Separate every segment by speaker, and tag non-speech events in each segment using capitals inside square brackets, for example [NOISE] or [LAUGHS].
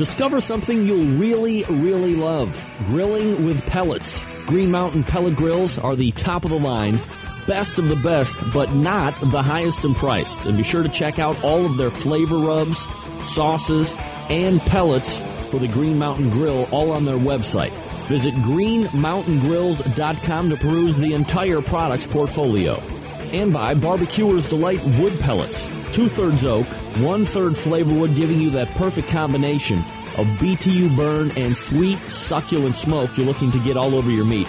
Speaker 1: Discover something you'll really, really love. Grilling with pellets. Green Mountain pellet grills are the top of the line, best of the best, but not the highest in price. And be sure to check out all of their flavor rubs, sauces, and pellets for the Green Mountain Grill all on their website. Visit greenmountaingrills.com to peruse the entire products portfolio. And by Barbecuer's Delight Wood Pellets. Two thirds oak, one third flavor wood, giving you that perfect combination of BTU burn and sweet, succulent smoke you're looking to get all over your meat.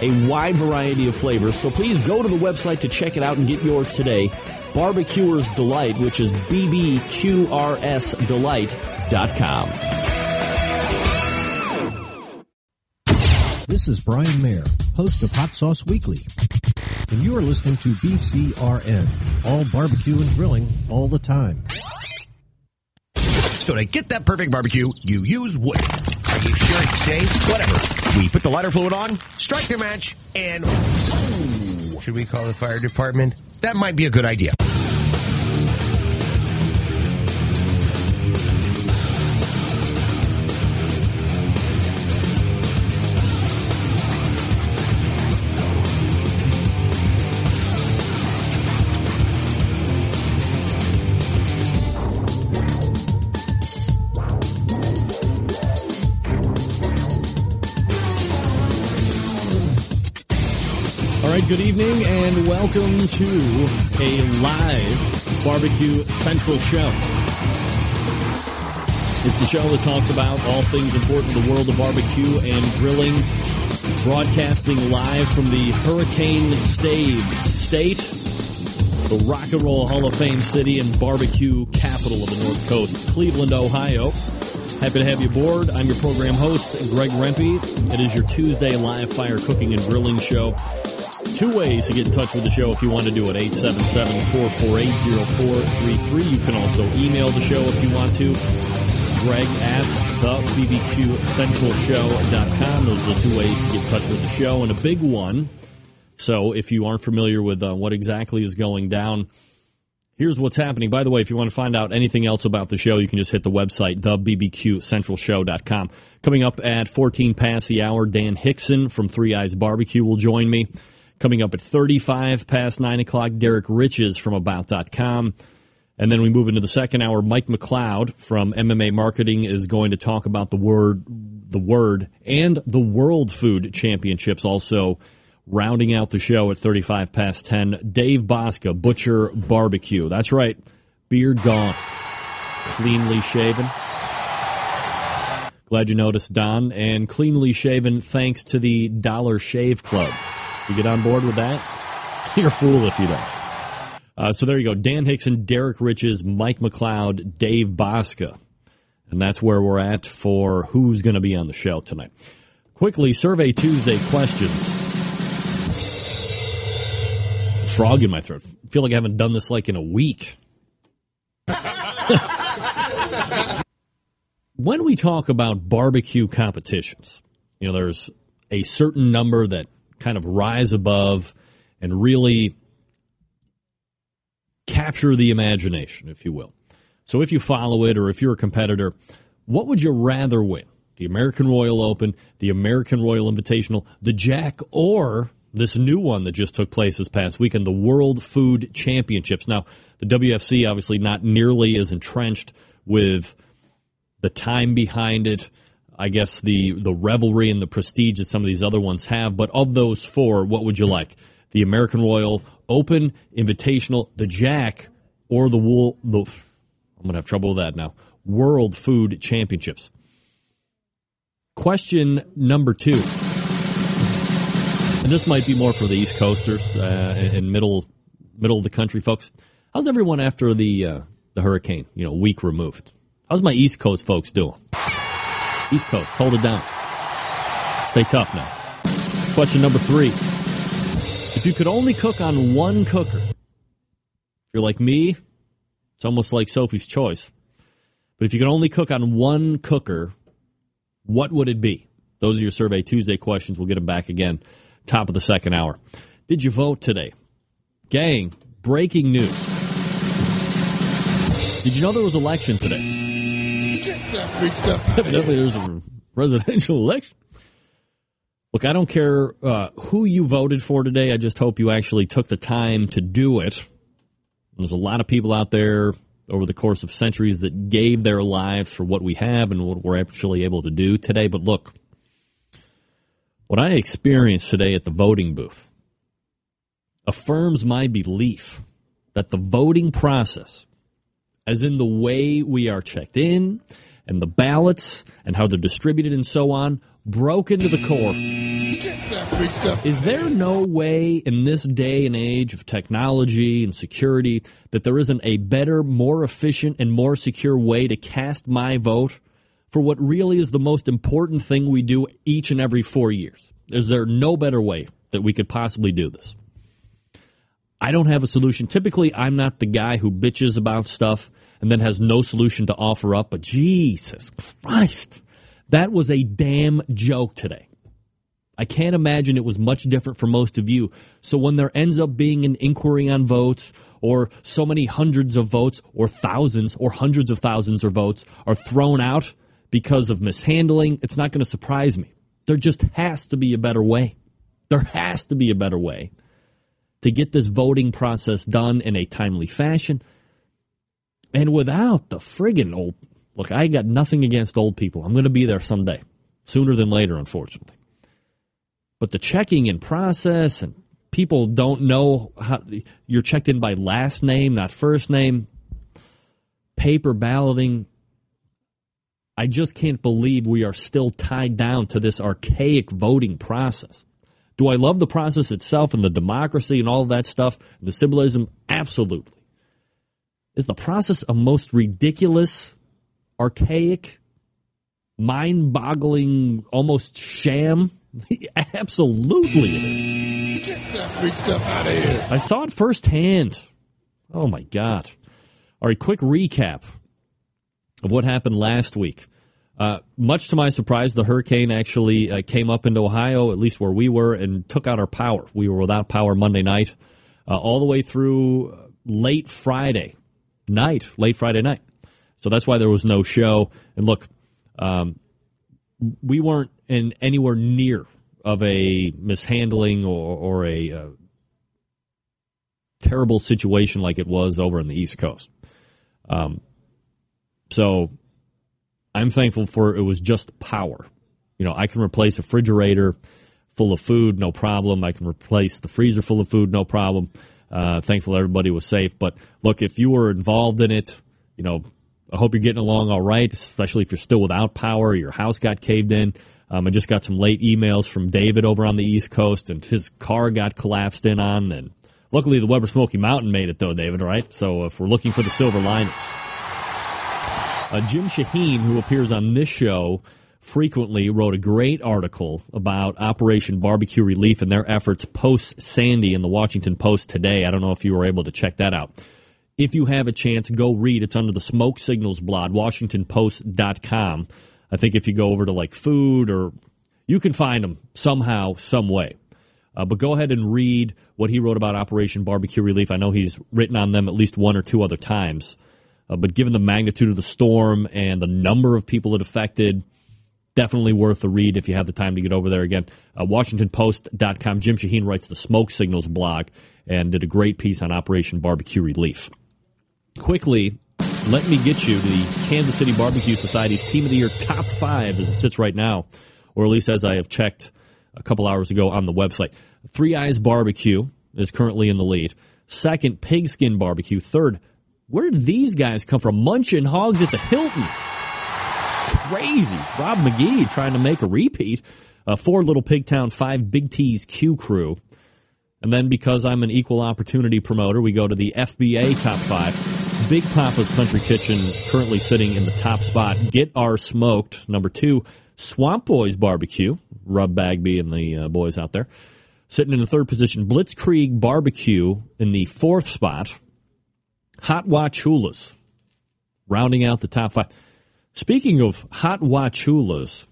Speaker 1: A wide variety of flavors, so please go to the website to check it out and get yours today. Barbecuer's Delight, which is bbqrsdelight.com.
Speaker 2: This is Brian Mayer, host of Hot Sauce Weekly. And you are listening to BCRN, all barbecue and grilling all the time.
Speaker 3: So to get that perfect barbecue, you use wood. Are you sure it's safe? Whatever. We put the lighter fluid on, strike the match, and should we call the fire department? That might be a good idea.
Speaker 1: Evening and welcome to a live Barbecue Central show. It's the show that talks about all things important in the world of barbecue and grilling, broadcasting live from the Hurricane Stave State, the Rock and Roll Hall of Fame city and barbecue capital of the North Coast, Cleveland, Ohio. Happy to have you aboard. I'm your program host, Greg Rempe. It is your Tuesday live fire cooking and grilling show. Two ways to get in touch with the show if you want to do it 877 448 0433. You can also email the show if you want to. Greg at the BBQCentralShow.com. Those are the two ways to get in touch with the show. And a big one. So if you aren't familiar with uh, what exactly is going down, here's what's happening. By the way, if you want to find out anything else about the show, you can just hit the website, thebbqcentralshow.com. Coming up at 14 past the hour, Dan Hixon from Three Eyes Barbecue will join me. Coming up at 35 past 9 o'clock, Derrick Riches from About.com. And then we move into the second hour. Mike McLeod from MMA Marketing is going to talk about the word, the word, and the World Food Championships. Also, rounding out the show at 35 past 10, Dave Bouska, Butcher Barbecue. That's right, beard gone, cleanly shaven. Glad you noticed, Don. And cleanly shaven thanks to the Dollar Shave Club. You get on board with that? [LAUGHS] You're a fool if you don't. Uh, so there you go. Dan Hixon, Derrick Riches, Mike McLeod, Dave Bouska. And that's where we're at for who's going to be on the show tonight. Quickly, Survey Tuesday questions. frog in my throat. Feel like I haven't done this like in a week. [LAUGHS] when we talk about barbecue competitions, you know, there's a certain number that kind of rise above and really capture the imagination, if you will. So if you follow it or if you're a competitor, what would you rather win? The American Royal Open, the American Royal Invitational, the Jack, or this new one that just took place this past weekend, the World Food Championships. Now, the WFC obviously not nearly as entrenched with the time behind it. I guess the the revelry and the prestige that some of these other ones have. But of those four, what would you like? The American Royal Open, Invitational, the Jack, or the Wool? The I'm gonna have trouble with that now. World Food Championships. Question number two, and this might be more for the East Coasters uh, and middle middle of the country folks. How's everyone after the uh, the hurricane? You know, week removed. How's my East Coast folks doing? East Coast, hold it down. Stay tough now. Question number three. If you could only cook on one cooker, if you're like me, it's almost like Sophie's choice. But if you could only cook on one cooker, what would it be? Those are your Survey Tuesday questions. We'll get them back again, top of the second hour. Did you vote today? Gang, breaking news. Did you know there was election today? Evidently, there's a presidential election. Look, I don't care uh, who you voted for today. I just hope you actually took the time to do it. There's a lot of people out there over the course of centuries that gave their lives for what we have and what we're actually able to do today. But look, what I experienced today at the voting booth affirms my belief that the voting process, as in the way we are checked in, and the ballots and how they're distributed and so on broke into the core. Is there no way in this day and age of technology and security that there isn't a better, more efficient, and more secure way to cast my vote for what really is the most important thing we do each and every four years? Is there no better way that we could possibly do this? I don't have a solution. Typically, I'm not the guy who bitches about stuff and then has no solution to offer up. But Jesus Christ, that was a damn joke today. I can't imagine it was much different for most of you. So when there ends up being an inquiry on votes, or so many hundreds of votes, or thousands, or hundreds of thousands of votes are thrown out because of mishandling, it's not going to surprise me. There just has to be a better way. There has to be a better way to get this voting process done in a timely fashion and without the friggin' old look, I got nothing against old people. I'm going to be there someday, sooner than later, unfortunately. But the checking in process and people don't know how you're checked in by last name, not first name, paper balloting. I just can't believe we are still tied down to this archaic voting process. Do I love the process itself and the democracy and all that stuff, the symbolism? Absolutely. Is the process a most ridiculous, archaic, mind boggling, almost sham? [LAUGHS] Absolutely it is.
Speaker 4: Get that free stuff out of here.
Speaker 1: I saw it firsthand. Oh my God. All right, quick recap of what happened last week. Uh, much to my surprise, the hurricane actually uh, came up into Ohio, at least where we were, and took out our power. We were without power Monday night, uh, all the way through late Friday night, late Friday night. So that's why there was no show. And look, um, we weren't in anywhere near of a mishandling or, or a uh, terrible situation like it was over in the East Coast. Um, so I'm thankful for it was just power. You know, I can replace a refrigerator full of food, no problem. I can replace the freezer full of food, no problem. Uh, thankful everybody was safe. But look, if you were involved in it, you know, I hope you're getting along all right, especially if you're still without power, your house got caved in. Um, I just got some late emails from David over on the East Coast, and his car got collapsed in on. And luckily, the Weber Smoky Mountain made it, though, David, right? So if we're looking for the silver linings. Uh, Jim Shahin, who appears on this show frequently wrote a great article about Operation Barbecue Relief and their efforts post Sandy in the Washington Post today. I don't know if you were able to check that out. If you have a chance, go read. It's under the Smoke Signals blog, WashingtonPost.com. I think if you go over to like food or you can find them somehow, some way. Uh, but go ahead and read what he wrote about Operation Barbecue Relief. I know he's written on them at least one or two other times. Uh, but given the magnitude of the storm and the number of people it affected, definitely worth a read if you have the time to get over there again. Uh, WashingtonPost.com. Jim Shahin writes the Smoke Signals blog and did a great piece on Operation Barbecue Relief. Quickly, let me get you to the Kansas City Barbecue Society's Team of the Year top five as it sits right now, or at least as I have checked a couple hours ago on the website. Three Eyes Barbecue is currently in the lead. Second, Pigskin Barbecue. Third, where did these guys come from? Munching Hogs at the Hilton crazy. Rob McGee trying to make a repeat. Uh, four Little Pigtown, five Big T's Q Crew. And then because I'm an equal opportunity promoter, we go to the FBA top five. Big Papa's Country Kitchen currently sitting in the top spot. Get Our Smoked, number two. Swamp Boys Barbecue, Rub Bagby and the uh, boys out there. Sitting in the third position. Blitzkrieg Barbecue in the fourth spot. Hot Wachulas, rounding out the top five. Speaking of hot wachulas,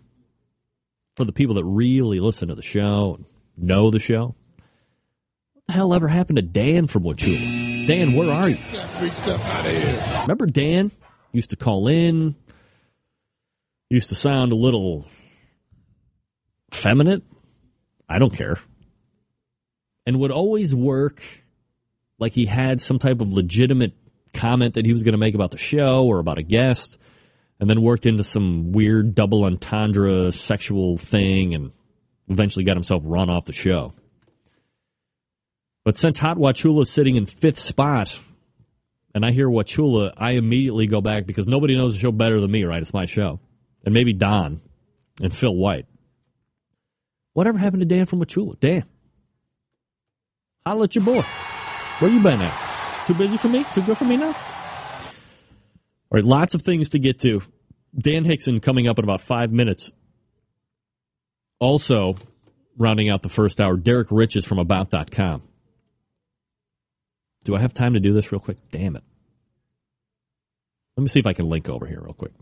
Speaker 1: for the people that really listen to the show, and know the show, what the hell ever happened to Dan from Wachula? Dan, where are you?
Speaker 4: Big stuff out of here.
Speaker 1: Remember Dan? Used to call in, used to sound a little feminine. I don't care. And would always work like he had some type of legitimate comment that he was going to make about the show or about a guest and then worked into some weird double entendre sexual thing and eventually got himself run off the show. But since Hot Wachula is sitting in fifth spot, and I hear Wachula, I immediately go back because nobody knows the show better than me, right? It's my show. And maybe Don and Phil White. Whatever happened to Dan from Wachula? Dan. Holla at your boy. Where you been at? Too busy for me? Too good for me now? All right, lots of things to get to. Dan Hixon coming up in about five minutes. Also, rounding out the first hour, Derrick Riches from About.com. Do I have time to do this real quick? Damn it. Let me see if I can link over here real quick.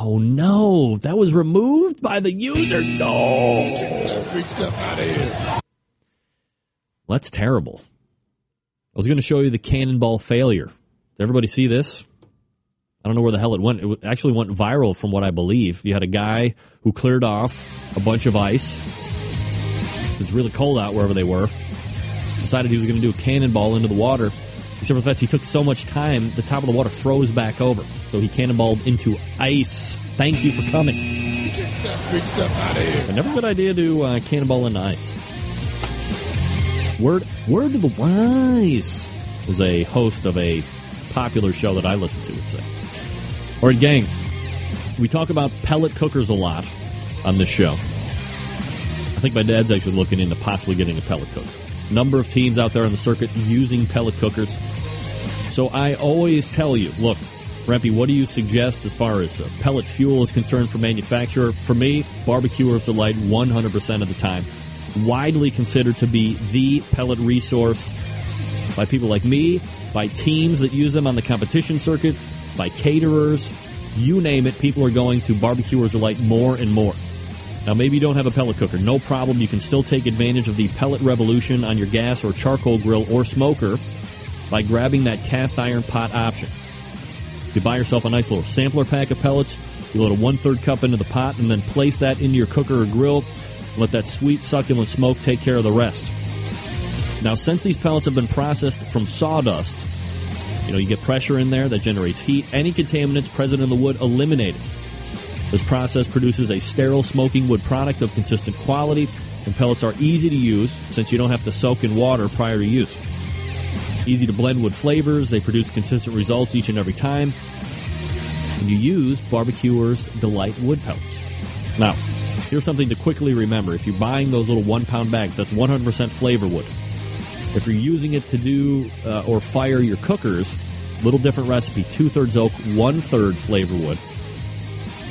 Speaker 1: Oh no, that was removed by the user. No.
Speaker 4: Big stuff out of here.
Speaker 1: That's terrible. I was going to show you the cannonball failure. Did everybody see this? I don't know where the hell it went. It actually went viral from what I believe. You had a guy who cleared off a bunch of ice. It was really cold out wherever they were. Decided he was going to do a cannonball into the water. Except for the fact he took so much time, the top of the water froze back over. So he cannonballed into ice. Thank you for coming.
Speaker 4: Big stuff out of here.
Speaker 1: A good idea to uh, cannonball into ice. Word, word to the wise is a host of a popular show that I listen to would say. All right, gang, we talk about pellet cookers a lot on this show. I think my dad's actually looking into possibly getting a pellet cooker. Number of teams out there on the circuit using pellet cookers. So I always tell you, look, Rempy, what do you suggest as far as uh, pellet fuel is concerned for manufacturer? For me, barbecuers delight 100% of the time. Widely considered to be the pellet resource by people like me, by teams that use them on the competition circuit, by caterers, you name it, people are going to barbecuers delight more and more. Now, maybe you don't have a pellet cooker. No problem. You can still take advantage of the pellet revolution on your gas or charcoal grill or smoker by grabbing that cast iron pot option. You buy yourself a nice little sampler pack of pellets. You load a one third cup into the pot and then place that into your cooker or grill. Let that sweet, succulent smoke take care of the rest. Now, since these pellets have been processed from sawdust, you know, you get pressure in there that generates heat. Any contaminants present in the wood eliminated. This process produces a sterile smoking wood product of consistent quality, and pellets are easy to use since you don't have to soak in water prior to use. Easy to blend with flavors, they produce consistent results each and every time. And you use Barbecuers Delight wood pellets. Now, here's something to quickly remember. If you're buying those little one pound bags, that's 100% flavor wood. If you're using it to do uh, or fire your cookers, little different recipe: two thirds oak, one third flavor wood.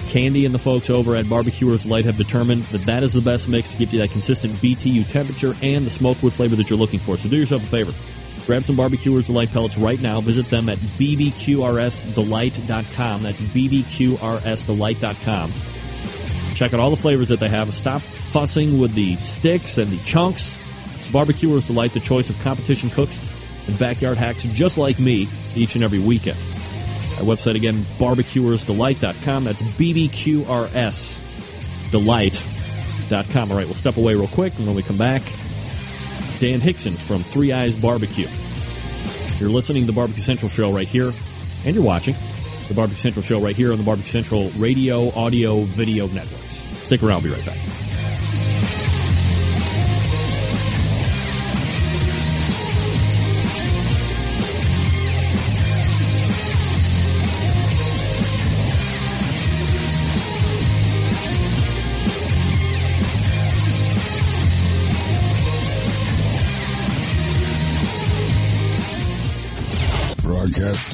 Speaker 1: Candy and the folks over at Barbecuers Delight have determined that that is the best mix to give you that consistent BTU temperature and the smokewood flavor that you're looking for. So do yourself a favor. Grab some Barbecuers Delight pellets right now. Visit them at bbqrsdelight.com. That's bbqrsdelight.com. Check out all the flavors that they have. Stop fussing with the sticks and the chunks. It's Barbecuers Delight, the choice of competition cooks and backyard hacks just like me each and every weekend. Our website again, barbecuersdelight.com. That's bbqrsdelight.com. All right, we'll step away real quick, and when we come back, Dan Hixon from Three Eyes Barbecue. You're listening to the Barbecue Central show right here, and you're watching the Barbecue Central show right here on the Barbecue Central radio, audio, video networks. Stick around, I'll be right back.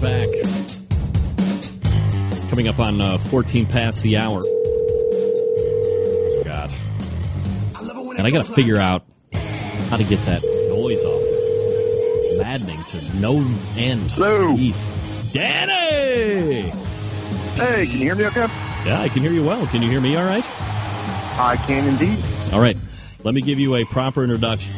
Speaker 1: Back. Coming up on uh, 14 past the hour. Gosh. And I got to figure out how to get that noise off. It's maddening to no end.
Speaker 5: Hello.
Speaker 1: Danny!
Speaker 5: Hey, can you hear me okay?
Speaker 1: Yeah, I can hear you well. Can you hear me all right?
Speaker 5: I can indeed.
Speaker 1: All right, let me give you a proper introduction.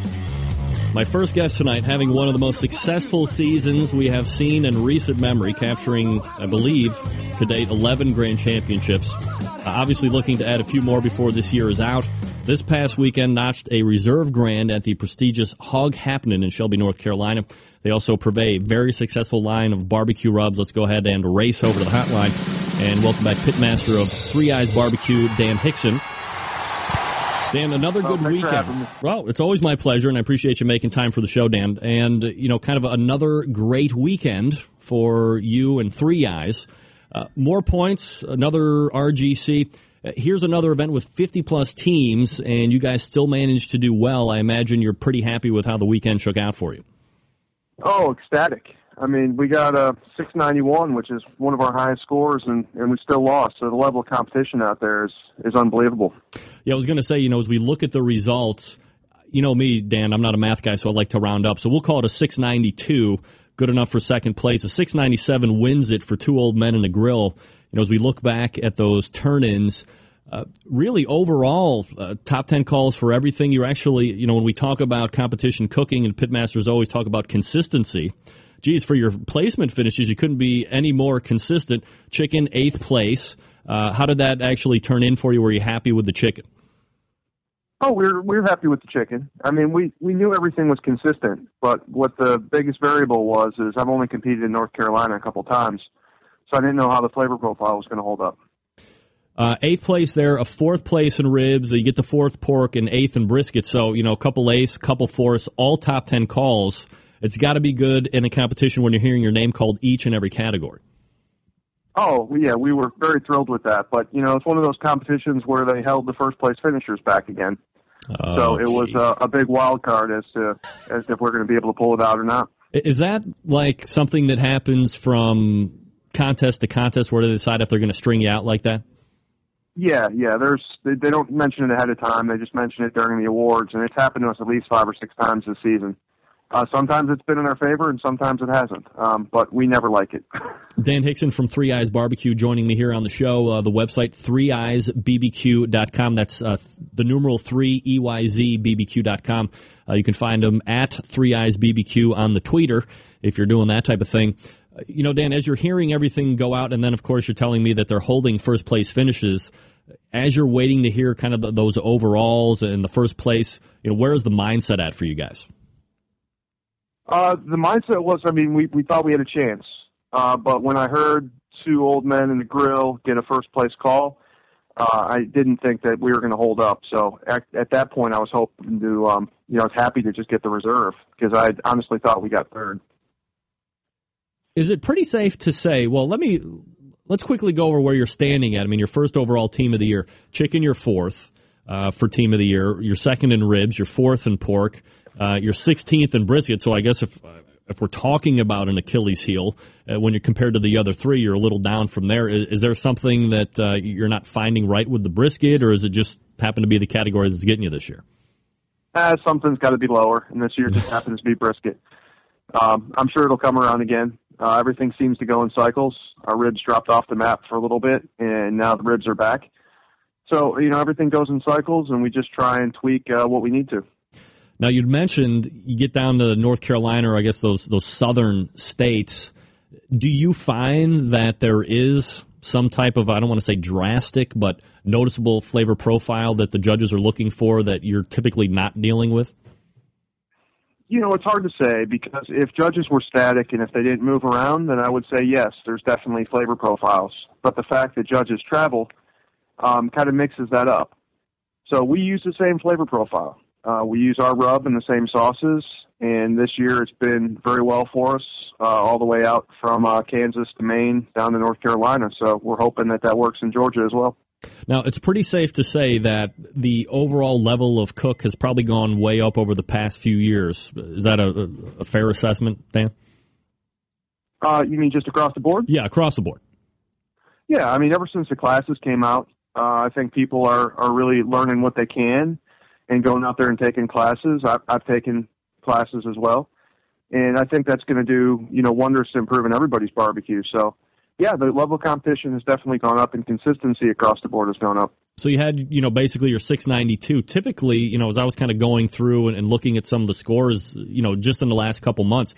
Speaker 1: My first guest tonight, having one of the most successful seasons we have seen in recent memory, capturing, I believe, to date 11 grand championships. Uh, obviously, looking to add a few more before this year is out. This past weekend notched a reserve grand at the prestigious Hog Happenin' in Shelby, North Carolina. They also purvey a very successful line of barbecue rubs. Let's go ahead and race over to the hotline and welcome back pitmaster of Three Eyes Barbecue, Dan Hixon. Dan, another good
Speaker 5: thanks
Speaker 1: weekend. Well, it's always my pleasure, and I appreciate you making time for the show, Dan. And, you know, kind of another great weekend for you and Three Eyes. Uh, more points, another RGC. Uh, here's another event with 50 plus teams, and you guys still managed to do well. I imagine you're pretty happy with how the weekend shook out for you.
Speaker 5: Oh, ecstatic. I mean, we got a 691, which is one of our highest scores, and, and we still lost. So the level of competition out there is, is unbelievable.
Speaker 1: Yeah, I was going to say, you know, as we look at the results, you know me, Dan, I'm not a math guy, so I like to round up. So we'll call it a 692, good enough for second place. A 697 wins it for two old men and a grill. You know, as we look back at those turn ins, uh, really overall, uh, top 10 calls for everything. You're actually, you know, when we talk about competition cooking and pitmasters always talk about consistency. Geez, for your placement finishes, you couldn't be any more consistent. Chicken, eighth place. Uh, how did that actually turn in for you? Were you happy with the chicken?
Speaker 5: Oh, we're we're happy with the chicken. I mean, we we knew everything was consistent, but what the biggest variable was is I've only competed in North Carolina a couple times, so I didn't know how the flavor profile was going to hold up.
Speaker 1: Uh, eighth place there, a fourth place in ribs. You get the fourth pork and eighth in brisket. So, you know, a couple eighths, couple fourths, all top 10 calls. It's got to be good in a competition when you're hearing your name called each and every category.
Speaker 5: Oh, yeah, we were very thrilled with that. But you know, it's one of those competitions where they held the first place finishers back again. Oh, so
Speaker 1: Oh,
Speaker 5: it was a, a big wild card as to as if we're going to be able to pull it out or not.
Speaker 1: Is that like something that happens from contest to contest where they decide if they're going to string you out like that?
Speaker 5: Yeah, yeah. There's they, they don't mention it ahead of time. They just mention it during the awards, and it's happened to us at least five or six times this season. Uh, sometimes it's been in our favor, and sometimes it hasn't. Um, but we never like it. [LAUGHS]
Speaker 1: Dan Hixon from Three Eyes Barbecue joining me here on the show. Uh, the website, threeeyesbbq.com. That's uh, th- the numeral 3 EYZBBQ.com. Uh, you can find them at Three Eyes BBQ on the tweeter if you're doing that type of thing. Uh, you know, Dan, as you're hearing everything go out, and then, of course, you're telling me that they're holding first place finishes, as you're waiting to hear kind of the, those overalls and the first place, you know, where is the mindset at for you guys?
Speaker 5: Uh, the mindset was, I mean, we, we thought we had a chance. Uh, but when I heard two old men in the grill get a first place call, uh, I didn't think that we were going to hold up. So at, at that point, I was hoping to, um, you know, I was happy to just get the reserve because I honestly thought we got third.
Speaker 1: Is it pretty safe to say? Well, let me let's quickly go over where you're standing at. I mean, your first overall team of the year, chicken. Your fourth uh, for team of the year. Your second in ribs. Your fourth in pork. Uh, your 16th in brisket. So I guess if if we're talking about an Achilles heel, uh, when you're compared to the other three, you're a little down from there. Is, is there something that uh, you're not finding right with the brisket, or is it just happen to be the category that's getting you this year?
Speaker 5: Uh, something's got to be lower, and this year just [LAUGHS] happens to be brisket. Um, I'm sure it'll come around again. Uh, everything seems to go in cycles. Our ribs dropped off the map for a little bit, and now the ribs are back. So you know everything goes in cycles, and we just try and tweak uh, what we need to.
Speaker 1: Now you'd mentioned you get down to North Carolina, or I guess those those southern states. Do you find that there is some type of I don't want to say drastic, but noticeable flavor profile that the judges are looking for that you're typically not dealing with?
Speaker 5: You know, it's hard to say because if judges were static and if they didn't move around, then I would say yes, there's definitely flavor profiles. But the fact that judges travel um, kind of mixes that up. So we use the same flavor profile. Uh, we use our rub in the same sauces, and this year it's been very well for us, uh, all the way out from uh, Kansas to Maine down to North Carolina. So we're hoping that that works in Georgia as well.
Speaker 1: Now, it's pretty safe to say that the overall level of cook has probably gone way up over the past few years. Is that a, a fair assessment, Dan?
Speaker 5: Uh, you mean just across the board?
Speaker 1: Yeah, across the board.
Speaker 5: Yeah, I mean, ever since the classes came out, uh, I think people are, are really learning what they can and going out there and taking classes. I've, I've taken classes as well, and I think that's going to do you know wonders to improving everybody's barbecue. So yeah, the level of competition has definitely gone up, and consistency across the board has gone up.
Speaker 1: So you had, you know, basically your 692. Typically, you know, as I was kind of going through and, and looking at some of the scores, you know, just in the last couple months,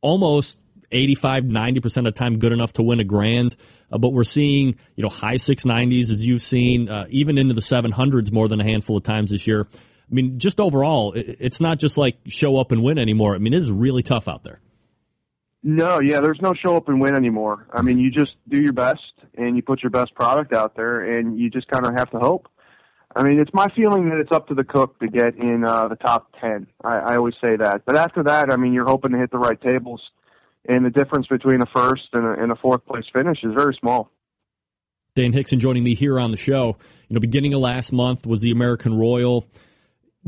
Speaker 1: almost 85, 90% of the time good enough to win a grand. Uh, but we're seeing, you know, high 690s as you've seen, uh, even into the 700s more than a handful of times this year. I mean, just overall, it, it's not just like show up and win anymore. I mean, it is really tough out there.
Speaker 5: No, yeah, there's no show up and win anymore. I mean, you just do your best and you put your best product out there, and you just kind of have to hope. I mean, it's my feeling that it's up to the cook to get in uh, the top ten. I, I always say that, but after that, I mean, you're hoping to hit the right tables, and the difference between a first and a, and a fourth place finish is very small.
Speaker 1: Dan Hixon joining me here on the show. You know, beginning of last month was the American Royal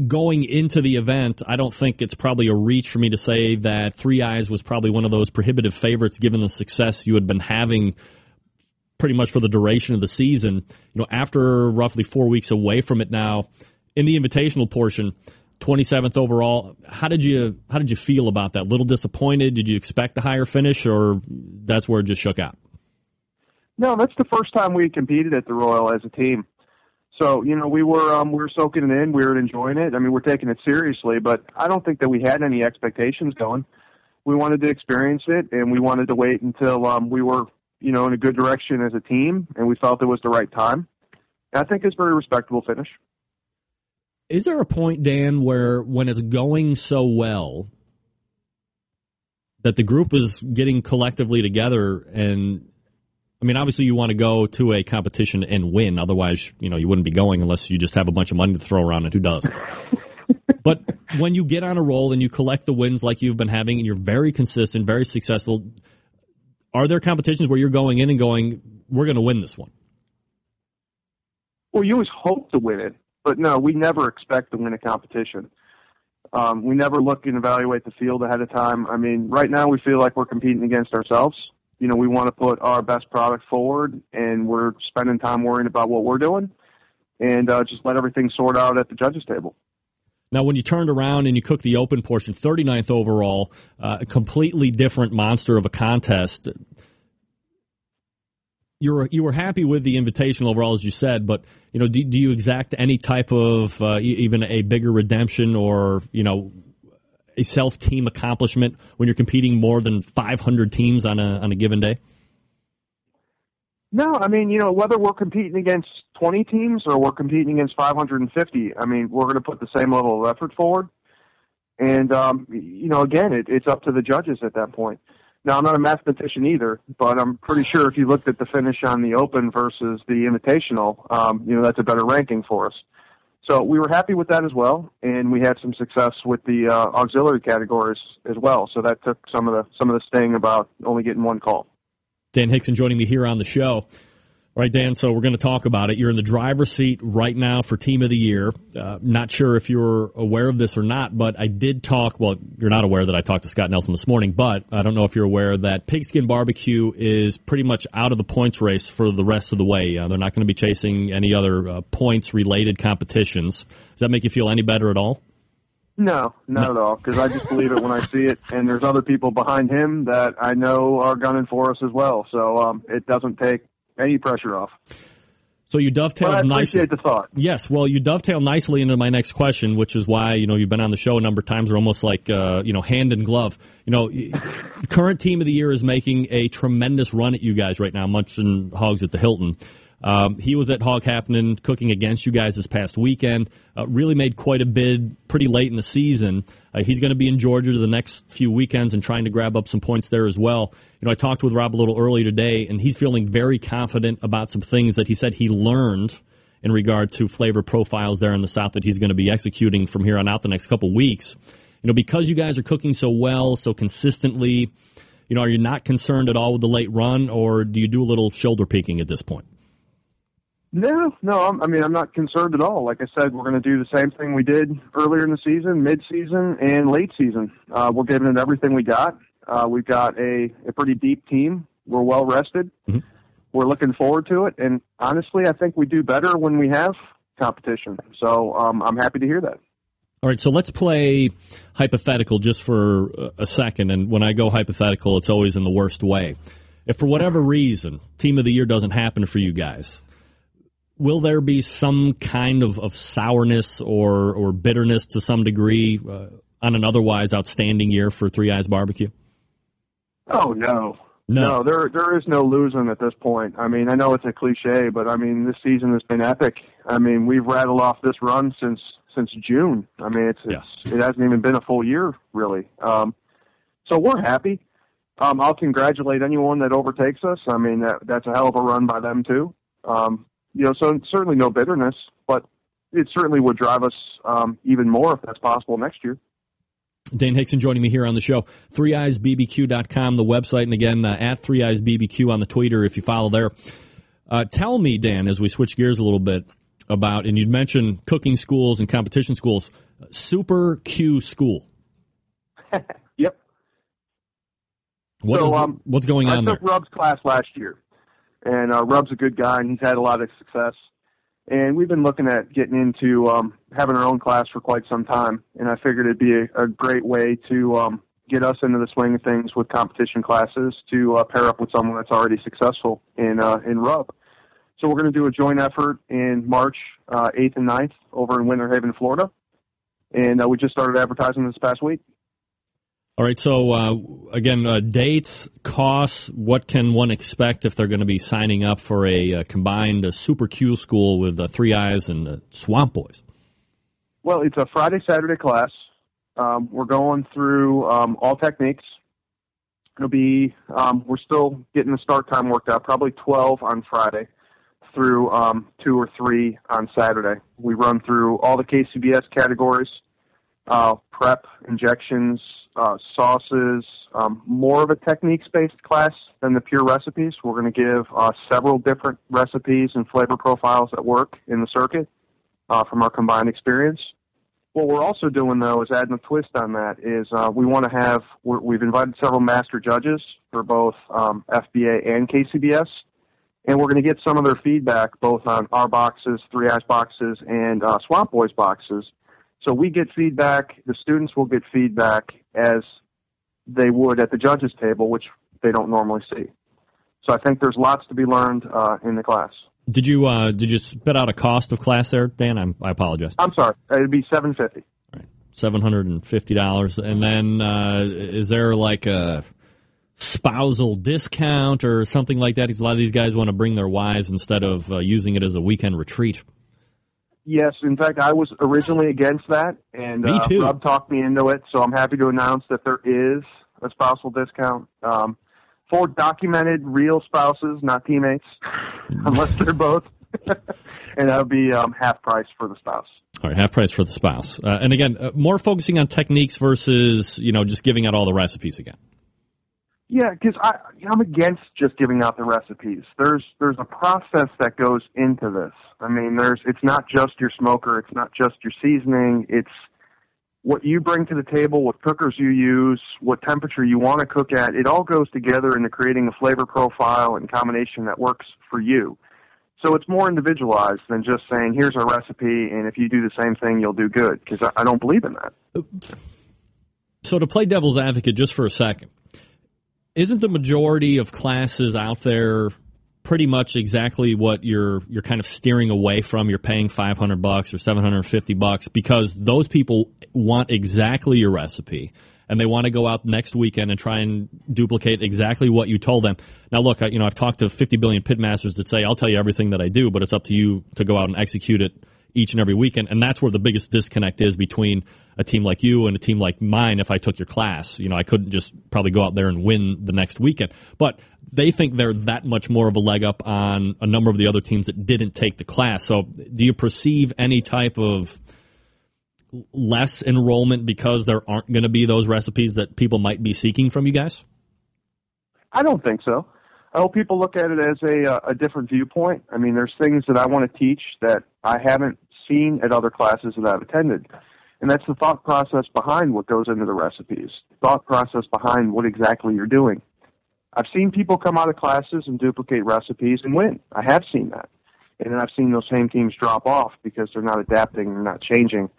Speaker 1: going into the event, I don't think it's probably a reach for me to say that Three Eyes was probably one of those prohibitive favorites given the success you had been having pretty much for the duration of the season. You know, after roughly four weeks away from it now, in the invitational portion, 27th overall. How did you how did you feel about that? A little disappointed? Did you expect a higher finish, or that's where it just shook out?
Speaker 5: No, that's the first time we competed at the Royal as a team. So you know, we were um, we were soaking it in, we were enjoying it. I mean, we're taking it seriously, but I don't think that we had any expectations going. We wanted to experience it, and we wanted to wait until um, we were you know in a good direction as a team, and we felt it was the right time. And I think it's a very respectable finish.
Speaker 1: Is there a point, Dan, where when it's going so well that the group is getting collectively together and I mean, obviously, you want to go to a competition and win. Otherwise, you know, you wouldn't be going unless you just have a bunch of money to throw around, and who does? [LAUGHS] but when you get on a roll and you collect the wins like you've been having, and you're very consistent, very successful, are there competitions where you're going in and going, "We're going to win this one"?
Speaker 5: Well, you always hope to win it, but no, we never expect to win a competition. Um, we never look and evaluate the field ahead of time. I mean, right now we feel like we're competing against ourselves you know, we want to put our best product forward, and we're spending time worrying about what we're doing, and uh, just let everything sort out at the judges' table.
Speaker 1: Now, when you turned around and you cooked the open portion, 39th overall, uh, a completely different monster of a contest. You were you were happy with the invitation overall, as you said, but you know, do, do you exact any type of uh, even a bigger redemption or you know a self team accomplishment when you're competing more than 500 teams on a on a given day?
Speaker 5: No, I mean, you know, whether we're competing against 20 teams or we're competing against 550, I mean, we're going to put the same level of effort forward. And, um, you know, again, it, it's up to the judges at that point. Now, I'm not a mathematician either, but I'm pretty sure if you looked at the finish on the Open versus the Invitational, um, you know, that's a better ranking for us. So we were happy with that as well, and we had some success with the uh, auxiliary categories as well. So that took some of the some of the sting about only getting one call.
Speaker 1: Dan Hixon joining me here on the show. All right, Dan. So we're going to talk about it. You're in the driver's seat right now for Team of the Year. Uh, not sure if you're aware of this or not, but I did talk. Well, you're not aware that I talked to Scott Nelson this morning, but I don't know if you're aware that Pigskin Barbecue is pretty much out of the points race for the rest of the way. Uh, they're not going to be chasing any other uh, points related competitions. Does that make you feel any better at all?
Speaker 5: No, not at all. Because I just believe it when I see it, and there's other people behind him that I know are gunning for us as well. So um, it doesn't take any pressure off.
Speaker 1: So you dovetailed
Speaker 5: But I
Speaker 1: nicely.
Speaker 5: appreciate the thought.
Speaker 1: Yes, well, you dovetail nicely into my next question, which is why you know you've been on the show a number of times. We're almost like uh, you know hand in glove. You know, current team of the year is making a tremendous run at you guys right now, munching hogs at the Hilton. Um, he was at Hog Happenin' cooking against you guys this past weekend. Uh, really made quite a bid pretty late in the season. Uh, he's going to be in Georgia the next few weekends and trying to grab up some points there as well. You know, I talked with Rob a little earlier today, and he's feeling very confident about some things that he said he learned in regard to flavor profiles there in the South that he's going to be executing from here on out the next couple weeks. You know, because you guys are cooking so well, so consistently, you know, are you not concerned at all with the late run, or do you do a little shoulder peeking at this point?
Speaker 5: No, no. I'm, I mean, I'm not concerned at all. Like I said, we're going to do the same thing we did earlier in the season, mid-season, and late season. Uh, we're giving it everything we got. Uh, we've got a, a pretty deep team. We're well rested.
Speaker 1: Mhm.
Speaker 5: We're looking forward to it. And honestly, I think we do better when we have competition. So um, I'm happy to hear that.
Speaker 1: All right, so let's play hypothetical just for a second. And when I go hypothetical, it's always in the worst way. If for whatever reason, team of the year doesn't happen for you guys, will there be some kind of, of sourness or, or bitterness to some degree uh, on an otherwise outstanding year for Three Eyes Barbecue?
Speaker 5: Oh no.
Speaker 1: No.
Speaker 5: there there is no losing at this point. I mean, I know it's a cliche, but I mean, this season has been epic. I mean, we've rattled off this run since since June. I mean, it's,
Speaker 1: Yeah.
Speaker 5: it's it hasn't even been a full year really. Um, so we're happy. Um, I'll congratulate anyone that overtakes us. I mean, that that's a hell of a run by them too. Um, you know, so certainly no bitterness, but it certainly would drive us um, even more if that's possible next year.
Speaker 1: Dane Hixon joining me here on the show. ThreeEyesBBQ.com, the website, and again, uh, at Three Eyes BBQ on the Twitter if you follow there. Uh, tell me, Dan, as we switch gears a little bit about, and you'd mentioned cooking schools and competition schools, Super Q School. [LAUGHS]
Speaker 5: Yep.
Speaker 1: What
Speaker 5: So,
Speaker 1: is-
Speaker 5: um,
Speaker 1: what's going
Speaker 5: I
Speaker 1: on there?
Speaker 5: took Rub's class last year, and uh, Rub's a good guy, and he's had a lot of success. And we've been looking at getting into um, having our own class for quite some time, and I figured it'd be a, a great way to um, get us into the swing of things with competition classes to uh, pair up with someone that's already successful in uh, in Rub. So we're going to do a joint effort in March uh, 8th and 9th over in Winter Haven, Florida, and uh, we just started advertising this past week.
Speaker 1: All right, so uh, again, uh, dates, costs, what can one expect if they're going to be signing up for a uh, combined uh, Super Q school with uh, Three Eyes and uh, Swamp Boys?
Speaker 5: Well, it's a Friday Saturday class. Um, we're going through um, all techniques. It'll be um, we're still getting the start time worked out. Probably twelve on Friday through um, two or three on Saturday. We run through all the KCBS categories: prep, injections, uh, sauces. Um, more of a techniques-based class than the pure recipes. We're going to give uh, several different recipes and flavor profiles that work in the circuit uh, from our combined experience. What we're also doing though is adding a twist on that is uh, we want to have we're, we've invited several master judges for both um, FBA and KCBS, and we're going to get some of their feedback both on our boxes, Three Eyes boxes, and uh, Swamp Boys boxes. So we get feedback. The students will get feedback as they would at the judges table, which they don't normally see. So I think there's lots to be learned uh, in the class.
Speaker 1: Did you uh, did you spit out a cost of class there, Dan? I'm, I apologize.
Speaker 5: I'm sorry, it'd be seven fifty. Right.
Speaker 1: Seven hundred and fifty dollars, and then uh, is there like a spousal discount or something like that? Because a lot of these guys want to bring their wives instead of uh, using it as a weekend retreat.
Speaker 5: Yes, in fact, I was originally against that, and
Speaker 1: Me
Speaker 5: uh. Rob talked me into it. So I'm happy to announce that there is a spousal discount. Um, for documented real spouses, not teammates, [LAUGHS] unless they're both, [LAUGHS] and that would be um, half price for the spouse.
Speaker 1: All right, half price for the spouse. Uh, and again, uh, more focusing on techniques versus you know just giving out all the recipes again.
Speaker 5: Yeah, because I'm against just giving out the recipes. There's there's a process that goes into this. I mean, there's it's not just your smoker, it's not just your seasoning. It's what you bring to the table, what cookers you use, what temperature you want to cook at. It all goes together into creating a flavor profile and combination that works for you. So it's more individualized than just saying, "Here's our recipe, and if you do the same thing, you'll do good." Because I, I don't believe in that.
Speaker 1: So to play devil's advocate, just for a second isn't the majority of classes out there pretty much exactly what you're you're kind of steering away from you're paying 500 bucks or 750 bucks because those people want exactly your recipe and they want to go out next weekend and try and duplicate exactly what you told them. Now, look, you know, I've talked to 50 billion pitmasters that say, I'll tell you everything that I do, but it's up to you to go out and execute it each and every weekend. And that's where the biggest disconnect is between a team like you and a team like mine if I took your class. You know, I couldn't just probably go out there and win the next weekend. But they think they're that much more of a leg up on a number of the other teams that didn't take the class. So do you perceive any type of less enrollment because there aren't going to be those recipes that people might be seeking from you guys?
Speaker 5: I don't think so. I hope people look at it as a, uh, a different viewpoint. I mean, there's things that I want to teach that I haven't seen at other classes that I've attended. And that's the thought process behind what goes into the recipes, thought process behind what exactly you're doing. I've seen people come out of classes and duplicate recipes and win. I have seen that. And then I've seen those same teams drop off because they're not adapting, they're not changing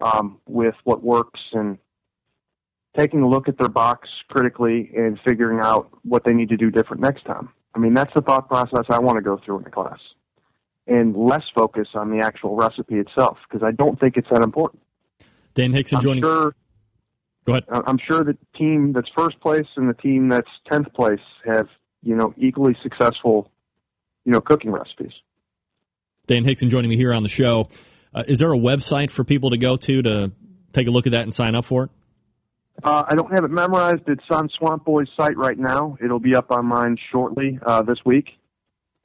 Speaker 5: um, with what works and taking a look at their box critically and figuring out what they need to do different next time. I mean, that's the thought process I want to go through in the class and less focus on the actual recipe itself because I don't think it's that important.
Speaker 1: Dan Hixon
Speaker 5: I'm
Speaker 1: joining.
Speaker 5: Sure,
Speaker 1: Go ahead.
Speaker 5: I'm sure the team that's first place and the team that's tenth place have you know equally successful you know cooking recipes.
Speaker 1: Dan Hixon joining me here on the show. Uh, is there a website for people to go to to take a look at that and sign up for it?
Speaker 5: Uh, I don't have it memorized. It's on Swamp Boy's site right now. It'll be up on mine shortly uh, this week.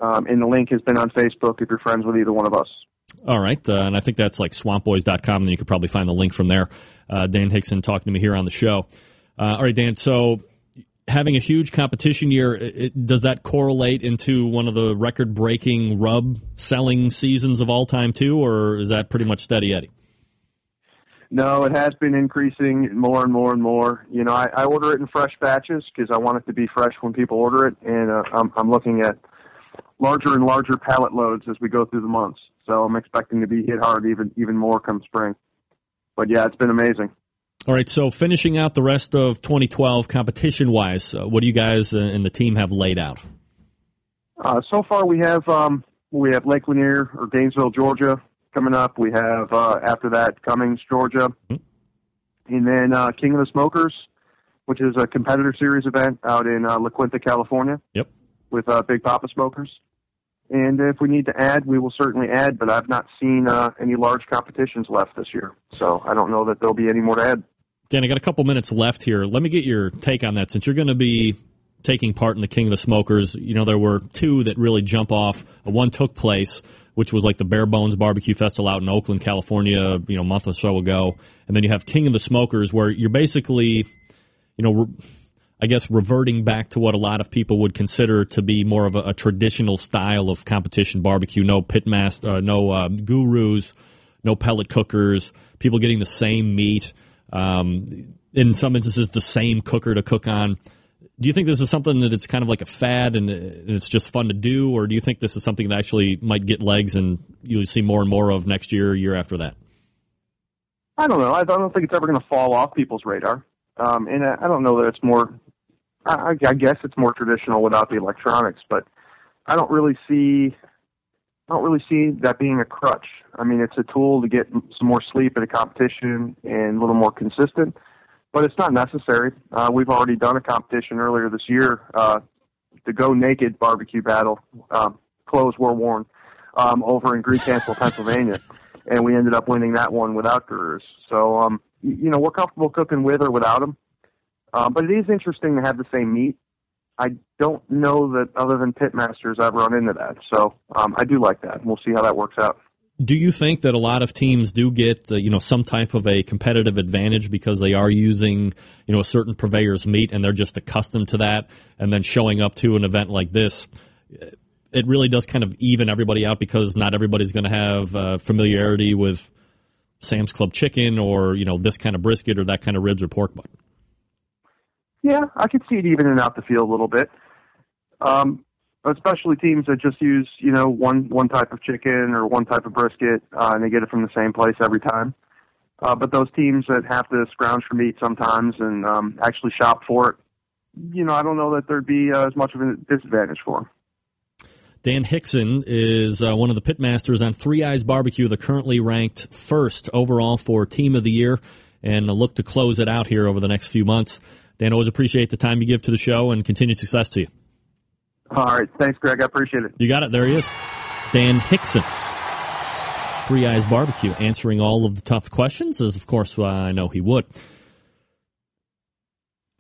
Speaker 5: Um, and the link has been on Facebook if you're friends with either one of us.
Speaker 1: All right. Uh, and I think that's like swampboys.com. And you could probably find the link from there. Uh, Dan Hixon talking to me here on the show. Uh, all right, Dan. So having a huge competition year, it, does that correlate into one of the record breaking rub selling seasons of all time, too? Or is that pretty much steady Eddie?
Speaker 5: No, it has been increasing more and more and more. You know, I, I order it in fresh batches because I want it to be fresh when people order it, and uh, I'm, I'm looking at larger and larger pallet loads as we go through the months. So I'm expecting to be hit hard even even more come spring. But yeah, it's been amazing.
Speaker 1: All right, so finishing out the rest of 2012 competition wise, uh, what do you guys uh, and the team have laid out?
Speaker 5: Uh, so far, we have um, we have Lake Lanier or Gainesville, Georgia, coming up. We have uh, after that Cummings, Georgia, mm-hmm. and then uh, King of the Smokers, which is a competitor series event out in uh, La Quinta, California.
Speaker 1: Yep.
Speaker 5: With uh, Big Poppa Smokers. And if we need to add, we will certainly add, but I've not seen uh, any large competitions left this year. So I don't know that there'll be any more to add.
Speaker 1: Dan, I got a couple minutes left here. Let me get your take on that since you're going to be taking part in the King of the Smokers. You know, there were two that really jump off. One took place, which was like the Bare Bones Barbecue Festival out in Oakland, California, you know, a month or so ago. And then you have King of the Smokers, where you're basically, you know, I guess reverting back to what a lot of people would consider to be more of a, a traditional style of competition barbecue. No pitmaster, uh, no uh, gurus, no pellet cookers. People getting the same meat. Um, in some instances, the same cooker to cook on. Do you think this is something that it's kind of like a fad and it's just fun to do, or do you think this is something that actually might get legs and you'll see more and more of next year, year after that?
Speaker 5: I don't know. I don't think it's ever going to fall off people's radar. Um, and I don't know that it's more I, I guess it's more traditional without the electronics, but I don't really see I don't really see that being a crutch. I mean, it's a tool to get some more sleep at a competition and a little more consistent, but it's not necessary. Uh, we've already done a competition earlier this year, uh, the Go Naked barbecue battle. Um, clothes were worn um, over in Greencastle, Pennsylvania, and we ended up winning that one without gurus. So, um, you know, we're comfortable cooking with or without them. Uh, but it is interesting to have the same meat. I don't know that other than pitmasters I've run into that. So um, I do like that. We'll see how that works out.
Speaker 1: Do you think that a lot of teams do get uh, you know some type of a competitive advantage because they are using you know a certain purveyor's meat and they're just accustomed to that, and then showing up to an event like this, it really does kind of even everybody out because not everybody's going to have uh, familiarity with Sam's Club chicken or you know this kind of brisket or that kind of ribs or pork butt.
Speaker 5: Yeah, I could see it evening out the field a little bit. Um, especially teams that just use you know one one type of chicken or one type of brisket uh, and they get it from the same place every time. Uh, but those teams that have to scrounge for meat sometimes and um, actually shop for it, you know, I don't know that there'd be uh, as much of a disadvantage for them.
Speaker 1: Dan Hixon is uh, one of the pitmasters on Three Eyes Barbecue. They're currently ranked first overall for Team of the Year and look to close it out here over the next few months. Dan, always appreciate the time you give to the show and continued success to you.
Speaker 5: All right. Thanks, Greg. I appreciate it.
Speaker 1: You got it. There he is. Dan Hixon. Three Eyes Barbecue, answering all of the tough questions, as of course uh, I know he would.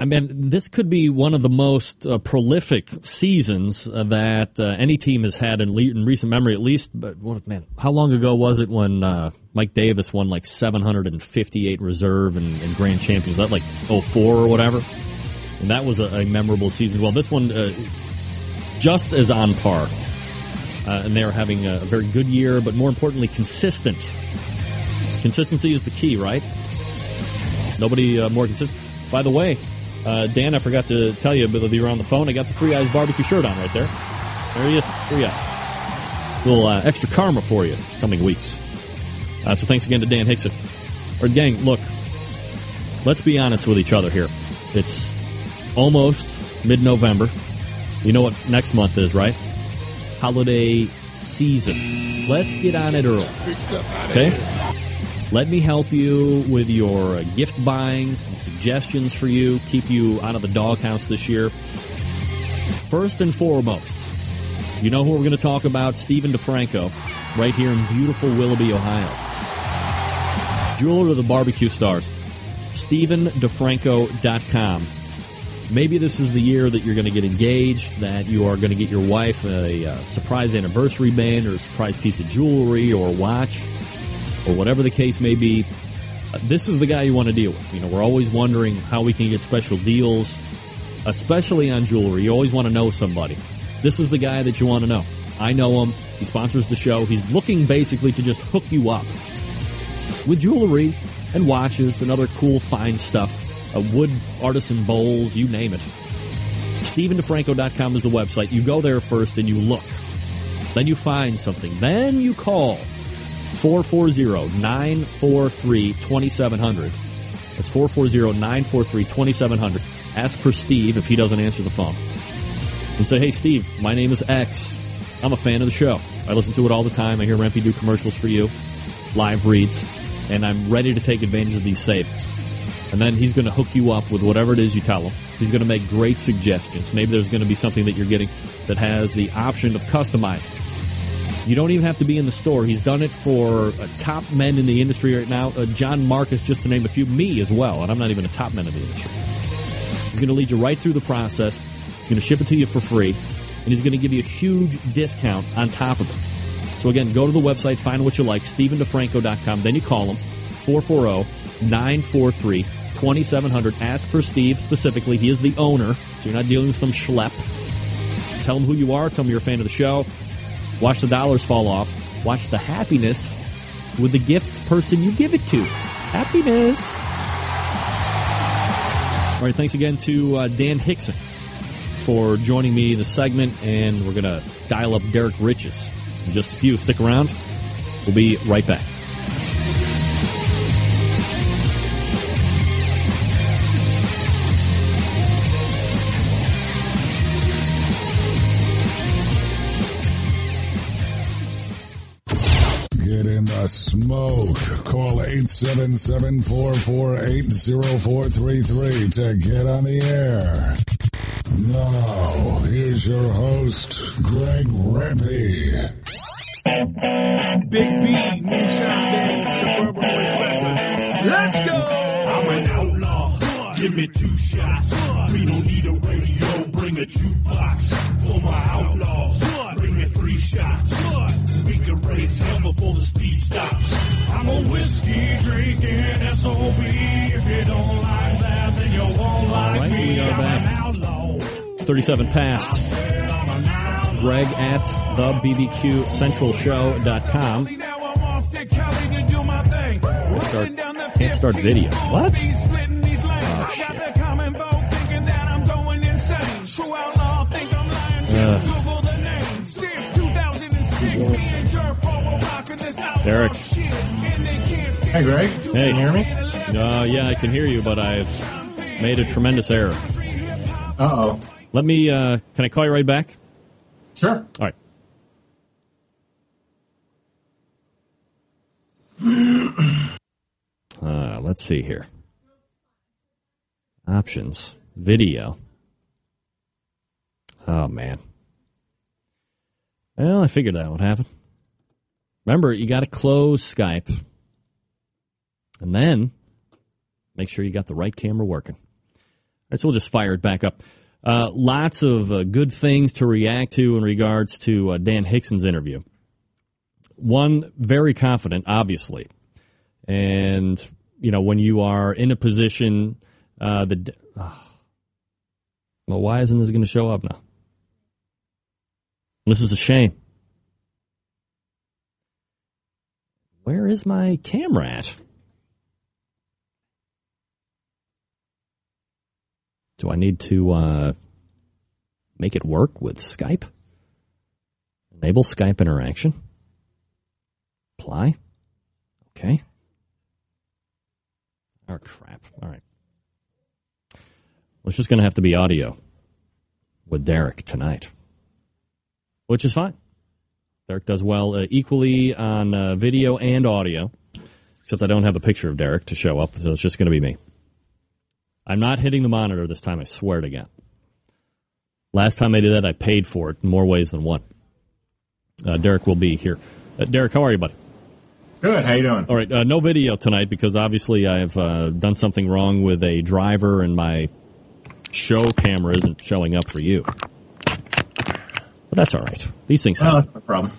Speaker 1: I mean, this could be one of the most uh, prolific seasons uh, that uh, any team has had in, le- in, recent memory, at least. But man, how long ago was it when uh, Mike Davis won like 758 reserve and, and Grand Champions? Was that like 04 or whatever? And that was a, a memorable season. Well, this one uh, just as on par. Uh, and they're having a, a very good year, but more importantly, consistent. Consistency is the key, right? Nobody more consistent. By the way, uh, Dan, I forgot to tell you, but you're on the phone. I got the Three Eyes barbecue shirt on right there. There he is, Three Eyes. A little uh, extra karma for you coming weeks. Uh, so thanks again to Dan Hixon. Or gang, look, let's be honest with each other here. It's almost mid-November. You know what next month is, right? Holiday season. Let's get on it early. Okay? Let me help you with your uh, gift buying, some suggestions for you, keep you out of the doghouse this year. First and foremost, you know who we're going to talk about? Stephen DeFranco, right here in beautiful Willoughby, Ohio. Jeweler of the Barbecue Stars, StephenDeFranco.com. Maybe this is the year that you're going to get engaged, that you are going to get your wife a, a surprise anniversary band or a surprise piece of jewelry or watch or whatever the case may be, this is the guy you want to deal with. You know, we're always wondering how we can get special deals, especially on jewelry. You always want to know somebody. This is the guy that you want to know. I know him. He sponsors the show. He's looking basically to just hook you up with jewelry and watches and other cool, fine stuff. Uh, wood artisan bowls, you name it. StephenDeFranco.com is the website. You go there first and you look. Then you find something. Then you call 440-943-2700. That's 440-943-2700. Ask for Steve if he doesn't answer the phone. And say, hey, Steve, my name is X. I'm a fan of the show. I listen to it all the time. I hear Rempe do commercials for you, live reads, and I'm ready to take advantage of these savings. And then he's going to hook you up with whatever it is you tell him. He's going to make great suggestions. Maybe there's going to be something that you're getting that has the option of customizing. You don't even have to be in the store. He's done it for uh, top men in the industry right now. Uh, John Marcus, just to name a few, me as well, and I'm not even a top man in the industry. He's going to lead you right through the process. He's going to ship it to you for free, and he's going to give you a huge discount on top of it. So again, go to the website, find what you like, StephenDeFranco.com. Then you call him, 440-943-2700. Ask for Steve specifically. He is the owner, so you're not dealing with some schlep. Tell him who you are. Tell him you're a fan of the show. Watch the dollars fall off. Watch the happiness with the gift person you give it to. Happiness. All right, thanks again to uh, Dan Hixon for joining me in the segment, and we're going to dial up Derrick Riches in just a few. Stick around. We'll be right back.
Speaker 6: Smoke. Call 877-448-0433 to get on the air. Now, here's your host, Greg Rempe.
Speaker 7: Big B, Moonshine Band, Suburban Boys Records. Let's go! I'm an outlaw. Give Give me two shots. We don't need a radio. Bring a jukebox for my outlaws. Three shots. We can raise hell before the speed stops. I'm a whiskey drinking SOB. If you don't like that, then you won't like
Speaker 1: right,
Speaker 7: me.
Speaker 1: we are
Speaker 7: I'm
Speaker 1: back.
Speaker 7: an outlaw.
Speaker 1: 37 past. Greg at the BBQ Central Show.com.
Speaker 7: Now I'm off to Cali to do my thing.
Speaker 1: Can't start, can't start video. What?
Speaker 7: Oh,
Speaker 1: shit. Derrick.
Speaker 8: Hey, Greg.
Speaker 1: Hey.
Speaker 8: Can you hear me?
Speaker 1: Uh, yeah, I can hear you, but I've made a tremendous error.
Speaker 8: Uh oh.
Speaker 1: Let me, uh, can I call you right back?
Speaker 8: Sure.
Speaker 1: All right. [CLEARS THROAT] Uh, let's see here. Options. Video. Oh, man. Well, I figured that would happen. Remember, you got to close Skype. And then make sure you got the right camera working. All right, so we'll just fire it back up. Uh, lots of uh, good things to react to in regards to uh, Dan Hixon's interview. One, very confident, obviously. And, you know, when you are in a position uh. Oh, well, why isn't this going to show up now? This is a shame. Where is my camera at? Do I need to uh, make it work with Skype? Enable Skype interaction. Apply. Okay. Oh, crap. All right. Well, it's just going to have to be audio with Derrick tonight, which is fine. Derrick does well uh, equally on uh, video and audio, except I don't have a picture of Derrick to show up, so it's just going to be me. I'm not hitting the monitor this time, I swear to God. Last time I did that, I paid for it in more ways than one. Uh, Derrick will be here. Uh, Derrick, how are you, buddy?
Speaker 8: Good. How you doing?
Speaker 1: All right, uh, no video tonight because obviously I've uh, done something wrong with a driver and my show camera isn't showing up for you. But that's all right. These things
Speaker 8: Oh,
Speaker 1: happen.
Speaker 8: that's no problem.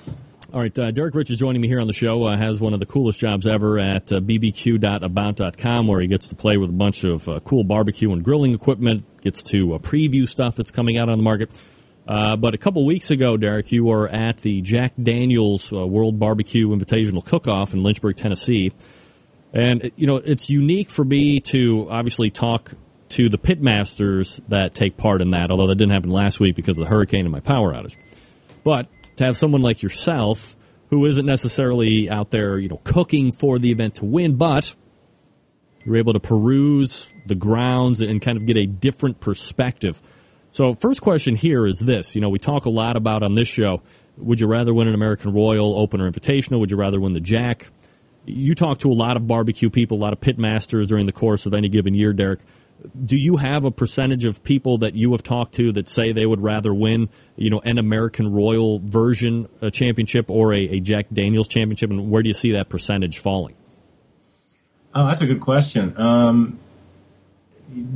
Speaker 1: All right, uh, Derrick Riches joining me here on the show. Uh, has one of the coolest jobs ever at uh, bbq.about.com, where he gets to play with a bunch of uh, cool barbecue and grilling equipment. Gets to uh, preview stuff that's coming out on the market. Uh, but a couple weeks ago, Derrick, you were at the Jack Daniels uh, World Barbecue Invitational Cook-Off in Lynchburg, Tennessee, and you know it's unique for me to obviously talk to the pitmasters that take part in that. Although that didn't happen last week because of the hurricane and my power outage. But to have someone like yourself who isn't necessarily out there, you know, cooking for the event to win, but you're able to peruse the grounds and kind of get a different perspective. So, first question here is this: you know, we talk a lot about on this show. Would you rather win an American Royal Open or Invitational? Would you rather win the Jack? You talk to a lot of barbecue people, a lot of pit masters during the course of any given year, Derrick do you have a percentage of people that you have talked to that say they would rather win, you know, an American Royal version championship or a, a Jack Daniels championship, and where do you see that percentage falling?
Speaker 8: Oh, that's a good question. Um,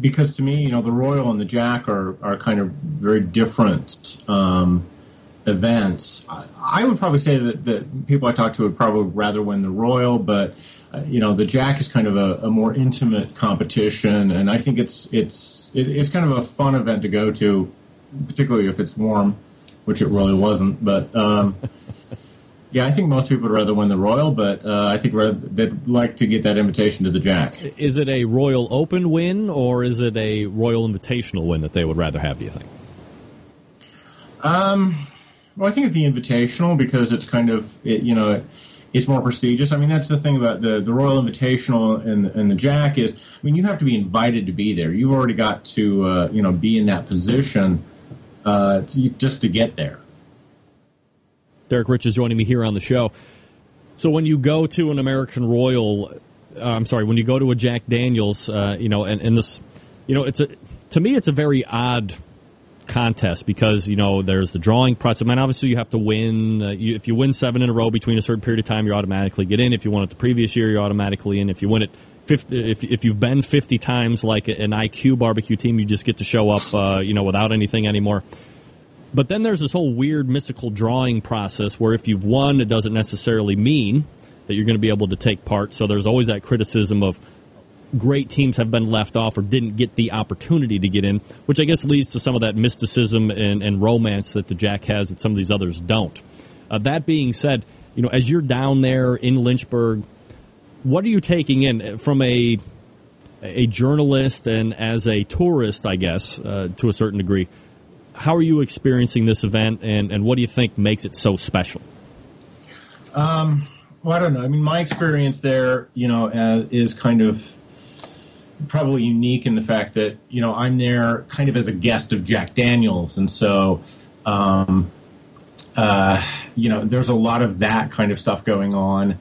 Speaker 8: because to me, you know, the Royal and the Jack are, are kind of very different um, events. I, I would probably say that, that people I talk to would probably rather win the Royal, but you know, the Jack is kind of a, a, more intimate competition, and I think it's it's it, it's kind of a fun event to go to, particularly if it's warm, which it really wasn't. But um, [LAUGHS] yeah, I think most people would rather win the Royal, but uh, I think rather, they'd like to get that invitation to the Jack.
Speaker 1: Is it a Royal Open win or is it a Royal Invitational win that they would rather have? Do you think?
Speaker 8: Um, well, I think it's the Invitational because it's kind of it, you know. It, it's more prestigious. I mean, that's the thing about the, the Royal Invitational and, and the Jack is, I mean, you have to be invited to be there. You've already got to, uh, you know, be in that position uh, to, just to get there.
Speaker 1: Derrick Riches joining me here on the show. So when you go to an American Royal, uh, I'm sorry, when you go to a Jack Daniels, uh, you know, and, and this, you know, it's a to me, it's a very odd contest because you know there's the drawing process. I mean, obviously you have to win. Uh, you, if you win seven in a row between a certain period of time, you automatically get in. If you won it the previous year, you're automatically in. If you win it 50, if if you've been 50 times like an IQ barbecue team, you just get to show up, uh, you know, without anything anymore. But then there's this whole weird mystical drawing process where if you've won, it doesn't necessarily mean that you're going to be able to take part. So there's always that criticism of great teams have been left off or didn't get the opportunity to get in, which I guess leads to some of that mysticism and, and romance that the Jack has that some of these others don't. Uh, that being said, you know, as you're down there in Lynchburg, what are you taking in from a a journalist and as a tourist, I guess, uh, to a certain degree? How are you experiencing this event, and, and what do you think makes it so special?
Speaker 8: Um, well, I don't know. I mean, my experience there, you know, uh, is kind of probably unique in the fact that you know I'm there kind of as a guest of Jack Daniels, and so um, uh, you know there's a lot of that kind of stuff going on.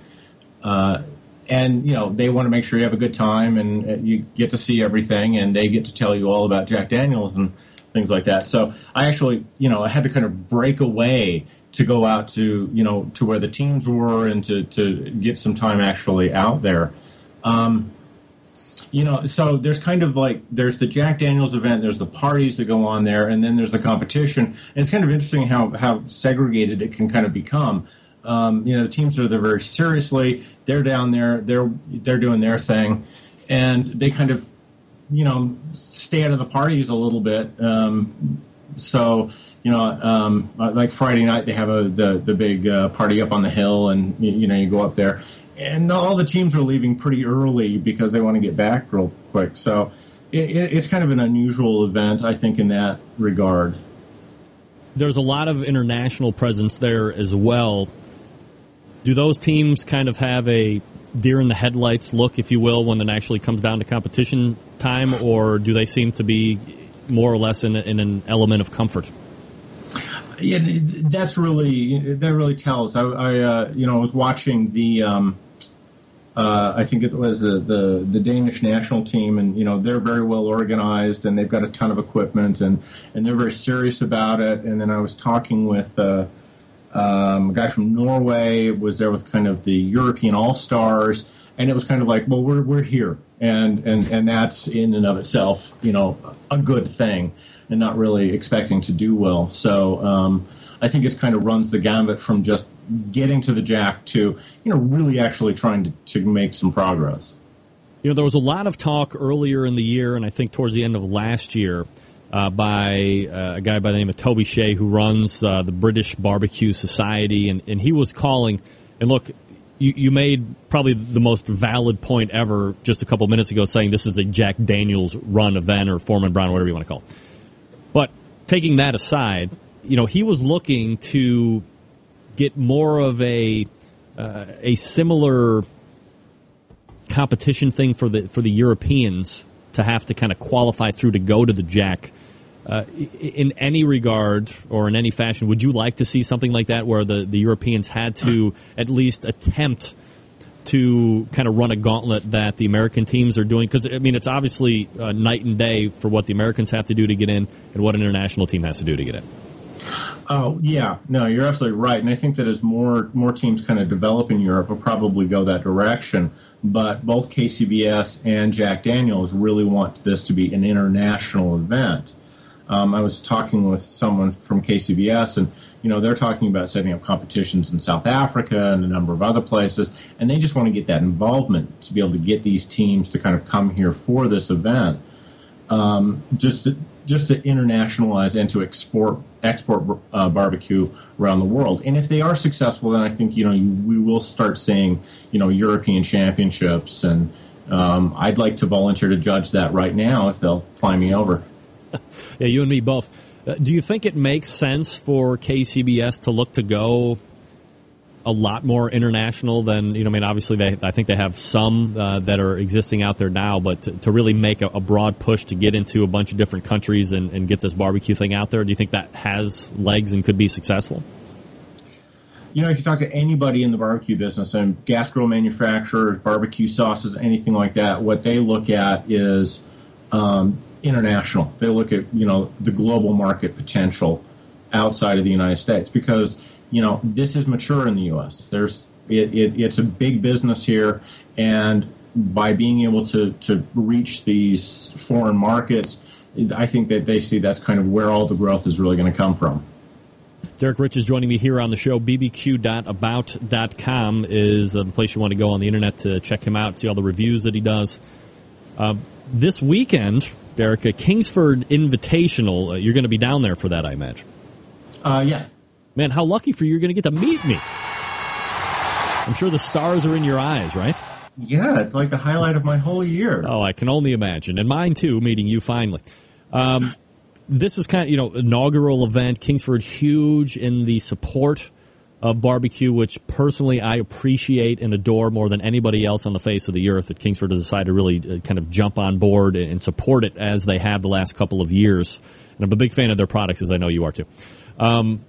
Speaker 8: Uh, and you know they want to make sure you have a good time and uh, you get to see everything and they get to tell you all about Jack Daniels and things like that. So I actually, you know, I had to kind of break away to go out to, you know, to where the teams were and to, to get some time actually out there. Um, you know, so there's kind of like there's the Jack Daniels event, there's the parties that go on there, and then there's the competition. And it's kind of interesting how how segregated it can kind of become. Um, you know, teams are there very seriously. They're down there, they're they're doing their thing, and they kind of, you know, stay out of the parties a little bit. Um, so you know, um, like Friday night they have a the the big uh, party up on the hill, and you, you know you go up there, and all the teams are leaving pretty early because they want to get back real quick. So it, it's kind of an unusual event, I think, in that regard.
Speaker 1: There's a lot of international presence there as well. Do those teams kind of have a deer in the headlights look, if you will, when it actually comes down to competition time, or do they seem to be more or less in, in an element of comfort?
Speaker 8: Yeah, that's really that really tells. I, I uh, you know I was watching the um, uh, I think it was the, the, the Danish national team, and you know they're very well organized, and they've got a ton of equipment, and and they're very serious about it. And then I was talking with uh, um, a guy from Norway, was there with kind of the European All Stars, and it was kind of like, well, we're we're here, and and and that's in and of itself, you know, a good thing, and not really expecting to do well. So. Um, I think it kind of runs the gambit from just getting to the jack to you know really actually trying to, to make some progress.
Speaker 1: You know, there was a lot of talk earlier in the year, and I think towards the end of last year, uh, by uh, a guy by the name of Toby Shea, who runs uh, the British Barbecue Society, and, and he was calling. And look, you, you made probably the most valid point ever just a couple minutes ago, saying this is a Jack Daniels run event or Foreman Brown, whatever you want to call it. But taking that aside, you know, he was looking to get more of a uh, a similar competition thing for the for the Europeans to have to kind of qualify through to go to the Jack. Uh, in any regard or in any fashion, would you like to see something like that where the, the Europeans had to [CLEARS THROAT] at least attempt to kind of run a gauntlet that the American teams are doing? Because, I mean, it's obviously uh, night and day for what the Americans have to do to get in and what an international team has to do to get in.
Speaker 8: Oh yeah, no, you're absolutely right, and I think that as more more teams kind of develop in Europe, will probably go that direction. But both KCBS and Jack Daniels really want this to be an international event. Um, I was talking with someone from KCBS, and you know they're talking about setting up competitions in South Africa and a number of other places, and they just want to get that involvement to be able to get these teams to kind of come here for this event. Um, just just to internationalize and to export export uh, barbecue around the world. And if they are successful, then I think you know we will start seeing you know European championships, and um, I'd like to volunteer to judge that right now if they'll fly me over. [LAUGHS]
Speaker 1: yeah, you and me both. Uh, do you think it makes sense for KCBS to look to go a lot more international than you know. I mean, obviously, they I think they have some uh, that are existing out there now, but to, to really make a, a, broad push to get into a bunch of different countries and, and, get this barbecue thing out there, do you think that has legs and could be successful?
Speaker 8: You know, if you talk to anybody in the barbecue business and gas grill manufacturers, barbecue sauces, anything like that, what they look at is um, international. They look at you know the global market potential outside of the United States because you know this is mature in the U.S. There's it, it, it's a big business here, and by being able to to reach these foreign markets, I think that they see that's kind of where all the growth is really going to come from.
Speaker 1: Derrick Riches joining me here on the show. bbq.about.com is uh, the place you want to go on the internet to check him out, see all the reviews that he does. Uh, this weekend, Derrick, Kingsford Invitational, uh, you're going to be down there for that, I imagine.
Speaker 8: Uh, yeah.
Speaker 1: Man, how lucky for you you're going to get to meet me. I'm sure the stars are in your eyes, right?
Speaker 8: Yeah, it's like the highlight of my whole year.
Speaker 1: Oh, I can only imagine. And mine too, meeting you finally. Um, this is kind of, you know, inaugural event. Kingsford huge in the support of barbecue, which personally I appreciate and adore more than anybody else on the face of the earth. That Kingsford has decided to really uh, kind of jump on board and support it as they have the last couple of years. And I'm a big fan of their products, as I know you are too. Um,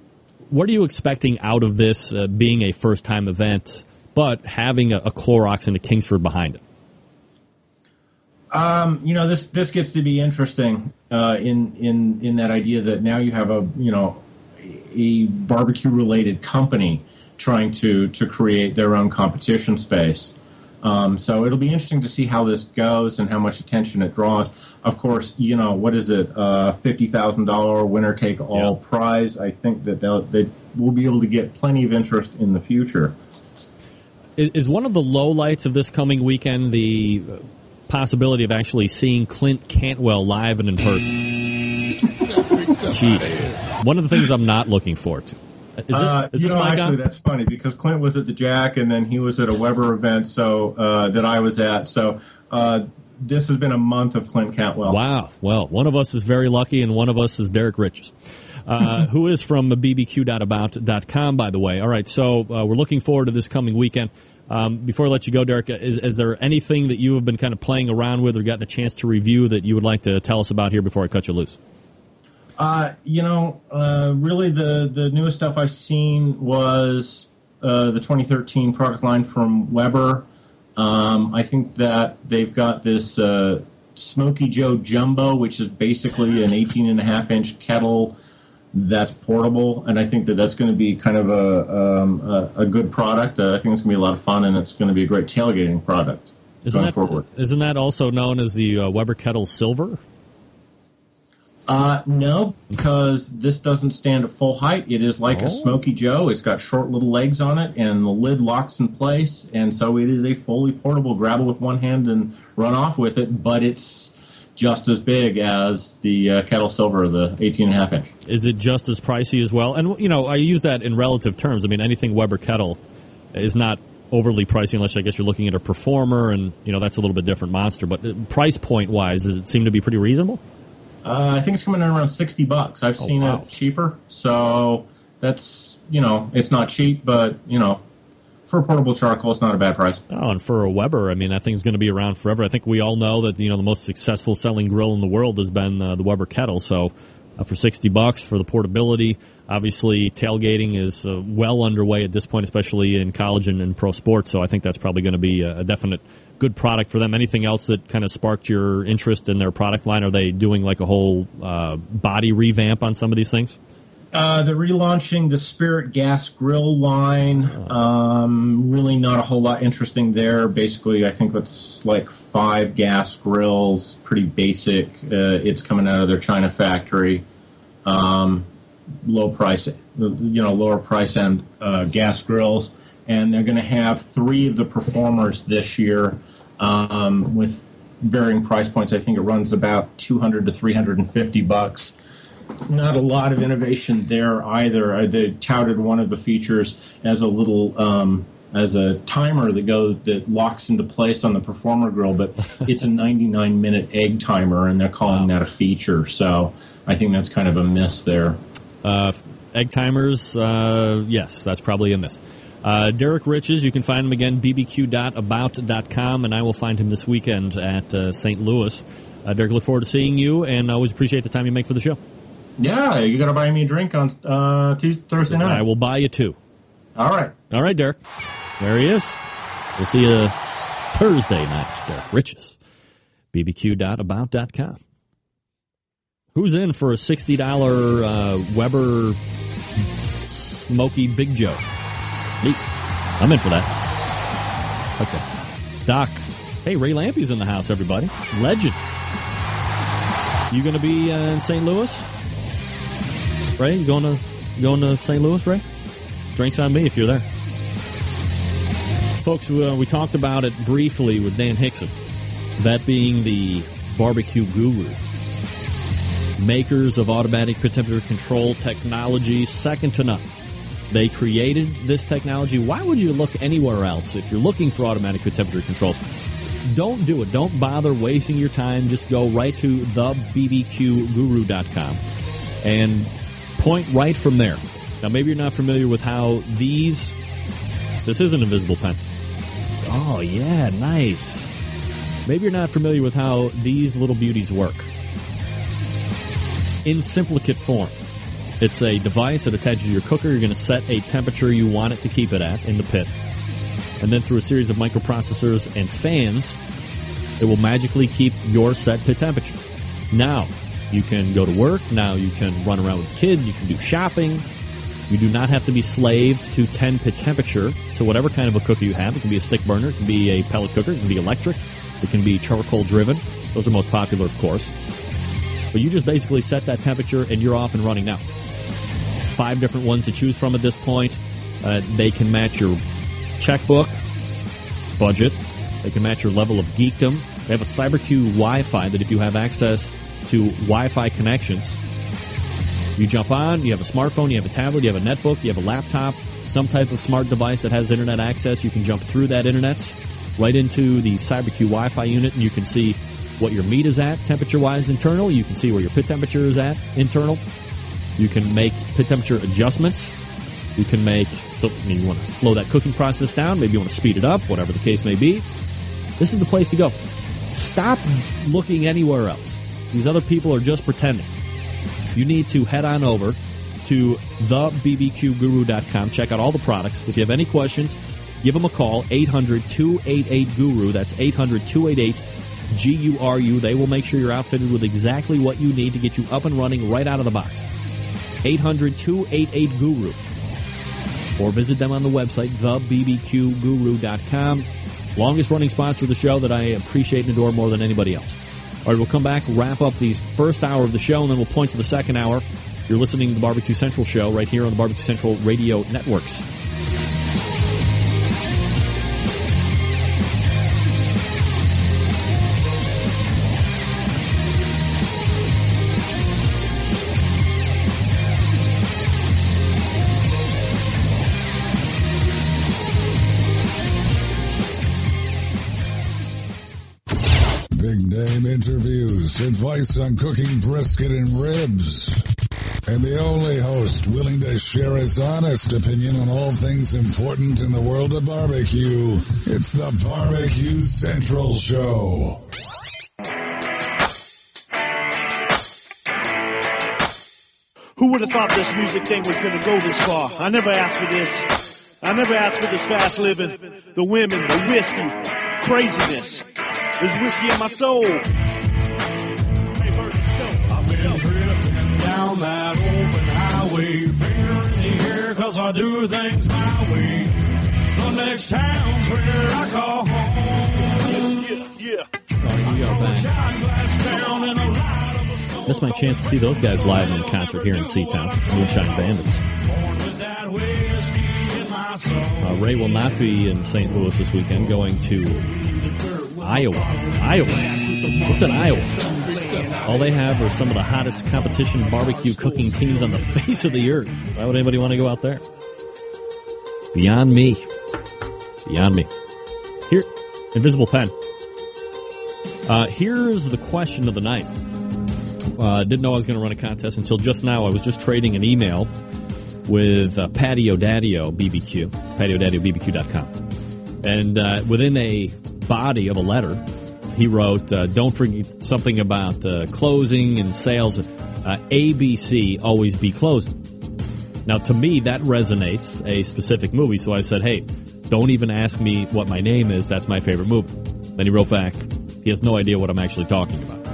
Speaker 1: what are you expecting out of this uh, being a first time event, but having a, a Clorox and a Kingsford behind it?
Speaker 8: Um, you know, this this gets to be interesting uh, in in in that idea that now you have a you know a barbecue related company trying to to create their own competition space. Um, so it'll be interesting to see how this goes and how much attention it draws. Of course, you know what is it? Uh, Fifty thousand dollar winner take all
Speaker 1: Yeah.
Speaker 8: prize. I think that they'll, they will be able to get plenty of interest in the future.
Speaker 1: Is, is one of the lowlights of this coming weekend the possibility of actually seeing Clint Cantwell live and in person? Jeez. One of the things I'm not looking forward to. Is, it,
Speaker 8: Uh,
Speaker 1: is
Speaker 8: you know, actually,
Speaker 1: guy?
Speaker 8: that's funny because Clint was at the Jack, and then he was at a Weber event, so uh, that I was at. So uh, this has been a month of Clint Cantwell.
Speaker 1: Wow. Well, one of us is very lucky, and one of us is Derrick Riches, uh, [LAUGHS] who is from bbq.about.com, by the way. All right, so uh, we're looking forward to this coming weekend. Um, before I let you go, Derrick, is, is there anything that you have been kind of playing around with or gotten a chance to review that you would like to tell us about here before I cut you loose?
Speaker 8: Uh, you know, uh, really the the newest stuff I've seen was uh, the 2013 product line from Weber. Um, I think that they've got this uh, Smokey Joe Jumbo, which is basically an 18 and a half inch kettle that's portable, and I think that that's going to be kind of a um, a, a good product. Uh, I think it's going to be a lot of fun, and it's going to be a great tailgating product
Speaker 1: Isn't
Speaker 8: going
Speaker 1: that,
Speaker 8: forward.
Speaker 1: isn't that also known as the uh, Weber Kettle Silver?
Speaker 8: Uh, no, because this doesn't stand at full height. It is like
Speaker 1: Oh.
Speaker 8: a Smokey Joe. It's got short little legs on it, and the lid locks in place, and so it is a fully portable. Grab it with one hand and run off with it, but it's just as big as the uh, Kettle Silver, the 18 and a half inch.
Speaker 1: Is it just as pricey as well? And you know, I use that in relative terms. I mean, anything Weber Kettle is not overly pricey unless I guess you're looking at a performer, and you know that's a little bit different monster. But uh, price point wise, does it seem to be pretty reasonable?
Speaker 8: Uh, I think it's coming in around 60 bucks. I've seen
Speaker 1: wow.
Speaker 8: it cheaper, so that's you know it's not cheap, but you know for portable charcoal, it's not a bad price.
Speaker 1: Oh, and for a Weber, I mean, that thing's going to be around forever. I think we all know that you know the most successful selling grill in the world has been uh, the Weber Kettle. So, uh, for sixty bucks for the portability, obviously tailgating is uh, well underway at this point, especially in college and in pro sports. So, I think that's probably going to be a definite good product for them. Anything else that kind of sparked your interest in their product line? Are they doing like a whole uh, body revamp on some of these things?
Speaker 8: Uh, they're relaunching the Spirit Gas Grill line. Um, really, not a whole lot interesting there. Basically, I think it's like five gas grills, pretty basic. Uh, it's coming out of their China factory. Um, low price, you know, lower price end uh, gas grills, and they're going to have three of the performers this year um, with varying price points. I think it runs about 200 to 350 bucks not a lot of innovation there either. They touted one of the features as a little um, as a timer that goes that locks into place on the performer grill, but [LAUGHS] it's a 99 minute egg timer, and they're calling that a feature. So I think that's kind of a miss there.
Speaker 1: Uh, egg timers, uh, yes, that's probably a miss. Uh, Derrick Riches, you can find him again, bbq.about.com, and I will find him this weekend at uh, St. Louis. Uh, Derrick, look forward to seeing you, and I always appreciate the time you make for the show.
Speaker 8: Yeah, you got to buy me a drink on uh, Tuesday, Thursday night.
Speaker 1: I will buy you two.
Speaker 8: All right.
Speaker 1: All right, Derrick. There he is. We'll see you Thursday night, Derrick Riches. bbq.about.com. Who's in for a $60 uh, Weber Smoky Big Joe? Me. I'm in for that. Okay. Doc. Hey, Ray Lampe's in the house, everybody. Legend. You going to be uh, in St. Louis? Ray, you going to going to St. Louis, Ray? Drinks on me if you're there. Folks, uh, we talked about it briefly with Dan Hixon. That being the barbecue guru. Makers of automatic temperature control technology, second to none. They created this technology. Why would you look anywhere else if you're looking for automatic temperature controls? Don't do it. Don't bother wasting your time. Just go right to thebbqguru.com and point right from there. Now, maybe you're not familiar with how these. This is an invisible pen. Oh, yeah, nice. Maybe you're not familiar with how these little beauties work. In simplicate form, it's a device that attaches to your cooker. You're going to set a temperature you want it to keep it at in the pit. And then through a series of microprocessors and fans, it will magically keep your set pit temperature. Now, you can go to work. Now you can run around with kids. You can do shopping. You do not have to be slaved to 10 pit temperature to whatever kind of a cooker you have. It can be a stick burner. It can be a pellet cooker. It can be electric. It can be charcoal driven. Those are most popular, of course. But you just basically set that temperature and you're off and running now. Five different ones to choose from at this point. Uh, they can match your checkbook, budget. They can match your level of geekdom. They have a CyberQ Wi Fi that if you have access to Wi Fi connections, you jump on, you have a smartphone, you have a tablet, you have a netbook, you have a laptop, some type of smart device that has internet access. You can jump through that internet right into the CyberQ Wi Fi unit and you can see what your meat is at temperature wise internal. You can see where your pit temperature is at internal. You can make pit temperature adjustments. You can make, I mean, you want to slow that cooking process down. Maybe you want to speed it up, whatever the case may be. This is the place to go. Stop looking anywhere else. These other people are just pretending. You need to head on over to thebbqguru.com. Check out all the products. If you have any questions, give them a call 800 288 Guru. That's 800 288 G U R U. They will make sure you're outfitted with exactly what you need to get you up and running right out of the box. 800 288 Guru. Or visit them on the website, thebbqguru.com. Longest running sponsor of the show that I appreciate and adore more than anybody else. All right, we'll come back, wrap up the first hour of the show, and then we'll point to the second hour. You're listening to the Barbecue Central show right here on the Barbecue Central radio networks.
Speaker 6: Advice on cooking brisket and ribs. And the only host willing to share his honest opinion on all things important in the world of barbecue. It's the Barbecue Central Show.
Speaker 7: Who would have thought this music thing was going to go this far? I never asked for this. I never asked for this fast living. The women, the whiskey, craziness. There's whiskey in my soul.
Speaker 9: Down that open highway, finger in the air, cause I do things my way. The next town's where I call home.
Speaker 7: Yeah, yeah.
Speaker 1: Oh, you are back.
Speaker 9: Shine glass down in a light of a storm.
Speaker 1: That's my chance to see those guys live in concert here in Seatown. Moonshine Bandits.
Speaker 9: Born with that whiskey in my soul.
Speaker 1: Uh, Ray will not be in St. Louis this weekend, going to Iowa. Iowa. What's in Iowa? All they have are some of the hottest competition barbecue cooking teams on the [LAUGHS] face of the earth. Why would anybody want to go out there? Beyond me. Beyond me. Here, Invisible Pen. Uh, here's the question of the night. Uh, didn't know I was going to run a contest until just now. I was just trading an email with uh, Patio Daddio BBQ, PatioDaddio.bbq.com. And uh, within a body of a letter, he wrote, uh, don't forget something about uh, closing and sales. Uh, ABC, always be closing. Now, to me, that resonates a specific movie. So I said, hey, don't even ask me what my name is. That's my favorite movie. Then he wrote back, He has no idea what I'm actually talking about.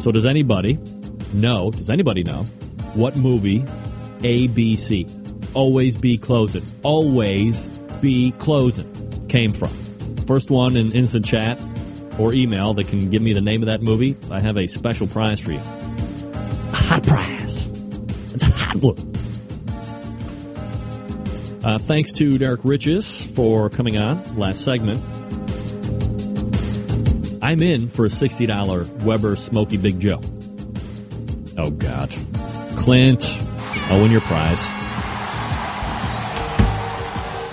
Speaker 1: So does anybody know? Does anybody know what movie ABC always be closing? Always be closing came from. First one in instant chat or email that can give me the name of that movie. I have a special prize for you. A hot prize. It's a hot one. Uh, thanks to Derrick Riches for coming on last segment. I'm in for a $60 Weber Smoky Big Joe. Oh, God. Clint, I'll win your prize.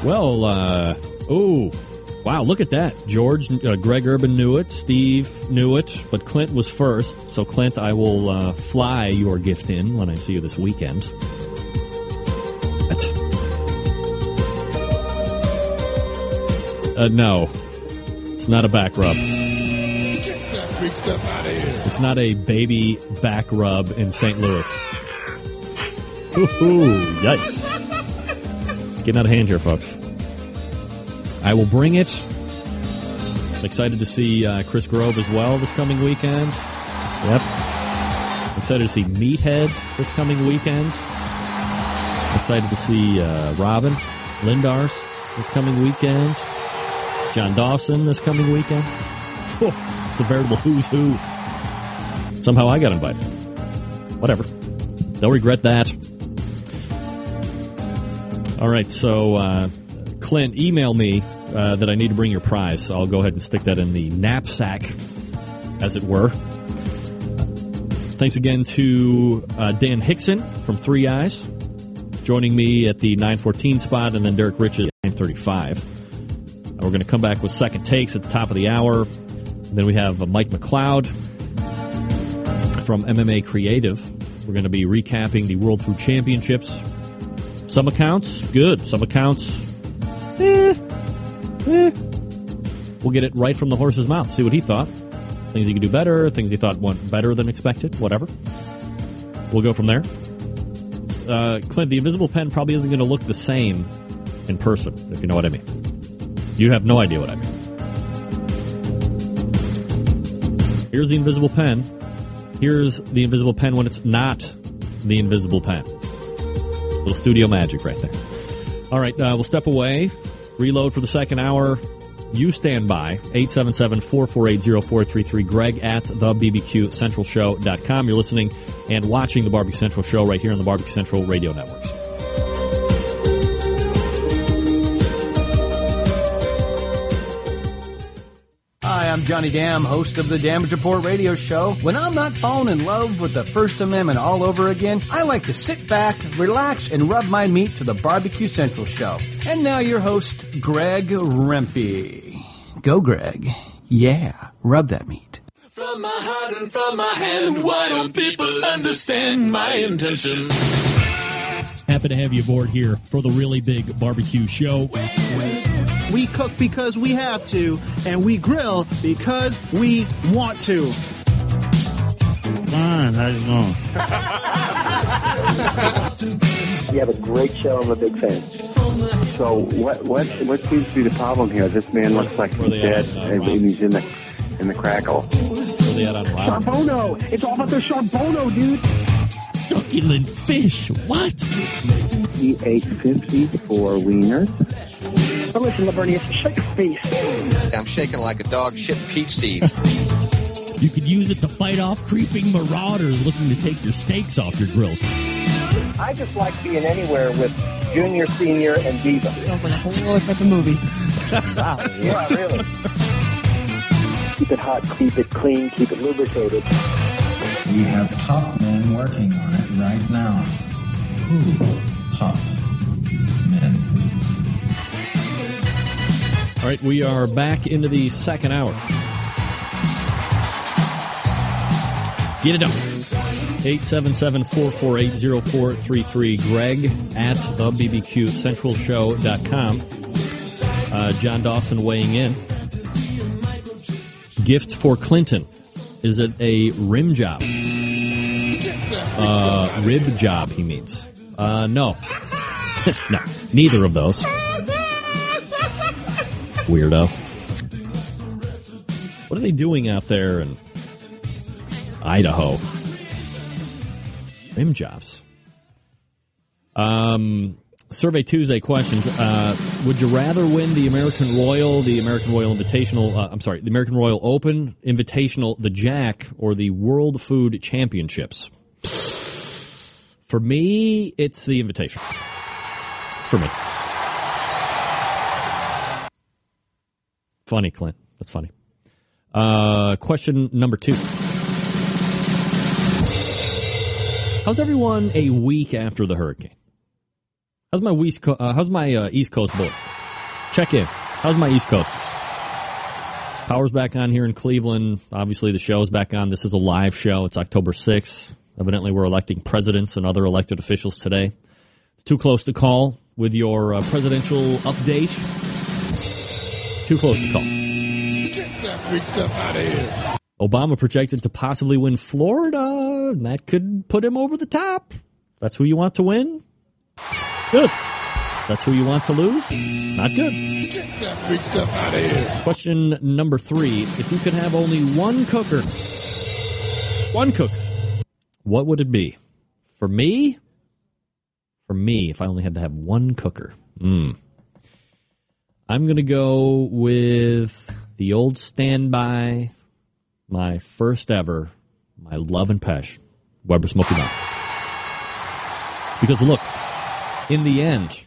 Speaker 1: Well, uh, oh, wow, look at that. George, uh, Greg Urban knew it, Steve knew it, but Clint was first. So, Clint, I will uh, fly your gift in when I see you this weekend. Uh, no, it's not a back rub.
Speaker 4: Get that big stuff out of here.
Speaker 1: It's not a baby back rub in St. Louis. Ooh, yikes. It's getting out of hand here, folks. I will bring it. Excited to see uh, Chris Grove as well this coming weekend. Yep. Excited to see Meathead this coming weekend. Excited to see uh, Robin Lindars this coming weekend. John Dawson this coming weekend. [LAUGHS] It's a veritable who's who. Somehow I got invited. Whatever. They'll regret that. All right, so uh, Clint, email me uh, that I need to bring your prize. I'll go ahead and stick that in the knapsack, as it were. Thanks again to uh, Dan Hixon from Three Eyes, joining me at the 914 spot, and then Derrick Riches at 935. We're going to come back with second takes at the top of the hour. And then we have uh, Mike McLeod from MMA Creative. We're going to be recapping the World Food Championships. Some accounts, good. Some accounts. We'll get it right from the horse's mouth, see what he thought. Things he could do better, things he thought went better than expected, whatever. We'll go from there. Uh, Clint, the invisible pen probably isn't going to look the same in person, if you know what I mean. You have no idea what I mean. Here's the invisible pen. Here's the invisible pen when it's not the invisible pen. Little studio magic right there. All right, uh, we'll step away, reload for the second hour. You stand by. 877 448 0433. Greg at the BBQCentralShow.com. You're listening and watching the Barbecue Central Show right here on the Barbecue Central Radio Networks.
Speaker 10: I'm Johnny Dam, host of the Damage Report radio show. When I'm not falling in love with the First Amendment all over again, I like to sit back, relax, and rub my meat to the Barbecue Central show. And now your host, Greg Rempe. Go, Greg. Yeah, rub that meat.
Speaker 7: From my heart and from my hand, why don't people understand my intention?
Speaker 1: Happy to have you aboard here for the really big barbecue show.
Speaker 11: We cook because we have to, and we grill because we want to.
Speaker 12: Fine, how's it going?
Speaker 13: You have a great show. I'm a big fan. So what what what seems to be the problem here? This man looks like he's dead, and he's in the in the crackle.
Speaker 11: Charbono! It's all about the Charbono, dude!
Speaker 7: Succulent fish. What?
Speaker 13: He ate 54 wieners.
Speaker 11: But listen, Lavernius, shake a face.
Speaker 14: I'm shaking like a dog shit peach seeds.
Speaker 15: You could use it to fight off creeping marauders looking to take your steaks off your grills.
Speaker 13: I just like being anywhere with Junior, Senior, and Diva.
Speaker 11: Sounds like a whole other fucking movie. [LAUGHS]
Speaker 13: yeah, really. Keep it hot, keep it clean, keep it lubricated.
Speaker 16: We have top men working on it right now. Who? Top
Speaker 1: All right, we are back into the second hour. Get it done. 877-448-0433. Greg at the BBQCentralShow.com. Uh, John Dawson weighing in. Gift for Clinton. Is it a rim job? Uh, rib job, he means. Uh, no. [LAUGHS] no, neither of those. Weirdo. What are they doing out there in Idaho? Rim jobs. Um, Survey Tuesday questions. Uh, would you rather win the American Royal, the American Royal Invitational, uh, I'm sorry, the American Royal Open, Invitational, the Jack, or the World Food Championships? For me, it's the invitation. It's for me. Funny, Clint. That's funny. Uh, question number two. How's everyone a week after the hurricane? How's my East Co- uh, How's my uh, East Coast boys? Check in. How's my East Coasters? Power's back on here in Cleveland. Obviously, the show's back on. This is a live show. It's October 6th. Evidently, we're electing presidents and other elected officials today. It's too close to call with your uh, presidential update. Too close to call.
Speaker 4: Get that big stuff out of here.
Speaker 1: Obama projected to possibly win Florida, and that could put him over the top. That's who you want to win? Good. That's who you want to lose? Not good.
Speaker 4: Get that big stuff out of here.
Speaker 1: Question number three. If you could have only one cooker, one cooker, what would it be? For me? For me, if I only had to have one cooker. Mm. I'm going to go with the old standby, my first ever, my love and passion, Weber Smoky Mountain. Because look, in the end,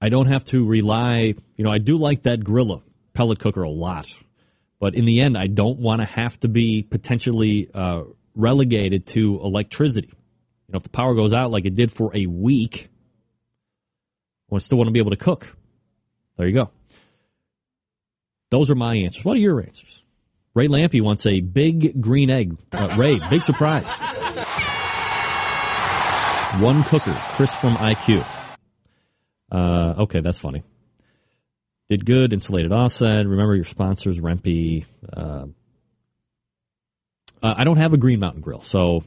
Speaker 1: I don't have to rely, you know, I do like that Grilla pellet cooker a lot. But in the end, I don't want to have to be potentially uh, relegated to electricity. You know, if the power goes out like it did for a week, I still want to be able to cook. There you go. Those are my answers. What are your answers? Ray Lampe wants a big green egg. Uh, Ray, big surprise. One cooker. Chris from IQ. Uh, okay, that's funny. Did good. Insulated offset. Remember your sponsors, Rempe. Uh, uh, I don't have a Green Mountain Grill, so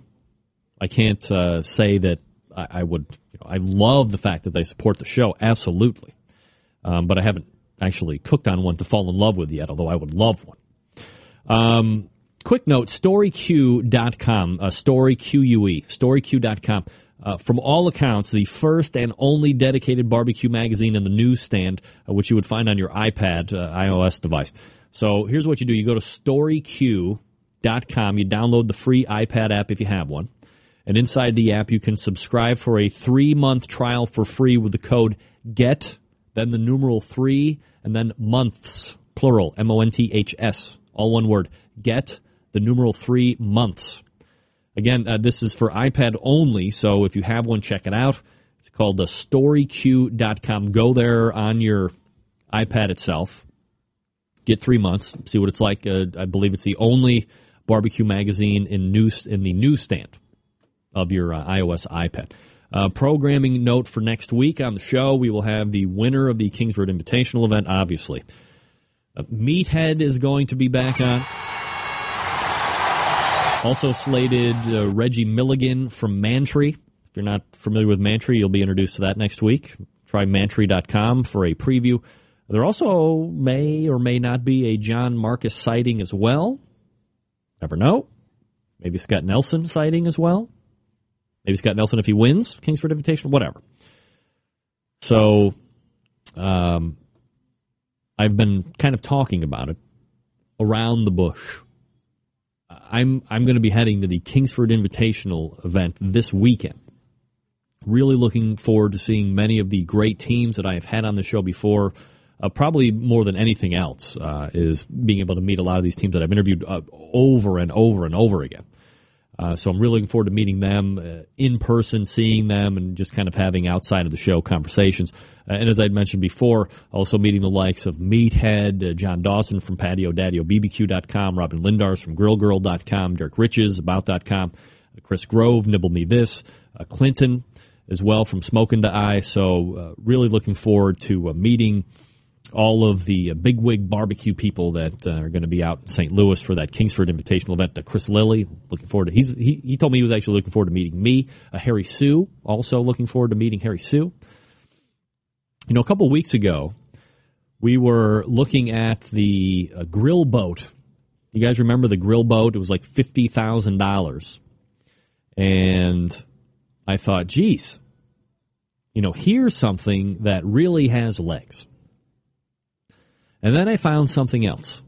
Speaker 1: I can't uh, say that I, I would. You know, I love the fact that they support the show, absolutely. Um, but I haven't actually cooked on one to fall in love with yet, although I would love one. Um, quick note storyq.com, uh, storyque, storyq.com. Uh, from all accounts, the first and only dedicated barbecue magazine in the newsstand, uh, which you would find on your iPad, uh, iOS device. So here's what you do you go to storyq.com, you download the free iPad app if you have one. And inside the app, you can subscribe for a three month trial for free with the code GET, then the numeral three, and then months, plural, M O N T H S, all one word. GET, the numeral three months. Again, uh, this is for iPad only, so if you have one, check it out. It's called the storyq.com. Go there on your iPad itself. Get three months, see what it's like. Uh, I believe it's the only barbecue magazine in news in the newsstand of your uh, iOS iPad. Uh, programming note for next week on the show: we will have the winner of the Kingsford Invitational event. Obviously, uh, Meathead is going to be back on. Also slated uh, Reggie Milligan from Mantry. If you're not familiar with Mantry, you'll be introduced to that next week. Try mantry.com for a preview. There also may or may not be a John Marcus sighting as well. Never know. Maybe Scott Nelson sighting as well. Maybe Scott Nelson if he wins Kingsford Invitational, whatever. So, um, I've been kind of talking about it around the bush. I'm I'm going to be heading to the Kingsford Invitational event this weekend. Really looking forward to seeing many of the great teams that I have had on the show before. Uh, probably more than anything else uh, is being able to meet a lot of these teams that I've interviewed uh, over and over and over again. Uh, so I'm really looking forward to meeting them uh, in person, seeing them, and just kind of having outside of the show conversations. Uh, and as I'd mentioned before, also meeting the likes of Meathead, uh, John Dawson from Patio Daddio BBQ.com, Robin Lindars from GrillGirl.com, Derrick Riches, About.com, uh, Chris Grove, Nibble Me This, uh, Clinton as well from Smoking to Eye. So really looking forward to meeting all of the bigwig barbecue people that uh, are going to be out in St. Louis for that Kingsford Invitational event. Uh, Chris Lilly, looking forward to. He's he, he told me he was actually looking forward to meeting me. Uh, Harry Soo, also looking forward to meeting Harry Soo. You know, a couple weeks ago, we were looking at the uh, grill boat. You guys remember the grill boat? It was like fifty thousand dollars, and I thought, geez, you know, here's something that really has legs. And then I found something else.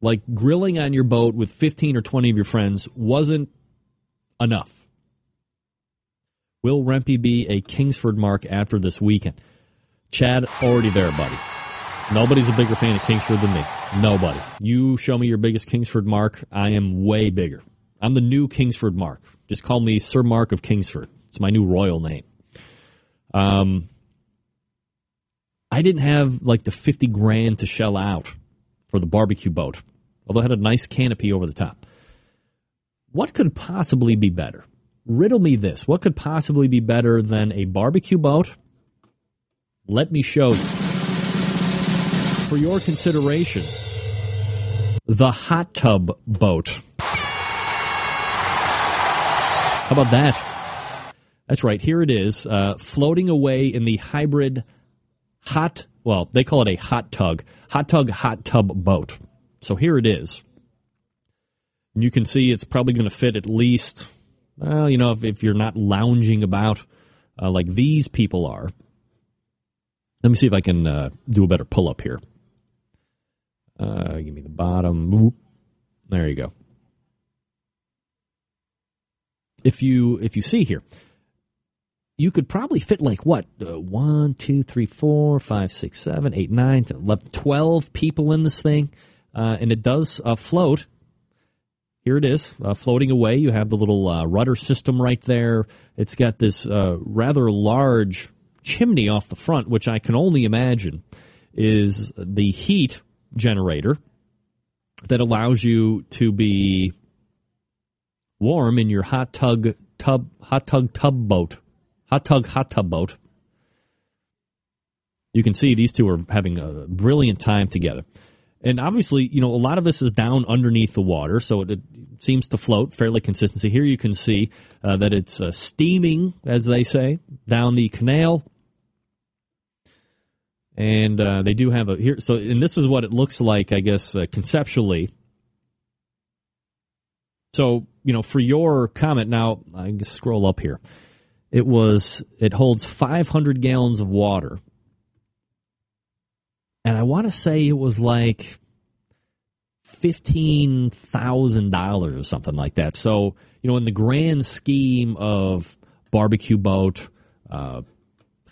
Speaker 1: Like grilling on your boat with 15 or 20 of your friends wasn't enough. Will Rempe be a Kingsford mark after this weekend? Chad, already there, buddy. Nobody's a bigger fan of Kingsford than me. Nobody. You show me your biggest Kingsford mark, I am way bigger. I'm the new Kingsford Mark. Just call me Sir Mark of Kingsford. It's my new royal name. Um, I didn't have like the 50 grand to shell out for the barbecue boat, although it had a nice canopy over the top. What could possibly be better? Riddle me this. What could possibly be better than a barbecue boat? Let me show you. For your consideration, the hot tub boat. How about that? That's right. Here it is, uh, floating away in the hybrid hot. Well, they call it a hot tug, hot tug, hot tub boat. So here it is. You can see it's probably going to fit at least, well, you know, if, if you're not lounging about uh, like these people are. Let me see if I can uh, do a better pull up here. Uh, give me the bottom. There you go. If you if you see here, you could probably fit like what uh, one, two, three, four, five, six, seven, eight, nine, 10, 11, 12 people in this thing, uh, and it does uh, float. Here it is, uh, floating away. You have the little uh, rudder system right there. It's got this uh, rather large chimney off the front, which I can only imagine is the heat generator that allows you to be warm in your hot tug tub hot tug tub boat hot tug hot tub boat. You can see these two are having a brilliant time together. And obviously you know a lot of this is down underneath the water so it, it seems to float fairly consistently. here you can see uh, that it's uh, steaming as they say down the canal. And uh, they do have a here so and this is what it looks like i guess uh, conceptually. So you know for your comment now i can scroll up here it was it holds 500 gallons of water. And i want to say it was like $15000 or something like that. So you know in the grand scheme of barbecue boat uh,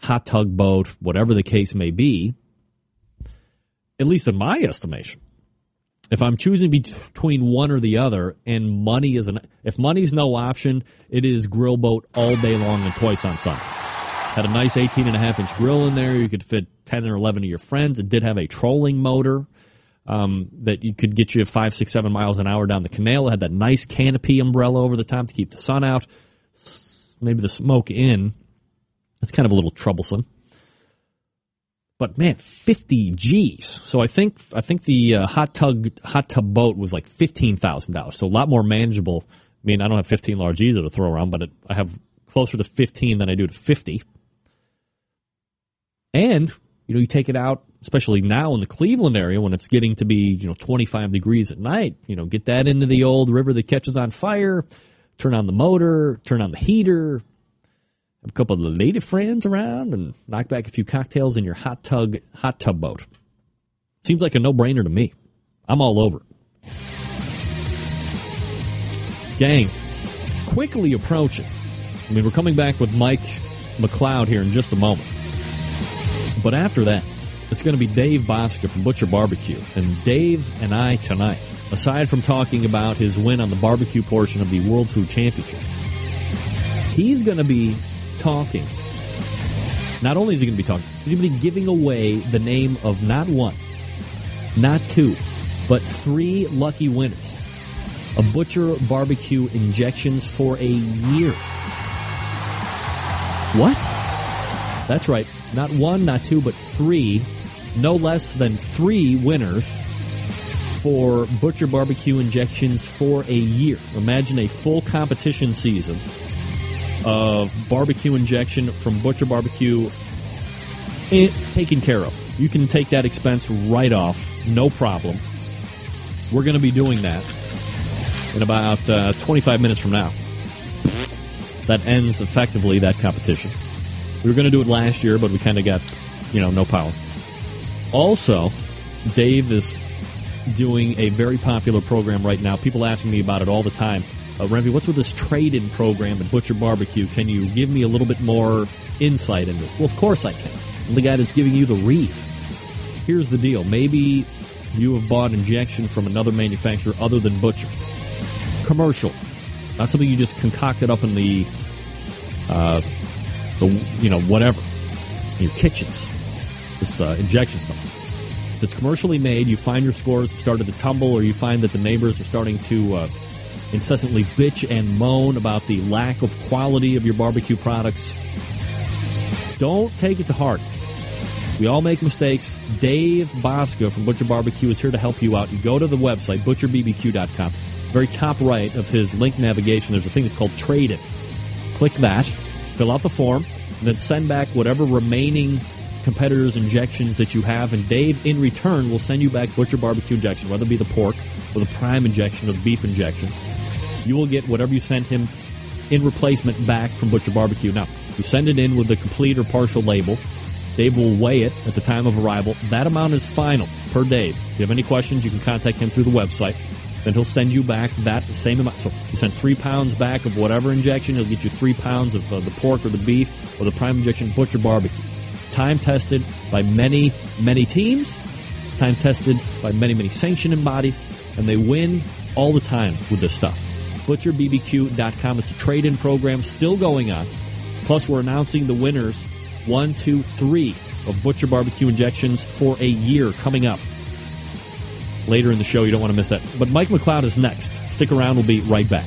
Speaker 1: hot tug boat, whatever the case may be, at least in my estimation, if I'm choosing between one or the other, and money is an if money's no option, it is grill boat all day long and twice on Sunday. Had a nice 18 and a half inch grill in there. You could fit 10 or 11 of your friends. It did have a trolling motor um, that you could get you five, six, seven miles an hour down the canal. It had that nice canopy umbrella over the top to keep the sun out, maybe the smoke in. It's kind of a little troublesome. But man, 50 G's. So I think I think the uh, hot tub hot tub boat was like fifteen thousand dollars. So a lot more manageable. I mean, I don't have 15 large G's to throw around, but it, I have closer to 15 than I do to 50. And you know, you take it out, especially now in the Cleveland area when it's getting to be you know 25 degrees at night. You know, get that into the old river that catches on fire. Turn on the motor, turn on the heater, a couple of lady friends around and knock back a few cocktails in your hot tub hot tub boat. Seems like a no brainer to me. I'm all over. Gang, quickly approaching. I mean, we're coming back with Mike McLeod here in just a moment. But after that, it's going to be Dave Bouska from Butcher Barbecue. And Dave and I tonight, aside from talking about his win on the barbecue portion of the World Food Championship, he's going to be talking. Not only is he going to be talking, he's going to be giving away the name of not one, not two, but three lucky winners of Butcher Barbecue injections for a year. What? That's right. Not one, not two, but three. No less than three winners for Butcher Barbecue injections for a year. Imagine a full competition season of barbecue injection from Butcher Barbecue it taken care of. You can take that expense right off, no problem. We're going to be doing that in about uh, 25 minutes from now. That ends effectively that competition. We were going to do it last year, but we kind of got, you know, no power. Also, Dave is doing a very popular program right now. People asking me about it all the time. Uh, what's with this trade-in program at Butcher Barbecue? Can you give me a little bit more insight in this? Well, of course I can. I'm the guy that's giving you the read. Here's the deal. Maybe you have bought injection from another manufacturer other than Butcher. Commercial. Not something you just concocted up in the, uh, the you know, whatever, in your kitchens. This uh, injection stuff. If it's commercially made, you find your scores have started to tumble, or you find that the neighbors are starting to uh, incessantly bitch and moan about the lack of quality of your barbecue products. Don't take it to heart. We all make mistakes. Dave Bouska from Butcher Barbecue is here to help you out. You go to the website, butcherbbq.com. Very top right of his link navigation, there's a thing that's called Trade It. Click that, fill out the form, and then send back whatever remaining competitors' injections that you have, and Dave, in return, will send you back Butcher Barbecue injection, whether it be the pork or the prime injection or the beef injection. You will get whatever you sent him in replacement back from Butcher Barbecue. Now, you send it in with the complete or partial label. Dave will weigh it at the time of arrival. That amount is final per Dave. If you have any questions, you can contact him through the website. Then he'll send you back that same amount. So you send three pounds back of whatever injection. He'll get you three pounds of uh, the pork or the beef or the prime injection butcher barbecue. Time tested by many, many teams. Time tested by many, many sanctioning bodies. And they win all the time with this stuff. ButcherBBQ.com. It's a trade in program still going on. Plus, we're announcing the winners one, two, three of Butcher Barbecue injections for a year coming up. Later in the show, you don't want to miss it. But Mike McLeod is next. Stick around, we'll be right back.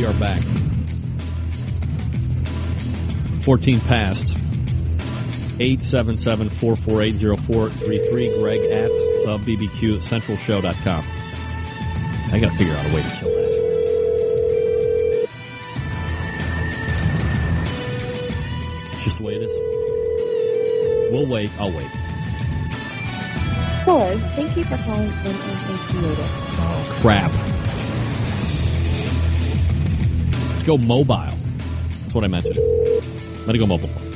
Speaker 1: We are back. 14 past. 877 448 0433. Greg at the BBQ Centralshow.com. I got to figure out a way to kill that. It's just the way it is. We'll wait. I'll wait.
Speaker 12: Hello. Thank you for calling MMA Creative.
Speaker 1: Oh, crap. Let's go mobile. That's what I meant to do. Let it go mobile phone.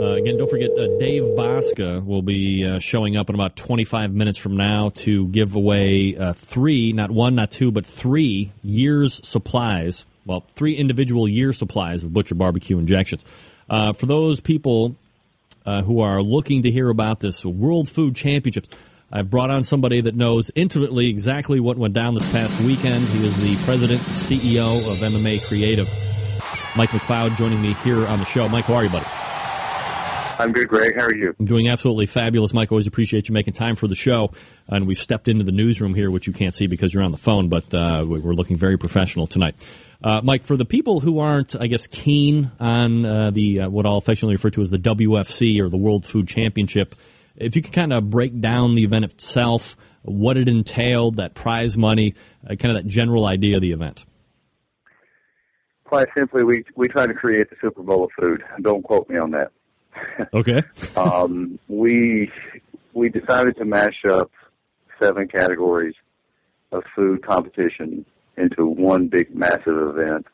Speaker 1: Uh, again, don't forget, uh, Dave Bouska will be uh, showing up in about 25 minutes from now to give away uh, three, not one, not two, but three years' supplies. Well, three individual year supplies of Butcher Barbecue injections. Uh, for those people uh, who are looking to hear about this World Food Championships, I've brought on somebody that knows intimately exactly what went down this past weekend. He is the president, CEO of MMA Creative. Mike McLeod joining me here on the show. Mike, how are you, buddy?
Speaker 5: I'm good, Greg. How are you?
Speaker 1: I'm doing absolutely fabulous, Mike. Always appreciate you making time for the show. And we've stepped into the newsroom here, which you can't see because you're on the phone, but uh, we're looking very professional tonight. Uh, Mike, for the people who aren't, I guess, keen on uh, the uh, what I'll affectionately refer to as the WFC or the World Food Championship, if you could kind of break down the event itself, what it entailed, that prize money, uh, kind of that general idea of the event.
Speaker 5: Quite simply, we we try to create the Super Bowl of food. Don't quote me on that. [LAUGHS]
Speaker 1: Okay. [LAUGHS]
Speaker 5: um, we we decided to mash up seven categories of food competition into one big massive event.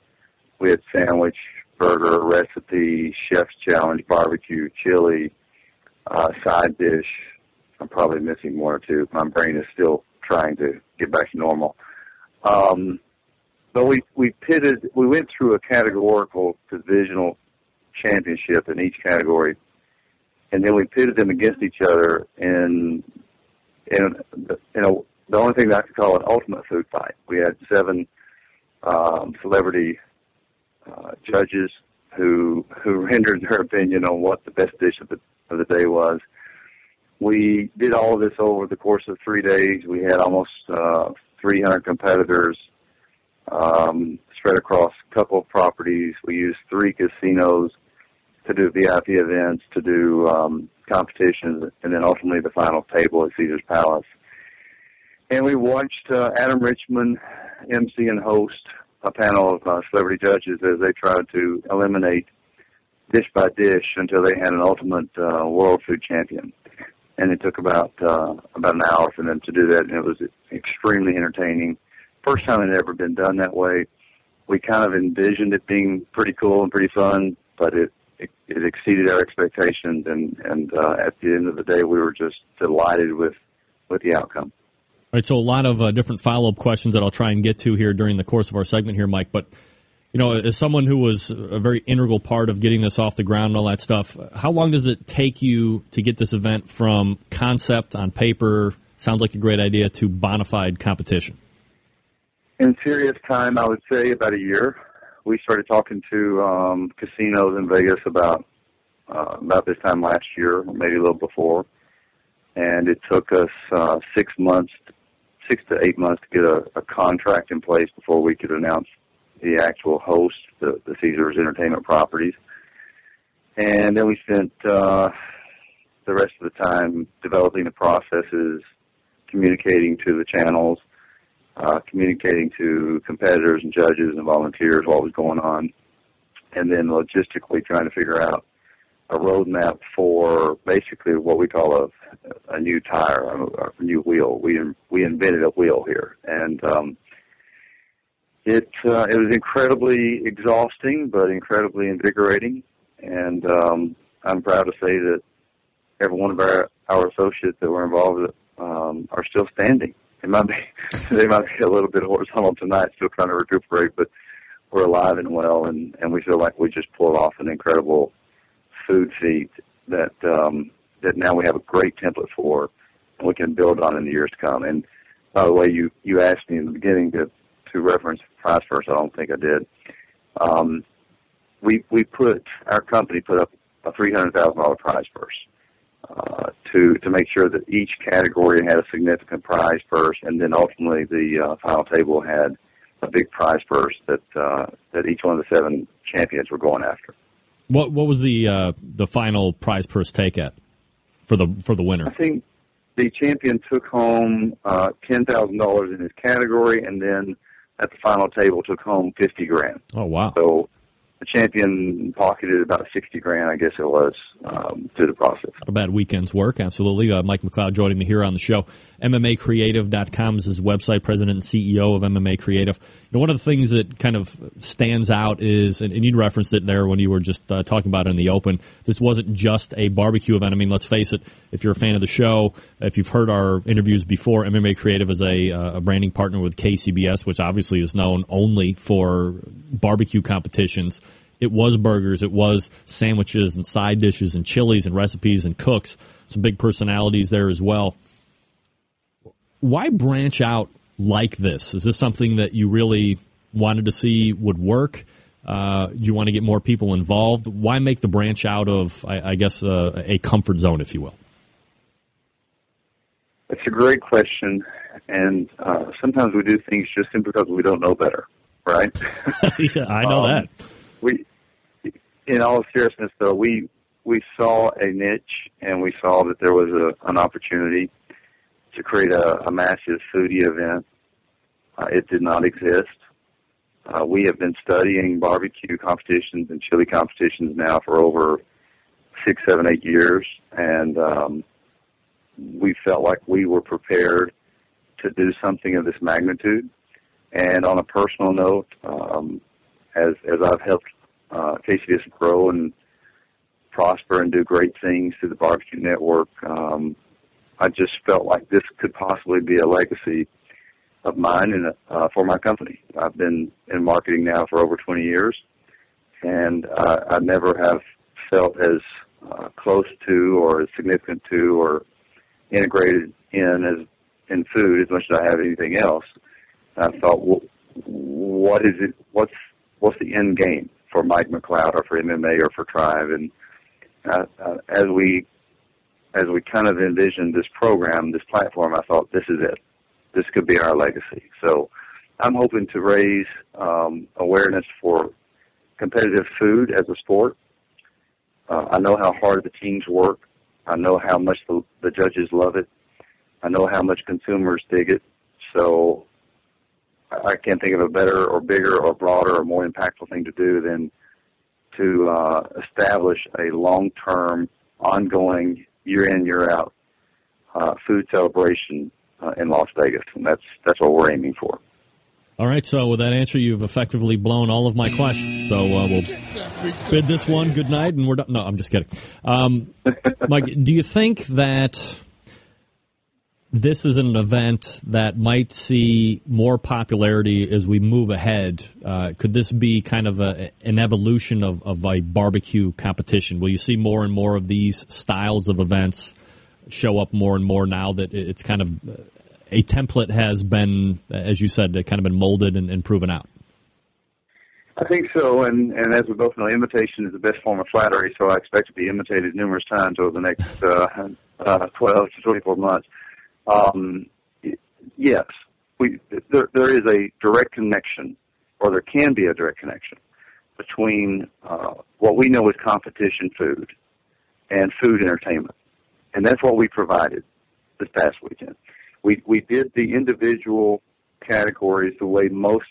Speaker 5: We had sandwich, burger, recipe, chef's challenge, barbecue, chili, uh, side dish. I'm probably missing one or two. My brain is still trying to get back to normal. Um, but we we pitted. We went through a categorical divisional championship in each category, and then we pitted them against each other in in in a
Speaker 13: the only thing that I could call an ultimate food fight. We had seven um, celebrity uh, judges who who [LAUGHS] rendered their opinion on what the best dish of the of the day was. We did all of this over the course of three days. We had almost uh, 300 competitors um, spread across a couple of properties. We used three casinos to do VIP events, to do um, competitions, and then ultimately the final table at Caesar's Palace. And we watched uh, Adam Richman MC and host a panel of uh, celebrity judges as they tried to eliminate dish by dish until they had an ultimate uh, world food champion. And it took about uh, about an hour for them to do that, and it was extremely entertaining. First time it had ever been done that way. We kind of envisioned it being pretty cool and pretty fun, but it it, it exceeded our expectations, and and uh, at the end of the day, we were just delighted with with the outcome.
Speaker 1: All right, so a lot of uh, different follow up questions that I'll try and get to here during the course of our segment here, Mike. But you know, as someone who was a very integral part of getting this off the ground and all that stuff, how long does it take you to get this event from concept on paper, sounds like a great idea, to bona fide competition?
Speaker 13: In serious time, I would say about a year. We started talking to um, casinos in Vegas about uh, about this time last year, maybe a little before, and it took us uh, six months, six to eight months to get a, a contract in place before we could announce the actual host, the, the Caesars Entertainment Properties. And then we spent uh, the rest of the time developing the processes, communicating to the channels, uh, communicating to competitors and judges and volunteers what was going on, and then logistically trying to figure out a roadmap for basically what we call a a new tire, a, a new wheel. We we invented a wheel here, and um, it uh, it was incredibly exhausting, but incredibly invigorating. And um, I'm proud to say that every one of our our associates that were involved um, are still standing. They might be [LAUGHS] they might be a little bit horizontal tonight, still trying to recuperate, but we're alive and well, and and we feel like we just pulled off an incredible food feat that um, that now we have a great template for, and we can build on in the years to come. And by the way, you you asked me in the beginning to to reference prize purse. I don't think I did. Um, we we put our company put up a three hundred thousand dollar prize purse uh, to to make sure that each category had a significant prize purse, and then ultimately the uh, final table had a big prize purse that uh, that each one of the seven champions were going after.
Speaker 1: What what was the uh, the final prize purse take at for the for the winner?
Speaker 13: I think the champion took home uh, ten thousand dollars in his category, and then at the final table took home fifty grand.
Speaker 1: Oh wow!
Speaker 13: So the champion pocketed about sixty grand, I guess it was, um, through the process.
Speaker 1: A bad weekend's work, absolutely. Uh, Mike McLeod joining me here on the show. MMAcreative.com is his website, president and CEO of MMA Creative. You know, one of the things that kind of stands out is, and, and you referenced it there when you were just uh, talking about it in the open, this wasn't just a barbecue event. I mean, let's face it, if you're a fan of the show, if you've heard our interviews before, MMA Creative is a, uh, a branding partner with KCBS, which obviously is known only for barbecue competitions it was burgers, it was sandwiches and side dishes and chilies and recipes and cooks. Some big personalities there as well. Why branch out like this? Is this something that you really wanted to see would work? Uh, you want to get more people involved? Why make the branch out of, I, I guess, uh, a comfort zone, if you will?
Speaker 13: It's a great question, and uh, sometimes we do things just simply because we don't know better, right? [LAUGHS]
Speaker 1: yeah, I know [LAUGHS] um, that.
Speaker 13: We in all seriousness, though, we we saw a niche and we saw that there was a, an opportunity to create a, a massive foodie event. Uh, it did not exist. Uh, we have been studying barbecue competitions and chili competitions now for over six, seven, eight years, and um, we felt like we were prepared to do something of this magnitude. And on a personal note, um, as as I've helped uh, KCBS grow and prosper and do great things through the barbecue network. Um, I just felt like this could possibly be a legacy of mine and uh, for my company. I've been in marketing now for over 20 years, and uh, I never have felt as uh, close to or as significant to or integrated in as in food as much as I have anything else. I thought, well, what is it? What's what's the end game for Mike McLeod or for MMA or for Tribe? And uh, uh, as we as we kind of envisioned this program, this platform, I thought this is it. This could be our legacy. So I'm hoping to raise um, awareness for competitive food as a sport. Uh, I know how hard the teams work. I know how much the, the judges love it. I know how much consumers dig it. So I can't think of a better or bigger or broader or more impactful thing to do than to uh, establish a long-term, ongoing, year in year out uh, food celebration uh, in Las Vegas, and that's that's what we're aiming for.
Speaker 1: All right, so with that answer, you've effectively blown all of my questions. So uh, we'll bid this one good night, and we're done. No, I'm just kidding. Um, Mike, do you think that this is an event that might see more popularity as we move ahead? Uh, could this be kind of a, an evolution of, of a barbecue competition? Will you see more and more of these styles of events show up more and more now that it's kind of a template has been, as you said, kind of been molded and, and proven out?
Speaker 13: I think so, and and as we both know, imitation is the best form of flattery. So I expect to be imitated numerous times over the next uh, [LAUGHS] uh, twelve to twenty-four months. Um, yes, we there there is a direct connection, or there can be a direct connection between uh, what we know as competition food and food entertainment, and that's what we provided this past weekend. We we did the individual categories the way most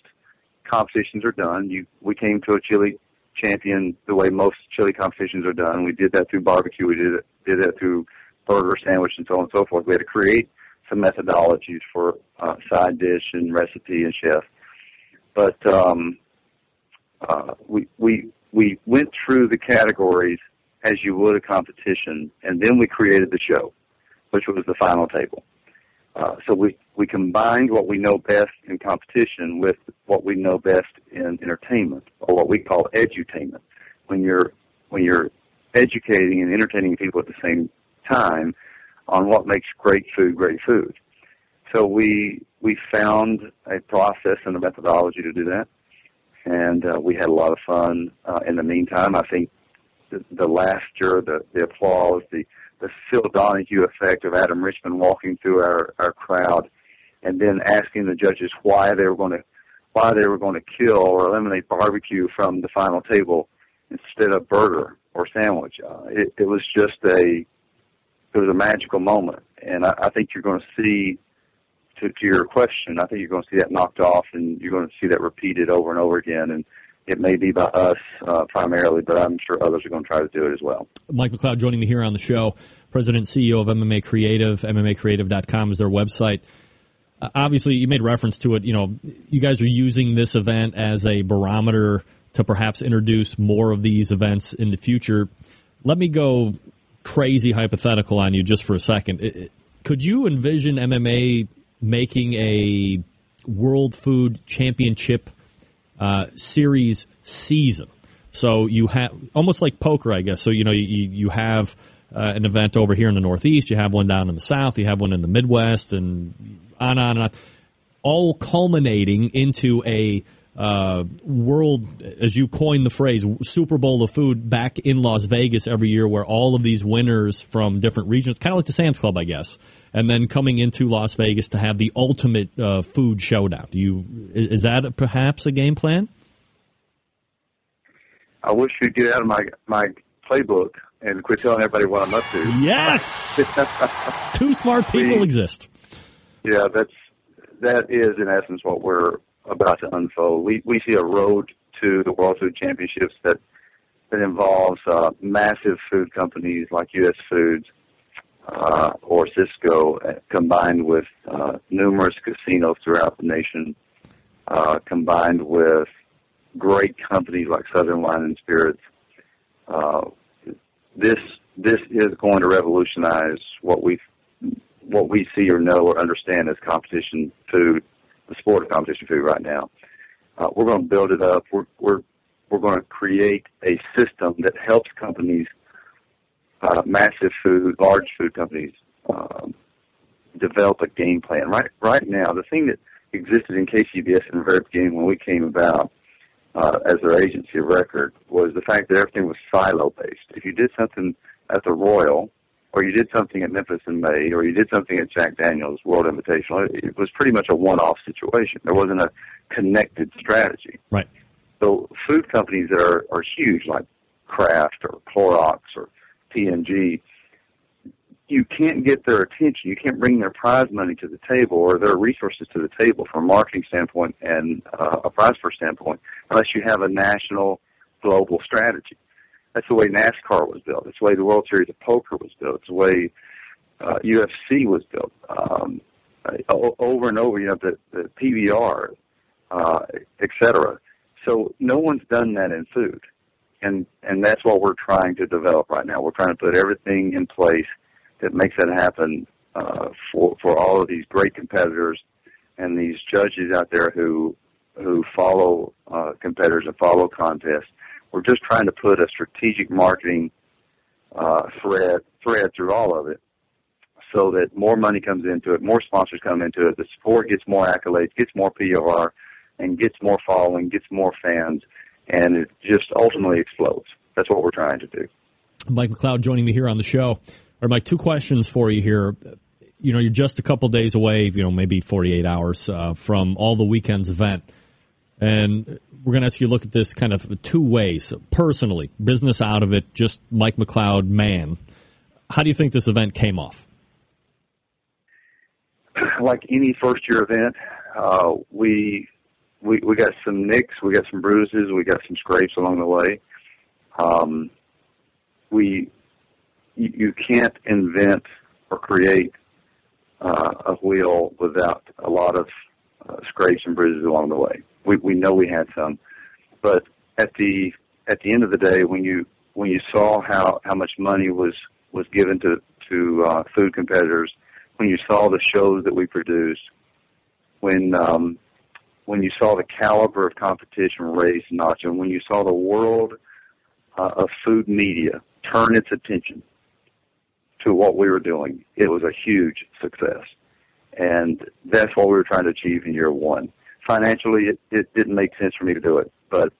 Speaker 13: competitions are done. You we came to a chili champion the way most chili competitions are done. We did that through barbecue. We did it did that through burger, sandwich, and so on and so forth. We had to create some methodologies for uh, side dish and recipe and chef. But um, uh, we we we went through the categories as you would a competition, and then we created the show, which was the final table. Uh, so we we combined what we know best in competition with what we know best in entertainment, or what we call edutainment. When you're when you're educating and entertaining people at the same time on what makes great food great food. So we we found a process and a methodology to do that, and uh, we had a lot of fun. Uh, in the meantime, I think the, the laughter, the the applause, the the Phil Donahue effect of Adam Richman walking through our our crowd, and then asking the judges why they were going to why they were going to kill or eliminate barbecue from the final table instead of burger or sandwich. Uh, it, it was just a it was a magical moment, and I, I think you're going to see. To, to your question, I think you're going to see that knocked off, and you're going to see that repeated over and over again. And it may be by us uh, primarily, but I'm sure others are going to try to do it as well.
Speaker 1: Mike McLeod joining me here on the show, President CEO of MMA Creative. MMAcreative.com is their website. Uh, obviously, you made reference to it. You know, you guys are using this event as a barometer to perhaps introduce more of these events in the future. Let me go crazy hypothetical on you just for a second. Could you envision MMA making a World Food Championship uh, series season? So you have almost like poker, I guess. So you know you you have uh, an event over here in the Northeast, you have one down in the South, you have one in the Midwest, and on and on and on, all culminating into a uh, world, as you coined the phrase, Super Bowl of food back in Las Vegas every year, where all of these winners from different regions, kind of like the Sam's Club, I guess, and then coming into Las Vegas to have the ultimate uh, food showdown. Do you is that perhaps a game plan?
Speaker 13: I wish you'd get out of my my playbook and quit telling everybody what I'm up to.
Speaker 1: Yes, [LAUGHS] two smart people exist.
Speaker 13: Yeah, that's that is in essence what we're about to unfold. We we see a road to the World Food Championships that that involves uh, massive food companies like U.S. Foods uh, or Sysco, uh, combined with uh, numerous casinos throughout the nation, uh, combined with great companies like Southern Wine and Spirits. Uh, this this is going to revolutionize what we what we see or know or understand as competition food, the sport of competition food right now. Uh, we're going to build it up. We're we're we're going to create a system that helps companies, uh, massive food, large food companies, um, develop a game plan. Right, right now, the thing that existed in KCBS in the very beginning when we came about uh, as their agency of record was the fact that everything was silo based. If you did something at the Royal, or you did something at Memphis in May, or you did something at Jack Daniels World Invitational, it was pretty much a one-off situation. There wasn't a connected strategy.
Speaker 1: Right.
Speaker 13: So food companies that are, are huge, like Kraft or Clorox or P&G, you can't get their attention. You can't bring their prize money to the table or their resources to the table from a marketing standpoint and uh, a prize for standpoint unless you have a national, global strategy. That's the way NASCAR was built. It's the way the World Series of Poker was built. It's the way uh, UFC was built. Um, uh, over and over, you know, the, the PBR, uh, et cetera. So no one's done that in food. And, and that's what we're trying to develop right now. We're trying to put everything in place that makes that happen, uh, for, for all of these great competitors and these judges out there who, who follow, uh, competitors and follow contests. We're just trying to put a strategic marketing, uh, thread, thread through all of it so that more money comes into it, more sponsors come into it, the sport gets more accolades, gets more PR, and gets more following, gets more fans, and it just ultimately explodes. That's what we're trying to do.
Speaker 1: Mike McCloud joining me here on the show. Or Mike, two questions for you here. You know, you're just a couple days away, you know, maybe 48 hours uh, from all the weekend's event. And we're going to ask you to look at this kind of two ways. Personally, business out of it, just Mike McCloud, man. How do you think this event came off? [CLEARS THROAT]
Speaker 13: Like any first year event, uh, we we we got some nicks, we got some bruises, we got some scrapes along the way. Um, we you, you can't invent or create uh, a wheel without a lot of uh, scrapes and bruises along the way. We we know we had some, but at the at the end of the day, when you when you saw how how much money was was given to to uh, food competitors, when you saw the shows that we produced, when um, when you saw the caliber of competition raise notch, and when you saw the world uh, of food media turn its attention to what we were doing, it was a huge success. And that's what we were trying to achieve in year one. Financially, it, it didn't make sense for me to do it, but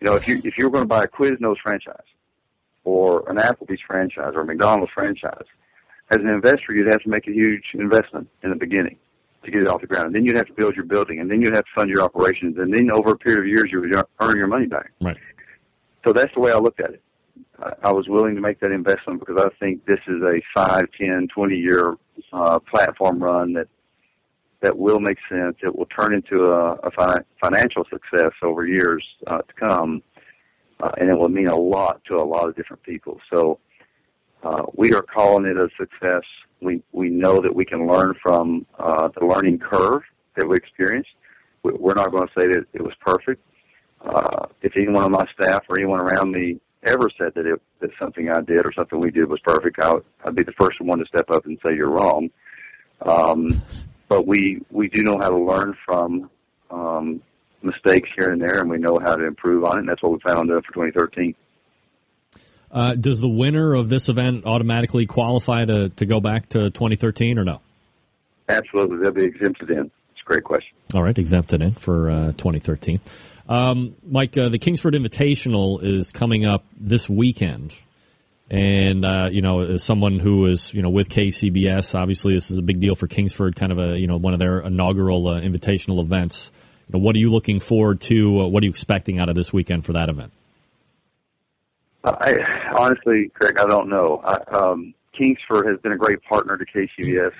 Speaker 13: you know, if you if you were going to buy a Quiznos franchise or an Applebee's franchise or a McDonald's franchise, as an investor, you'd have to make a huge investment in the beginning to get it off the ground. And then you'd have to build your building, and then you'd have to fund your operations, and then over a period of years, you would earn your money back.
Speaker 1: Right.
Speaker 13: So that's the way I looked at it. I, was willing to make that investment because I think this is a five, ten, twenty year uh, platform run that that will make sense. It will turn into a, a fi- financial success over years uh, to come, uh, and it will mean a lot to a lot of different people. So uh, we are calling it a success. We we know that we can learn from uh, the learning curve that we experienced. We, we're not going to say that it was perfect. Uh, if anyone on my staff or anyone around me ever said that it that something I did or something we did was perfect, I would, I'd be the first one to step up and say you're wrong. Um, but we we do know how to learn from um, mistakes here and there, and we know how to improve on it. And that's what we plan on doing for 2013.
Speaker 1: Uh, does the winner of this event automatically qualify to, to go back to 2013 or no?
Speaker 13: Absolutely, they'll be exempted in. It's a great question.
Speaker 1: All right, exempted in for uh, 2013. Um, Mike, uh, the Kingsford Invitational is coming up this weekend. And, uh, you know, as someone who is, you know, with KCBS, obviously this is a big deal for Kingsford, kind of a, you know, one of their inaugural uh, invitational events. You know, what are you looking forward to? Uh, what are you expecting out of this weekend for that event?
Speaker 13: I honestly, Craig, I don't know. I, um, Kingsford has been a great partner to KCBS.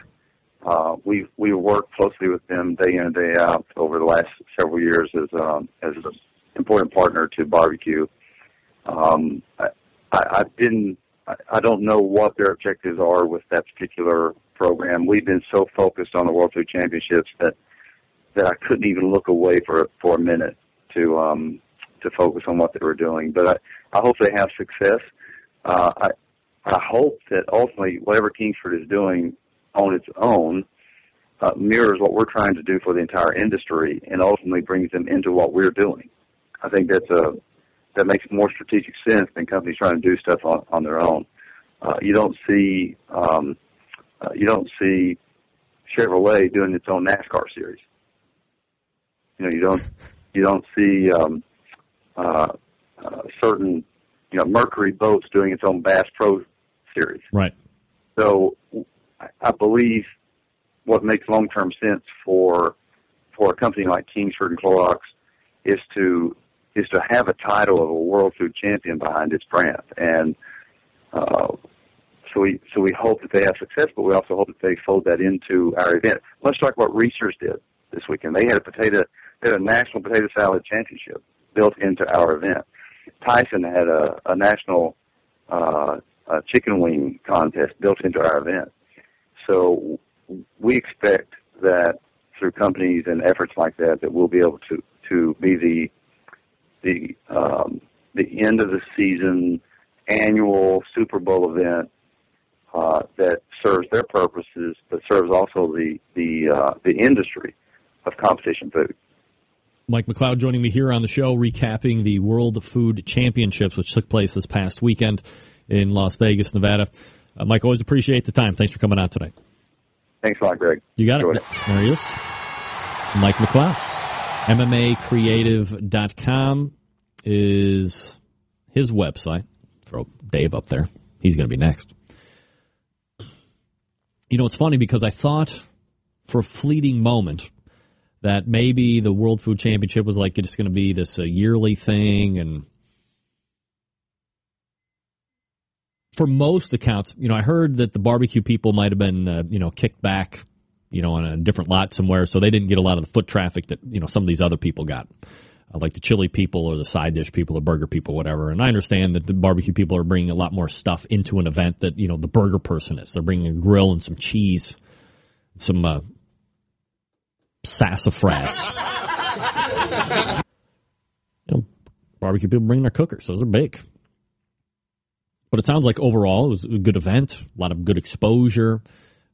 Speaker 13: Uh, we we work closely with them day in and day out over the last several years as um, as an important partner to barbecue. Um, I, I, I. I, don't know what their objectives are with that particular program. We've been so focused on the World Food Championships that that I couldn't even look away for for a minute to um, to focus on what they were doing. But I, I hope they have success. Uh, I I hope that ultimately whatever Kingsford is doing on its own uh, mirrors what we're trying to do for the entire industry and ultimately brings them into what we're doing. I think that's a that makes more strategic sense than companies trying to do stuff on, on their own. Uh, you don't see um, uh, you don't see Chevrolet doing its own NASCAR series. You know, you don't you don't see um, uh, uh, certain you know Mercury boats doing its own Bass Pro series.
Speaker 1: Right.
Speaker 13: So I- I believe what makes long term sense for for a company like Kingsford and Clorox is to is to have a title of a world food champion behind its brand, and uh, so we so we hope that they have success, but we also hope that they fold that into our event, Let's talk about Reser's did this weekend. They had a potato, they had a national potato salad championship built into our event. Tyson had a, a national uh, a chicken wing contest built into our event. So we expect that through companies and efforts like that, that we'll be able to to be the the um, the end of the season annual Super Bowl event uh, that serves their purposes, but serves also the the uh, the industry of competition food.
Speaker 1: Mike McCloud joining me here on the show, recapping the World Food Championships, which took place this past weekend in Las Vegas, Nevada. Uh, Mike, always appreciate the time. Thanks for coming out today.
Speaker 13: Thanks a lot, Greg.
Speaker 1: You got
Speaker 13: Enjoyed
Speaker 1: it. There he is. Mike McCloud. MMAcreative.com is his website. Throw Dave up there. He's going to be next. You know, it's funny because I thought for a fleeting moment that maybe the World Food Championship was like it's going to be this uh, yearly thing and for most accounts, you know, I heard that the barbecue people might have been, uh, you know, kicked back, you know, on a different lot somewhere, so they didn't get a lot of the foot traffic that you know some of these other people got, uh, like the chili people or the side dish people, the burger people, whatever. And I understand that the barbecue people are bringing a lot more stuff into an event that you know the burger person is. They're bringing a grill and some cheese, some uh, sassafras. [LAUGHS] you know, barbecue people bring their cookers; those are big. But it sounds like overall it was a good event, a lot of good exposure,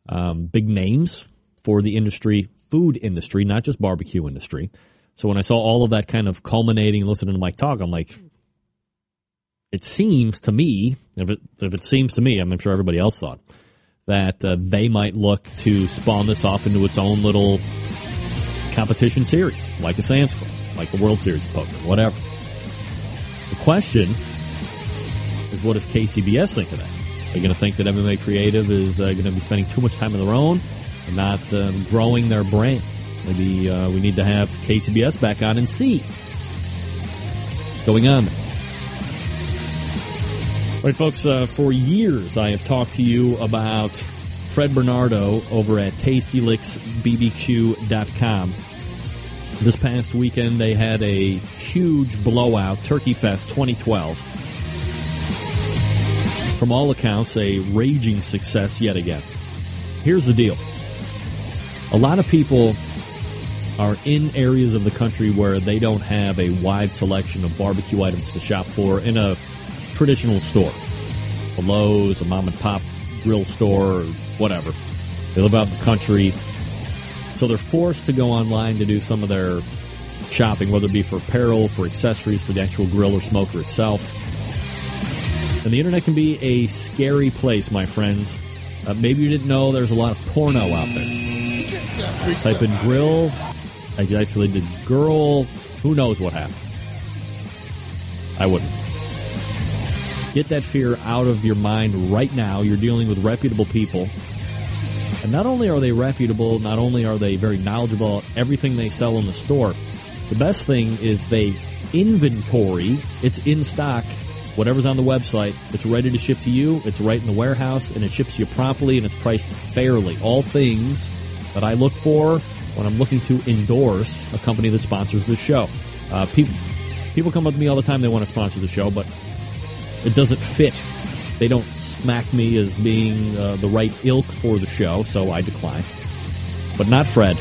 Speaker 1: um, big names for the industry, food industry, not just barbecue industry. So when I saw all of that kind of culminating, listening to Mike talk, I'm like, it seems to me, if it if it seems to me, I'm sure everybody else thought that uh, they might look to spawn this off into its own little competition series, like a Sam's Club, like the World Series of Poker, whatever. The question is what does KCBS think of that? Are you going to think that MMA Creative is uh, going to be spending too much time on their own not um, growing their brand? Maybe uh, we need to have KCBS back on and see what's going on. All right, folks, uh, for years I have talked to you about Fred Bernardo over at TastyLicksBBQ.com. This past weekend they had a huge blowout, Turkey Fest 2012 from all accounts, a raging success yet again. Here's the deal a lot of people are in areas of the country where they don't have a wide selection of barbecue items to shop for in a traditional store a Lowe's, a mom and pop grill store, or whatever. They live out in the country. So they're forced to go online to do some of their shopping, whether it be for apparel, for accessories, for the actual grill or smoker itself. And the internet can be a scary place, my friends. Uh, maybe you didn't know there's a lot of porno out there. Type in grill, I did girl, who knows what happens. I wouldn't. Get that fear out of your mind right now. You're dealing with reputable people. And not only are they reputable, not only are they very knowledgeable everything they sell in the store, the best thing is they inventory, it's in stock whatever's on the website, it's ready to ship to you, it's right in the warehouse, and it ships you promptly and it's priced fairly. All things that I look for when I'm looking to endorse a company that sponsors the show. Uh, people, people come up to me all the time, they want to sponsor the show, but it doesn't fit. They don't smack me as being uh, the right ilk for the show, so I decline. But not Fred.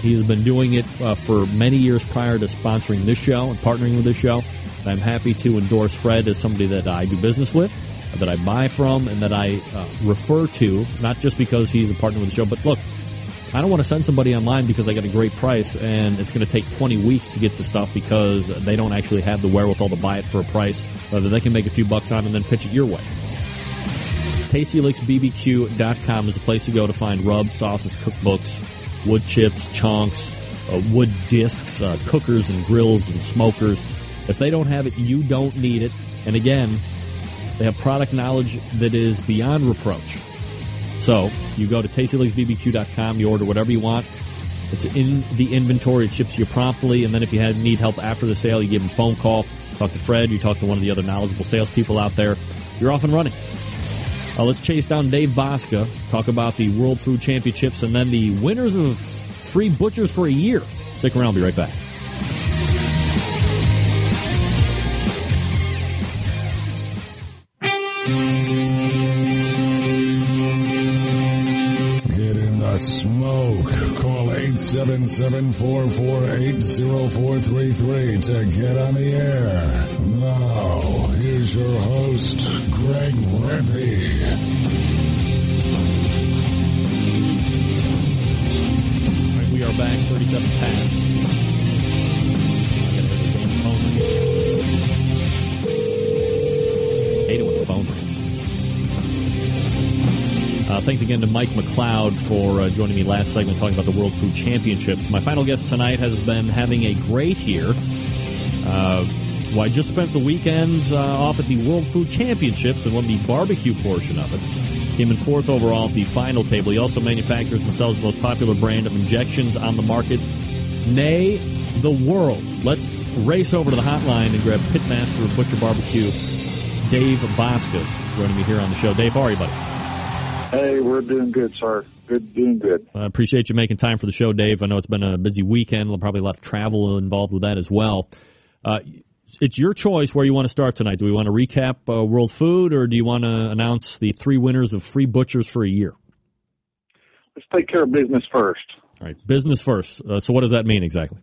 Speaker 1: He's been doing it uh, for many years prior to sponsoring this show and partnering with this show. I'm happy to endorse Fred as somebody that I do business with, that I buy from, and that I uh, refer to, not just because he's a partner with the show, but look, I don't want to send somebody online because I got a great price and it's going to take 20 weeks to get the stuff because they don't actually have the wherewithal to buy it for a price that they can make a few bucks on and then pitch it your way. TastyLicksBBQ.com is the place to go to find rubs, sauces, cookbooks, wood chips, chunks, uh, wood discs, uh, cookers and grills and smokers. If they don't have it, you don't need it. And again, they have product knowledge that is beyond reproach. So you go to TastyLicksBBQ.com, you order whatever you want. It's in the inventory. It ships you promptly. And then if you have, need help after the sale, you give them a phone call. Talk to Fred. You talk to one of the other knowledgeable salespeople out there. You're off and running. Uh, let's chase down Dave Bouska, talk about the World Food Championships, and then the winners of free butchers for a year. Stick around. I'll be right back.
Speaker 6: 877-448-0433 to get on the air. Now, here's your host, Greg Rempe.
Speaker 1: Right, we are back, 37 past. Gotta have the phone ring. Thanks again to Mike McCloud for uh, joining me last segment talking about the World Food Championships. My final guest tonight has been having a great year. Uh, well, I just spent the weekend uh, off at the World Food Championships and won the barbecue portion of it. Came in fourth overall at the final table. He also manufactures and sells the most popular brand of injections on the market, nay, the world. Let's race over to the hotline and grab Pitmaster of Butcher Barbecue, Dave Bouska, joining me here on the show. Dave, how are you, buddy?
Speaker 17: Hey, we're doing good, sir. Good, doing good.
Speaker 1: I appreciate you making time for the show, Dave. I know it's been a busy weekend. Probably a lot of travel involved with that as well. Uh, it's your choice where you want to start tonight. Do we want to recap uh, World Food, or do you want to announce the three winners of free butchers for a year?
Speaker 17: Let's take care of business first.
Speaker 1: All right, business first. Uh, so, what does that mean exactly?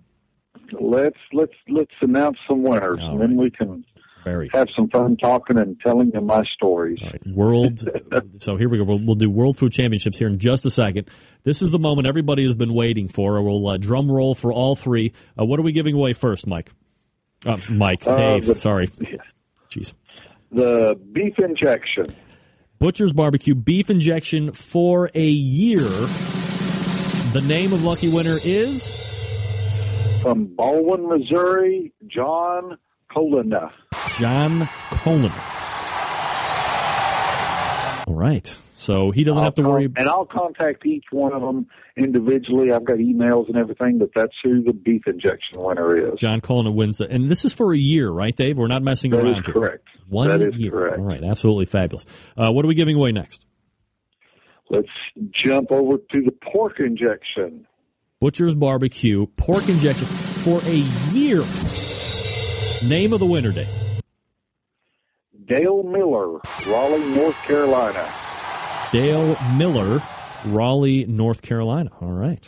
Speaker 17: Let's let's let's announce some winners, and then we can
Speaker 1: Very.
Speaker 17: have some fun talking and telling them my stories.
Speaker 1: World. [LAUGHS] so here we go. We'll, we'll do World Food Championships here in just a second. This is the moment everybody has been waiting for. We'll uh, drum roll for all three. Uh, what are we giving away first, Mike? Uh, Mike,
Speaker 17: Uh,
Speaker 1: Dave.
Speaker 17: the-
Speaker 1: sorry. [LAUGHS] Jeez.
Speaker 17: The beef injection.
Speaker 1: Butcher's Barbecue beef injection for a year. The name of lucky winner is
Speaker 17: From Baldwin, Missouri, John Colina.
Speaker 1: John Coleman. All right. So he doesn't have to
Speaker 17: I'll
Speaker 1: worry.
Speaker 17: con- and I'll contact each one of them individually. I've got emails and everything, but that's who the beef injection winner is.
Speaker 1: John Coleman wins, it. and this is for a year, right, Dave? We're not messing
Speaker 17: That is
Speaker 1: around here.
Speaker 17: correct.
Speaker 1: One
Speaker 17: That is
Speaker 1: year.
Speaker 17: correct.
Speaker 1: All right, absolutely fabulous. Uh, what are we giving away next?
Speaker 17: Let's jump over to the pork injection.
Speaker 1: Butcher's Barbecue pork injection for a year. Name of the winner, Dave.
Speaker 17: Dale Miller, Raleigh, North Carolina.
Speaker 1: Dale Miller, Raleigh, North Carolina. All right.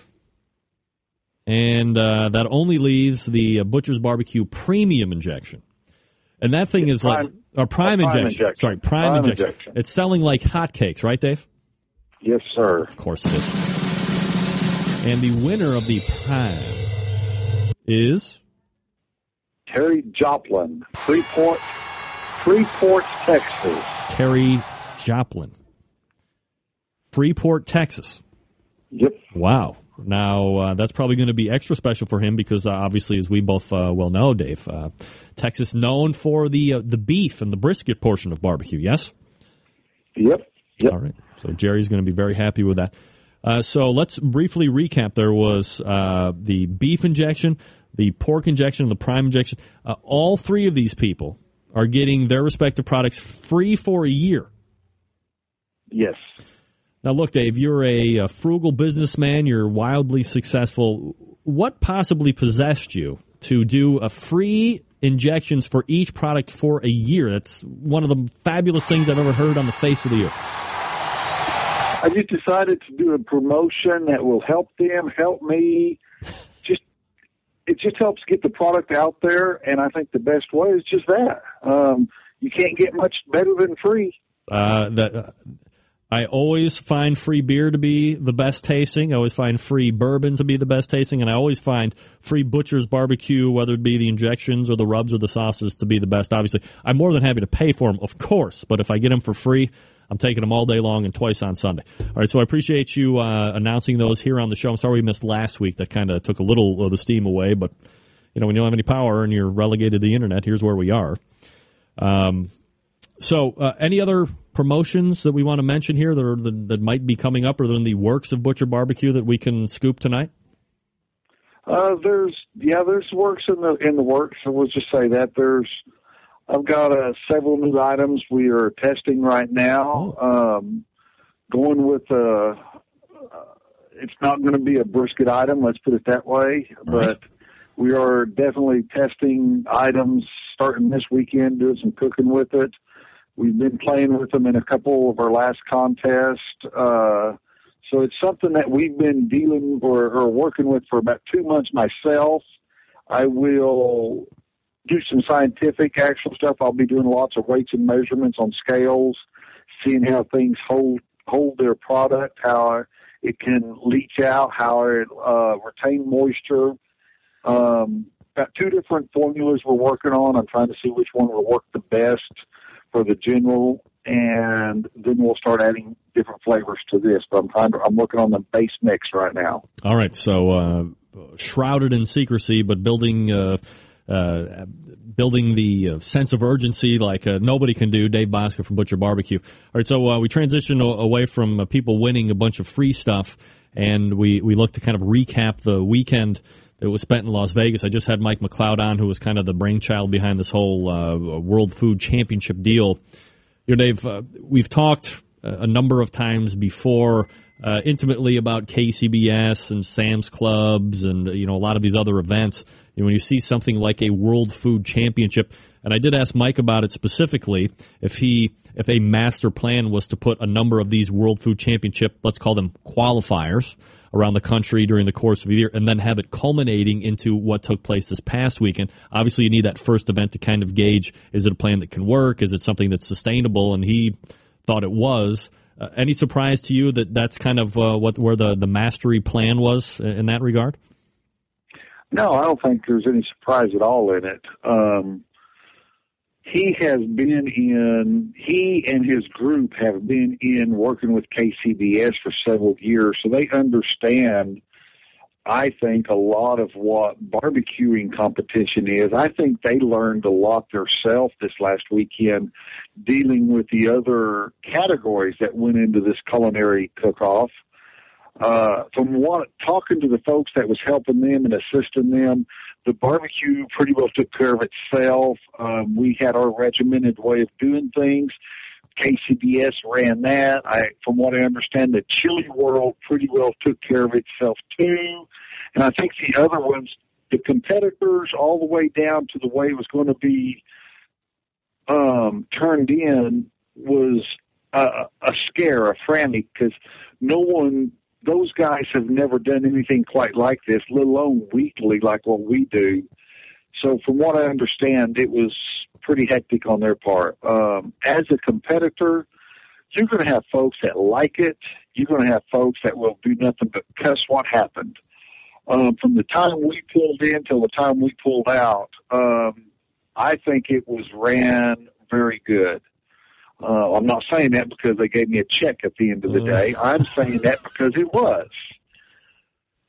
Speaker 1: And uh, that only leaves the uh, Butcher's Barbecue Premium Injection. And that thing is like
Speaker 17: Prime-
Speaker 1: or prime,
Speaker 17: a prime
Speaker 1: injection.
Speaker 17: injection.
Speaker 1: Sorry, prime,
Speaker 17: Prime
Speaker 1: injection.
Speaker 17: injection.
Speaker 1: It's selling like hotcakes, right, Dave?
Speaker 17: Yes, sir.
Speaker 1: Of course it is. And the winner of the prime is
Speaker 17: Terry Joplin, Freeport, Freeport, Texas.
Speaker 1: Terry Joplin. Freeport, Texas.
Speaker 17: Yep.
Speaker 1: Wow. Now, uh, that's probably going to be extra special for him because, uh, obviously, as we both uh, well know, Dave, uh, Texas known for the uh, the beef and the brisket portion of barbecue, yes?
Speaker 17: Yep. Yep.
Speaker 1: All right. So Jerry's going to be very happy with that. Uh, so let's briefly recap. There was uh, the beef injection, the pork injection, and the prime injection. Uh, all three of these people are getting their respective products free for a year.
Speaker 17: Yes.
Speaker 1: Now, look, Dave, you're a, a frugal businessman. You're wildly successful. What possibly possessed you to do a free injections for each product for a year? That's one of the fabulous things I've ever heard on the face of the earth.
Speaker 17: I just decided to do a promotion that will help them, help me. It just helps get the product out there, and I think the best way is just that. Um, you can't get much better than free.
Speaker 1: Uh, that uh, I always find free beer to be the best tasting. I always find free bourbon to be the best tasting, and I always find free butcher's barbecue, whether it be the injections or the rubs or the sauces, to be the best. Obviously, I'm more than happy to pay for them, of course. But if I get them for free, I'm taking them all day long and twice on Sunday. All right, so I appreciate you uh, announcing those here on the show. I'm sorry we missed last week. That kind of took a little of the steam away, but you know when you don't have any power and you're relegated to the internet, here's where we are. Um, so, uh, any other promotions that we want to mention here that, are, that, that might be coming up or in the works of Butcher Barbecue that we can scoop tonight?
Speaker 17: Uh, there's yeah, there's works in the in the works. So we'll just say that there's. I've got uh, several new items we are testing right now. Um, going with uh, uh, it's not going to be a brisket item. Let's put it that way. But we are definitely testing items starting this weekend, doing some cooking with it. We've been playing with them in a couple of our last contests. Uh, so it's something that we've been dealing or, or working with for about two months myself. I will do some scientific actual stuff. I'll be doing lots of weights and measurements on scales, seeing how things hold hold their product, how it can leach out, how it uh, retain moisture. Um, got two different formulas we're working on. I'm trying to see which one will work the best for the general, and then we'll start adding different flavors to this. But I'm trying to, I'm working on the base mix right now.
Speaker 1: All right, so uh, shrouded in secrecy, but building uh, uh, building the uh, sense of urgency like uh, nobody can do. Dave Bouska from Butcher Barbecue. All right, so we transition away from people winning a bunch of free stuff, and we we look to kind of recap the weekend that was spent in Las Vegas. I just had Mike McCloud on, who was kind of the brainchild behind this whole World Food Championship deal. You know, Dave, we've talked a number of times before uh, intimately about KCBS and Sam's Clubs and you know a lot of these other events. And when you see something like a World Food Championship, and I did ask Mike about it specifically, if he if a master plan was to put a number of these World Food Championship, let's call them qualifiers, around the country during the course of a year, and then have it culminating into what took place this past weekend. Obviously, you need that first event to kind of gauge: is it a plan that can work? Is it something that's sustainable? And he thought it was. Uh, any surprise to you that that's kind of uh, what where the the mastery plan was in that regard?
Speaker 17: No, I don't think there's any surprise at all in it. Um, he has been in, he and his group have been in working with KCBS for several years, so they understand, I think, a lot of what barbecuing competition is. I think they learned a lot themselves this last weekend dealing with the other categories that went into this culinary cook-off uh, from what talking to the folks that was helping them and assisting them, the barbecue pretty well took care of itself. Um, we had our regimented way of doing things. KCBS ran that. I, from what I understand, the chili world pretty well took care of itself too. And I think the other ones, the competitors, all the way down to the way it was going to be um, turned in, was a, a scare, a frantic, because no one those guys have never done anything quite like this, let alone weekly like what we do. So, from what I understand, it was pretty hectic on their part. Um, as a competitor, you're going to have folks that like it. You're going to have folks that will do nothing but cuss what happened. Um, from the time we pulled in till the time we pulled out, um, I think it was ran very good. Uh, I'm not saying that because they gave me a check at the end of the day. I'm saying that because it was.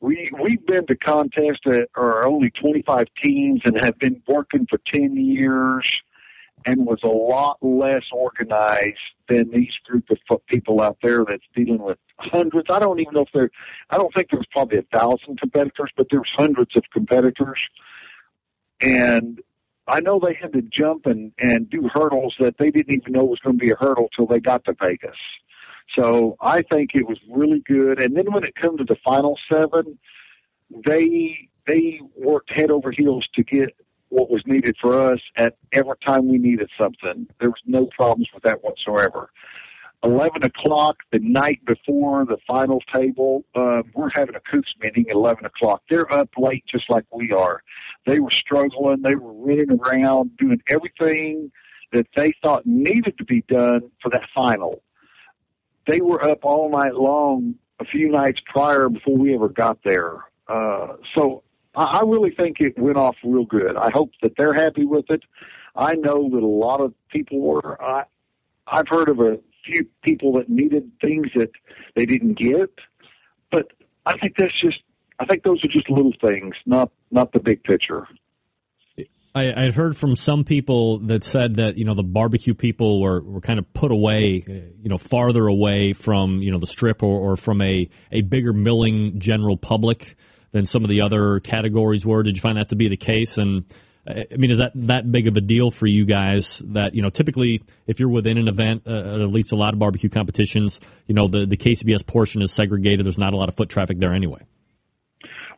Speaker 17: We we've been to contests that are only 25 teams and have been working for 10 years, and was a lot less organized than these group of people out there that's dealing with hundreds. I don't even know if there. I don't think there's probably a thousand competitors, but there's hundreds of competitors, and I know they had to jump and and do hurdles that they didn't even know was going to be a hurdle till they got to Vegas. So I think it was really good. And then when it come to the final seven, they they worked head over heels to get what was needed for us at every time we needed something. There was no problems with that whatsoever. 11 o'clock the night before the final table, uh, we're having a cooks meeting at 11 o'clock. They're up late just like we are. They were struggling. They were running around doing everything that they thought needed to be done for that final. They were up all night long a few nights prior before we ever got there. Uh, so I, I really think it went off real good. I hope that they're happy with it. I know that a lot of people were. I, I've heard of a few people that needed things that they didn't get. But I think that's just I think those are just little things, not not the big picture.
Speaker 1: I, I'd heard from some people that said that you know the barbecue people were, were kind of put away, uh, you know, farther away from you know the strip or, or from a, a bigger milling general public than some of the other categories were. Did you find that to be the case? And I mean, is that that big of a deal for you guys? That you know, typically if you're within an event, uh, at least a lot of barbecue competitions, you know, the the KCBS portion is segregated. There's not a lot of foot traffic there anyway.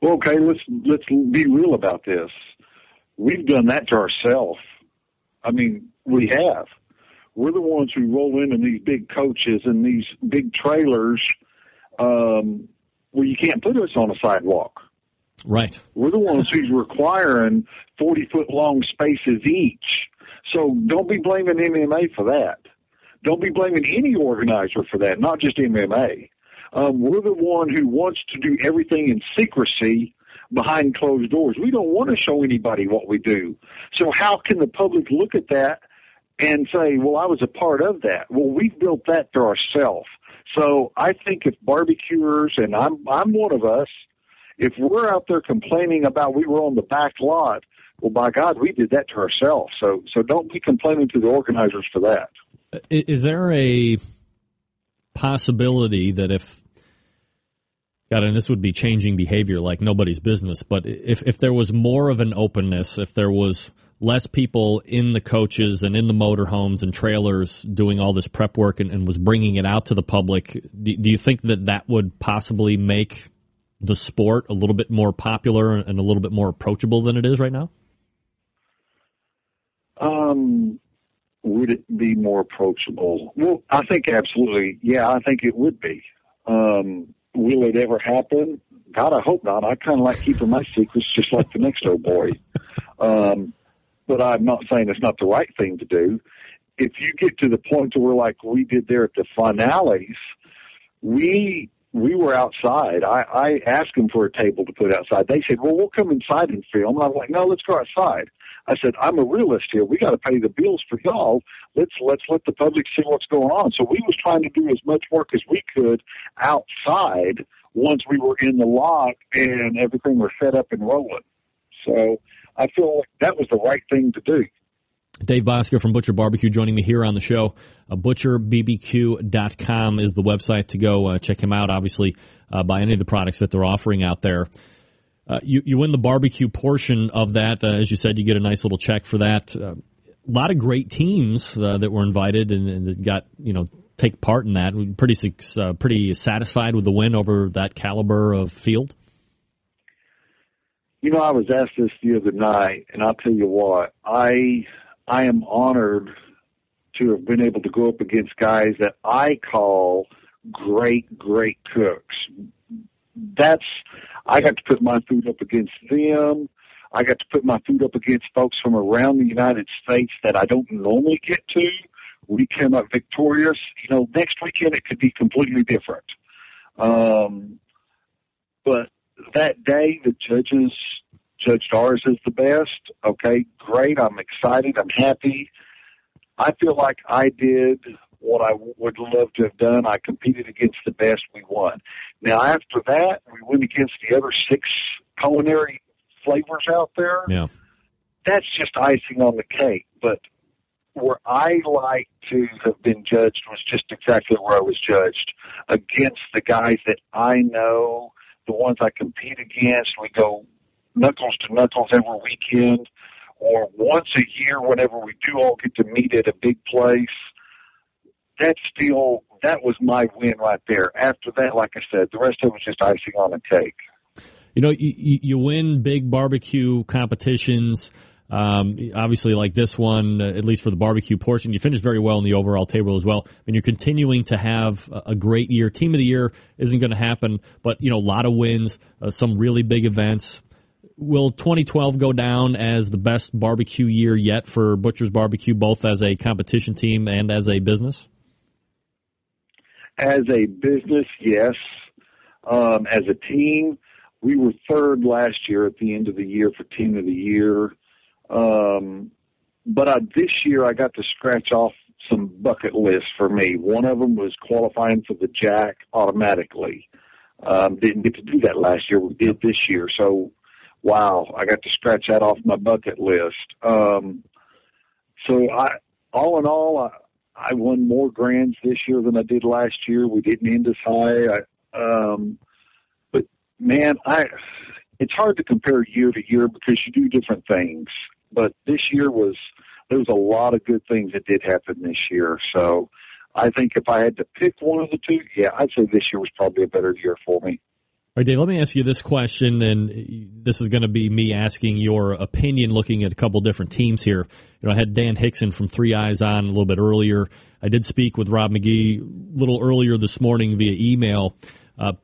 Speaker 17: Well, okay, let's let's be real about this. We've done that to ourselves. I mean, we have. We're the ones who roll into these big coaches and these big trailers um, where you can't put us on a sidewalk.
Speaker 1: Right.
Speaker 17: We're the ones who's requiring 40 foot long spaces each. So don't be blaming MMA for that. Don't be blaming any organizer for that, not just MMA. Um, we're the one who wants to do everything in secrecy behind closed doors. We don't want to show anybody what we do. So how can the public look at that and say, well, I was a part of that? Well, we've built that for ourselves. So I think if barbecuers, and I'm, I'm one of us, if we're out there complaining about we were on the back lot, well, by God, we did that to ourselves. So, so don't be complaining to the organizers for that.
Speaker 1: Is there a possibility that if God, and this would be changing behavior like nobody's business. But if if there was more of an openness, if there was less people in the coaches and in the motorhomes and trailers doing all this prep work and, and was bringing it out to the public, do, do, you think that that would possibly make the sport a little bit more popular and a little bit more approachable than it is right now?
Speaker 17: Um, would it be more approachable? Well, I think absolutely. Yeah, I think it would be. Um, will it ever happen? God, I hope not. I kind of like keeping my secrets just like the next old boy. Um, but I'm not saying it's not the right thing to do. If you get to the point to where, like we did there at the finales, we we were outside. I, I asked them for a table to put outside. They said, "Well, we'll come inside and film." And I'm like, "No, let's go outside." I said, "I'm a realist here. We got to pay the bills for y'all. Let's let's let the public see what's going on." So we was trying to do as much work as we could outside once we were in the lot and everything was set up and rolling. So I feel like that was the right thing to do.
Speaker 1: Dave Bouska from Butcher Barbecue joining me here on the show. Uh, ButcherBBQ.com is the website to go uh, check him out. Obviously, uh, buy any of the products that they're offering out there. Uh, you, you win the barbecue portion of that. Uh, as you said, you get a nice little check for that. Uh, a lot of great teams that were invited and, and, got, you know, take part in that. Pretty, pretty satisfied with the win over that caliber of field.
Speaker 17: You know, I was asked this the other night, and I'll tell you what, I I am honored to have been able to go up against guys that I call great, great cooks. That's I got to put my food up against them. I got to put my food up against folks from around the United States that I don't normally get to. We came up victorious. You know, next weekend it could be completely different. Um, but that day, the judges judged ours as the best. Okay, great. I'm excited. I'm happy. I feel like I did what I would love to have done. I competed against the best. We won. Now after that, we went against the other six culinary flavors out there.
Speaker 1: Yeah,
Speaker 17: that's just icing on the cake. But where I like to have been judged was just exactly where I was judged against the guys that I know, the ones I compete against. We go knuckles to knuckles every weekend or once a year whenever we do all get to meet at a big place. That's still, that was my win right there. After that, like I said, the rest of it was just icing on the cake.
Speaker 1: You know, you, you win big barbecue competitions. Um, obviously, like this one, uh, at least for the barbecue portion, you finished very well in the overall table as well. I mean, you're continuing to have a great year. Team of the year isn't going to happen, but you know, a lot of wins, uh, some really big events will 2012 go down as the best barbecue year yet for Butcher's Barbecue, both as a competition team and as a business?
Speaker 17: As a business, yes. Um, as a team, we were third last year at the end of the year for team of the year. Um, but I, this year, I got to scratch off some bucket lists for me. One of them was qualifying for the Jack automatically. Um, didn't get to do that last year. We did this year. So, wow, I got to scratch that off my bucket list. Um, so, I, all in all, I, I won more grands this year than I did last year. We didn't end as high. I, um, but man, I, it's hard to compare year to year because you do different things. But this year was, there was a lot of good things that did happen this year. So I think if I had to pick one of the two, yeah, I'd say this year was probably a better year for me.
Speaker 1: All right, Dave, let me ask you this question, and this is going to be me asking your opinion looking at a couple different teams here. You know, I had Dan Hixon from Three Eyes on a little bit earlier. I did speak with Rob McGee a little earlier this morning via email. Uh,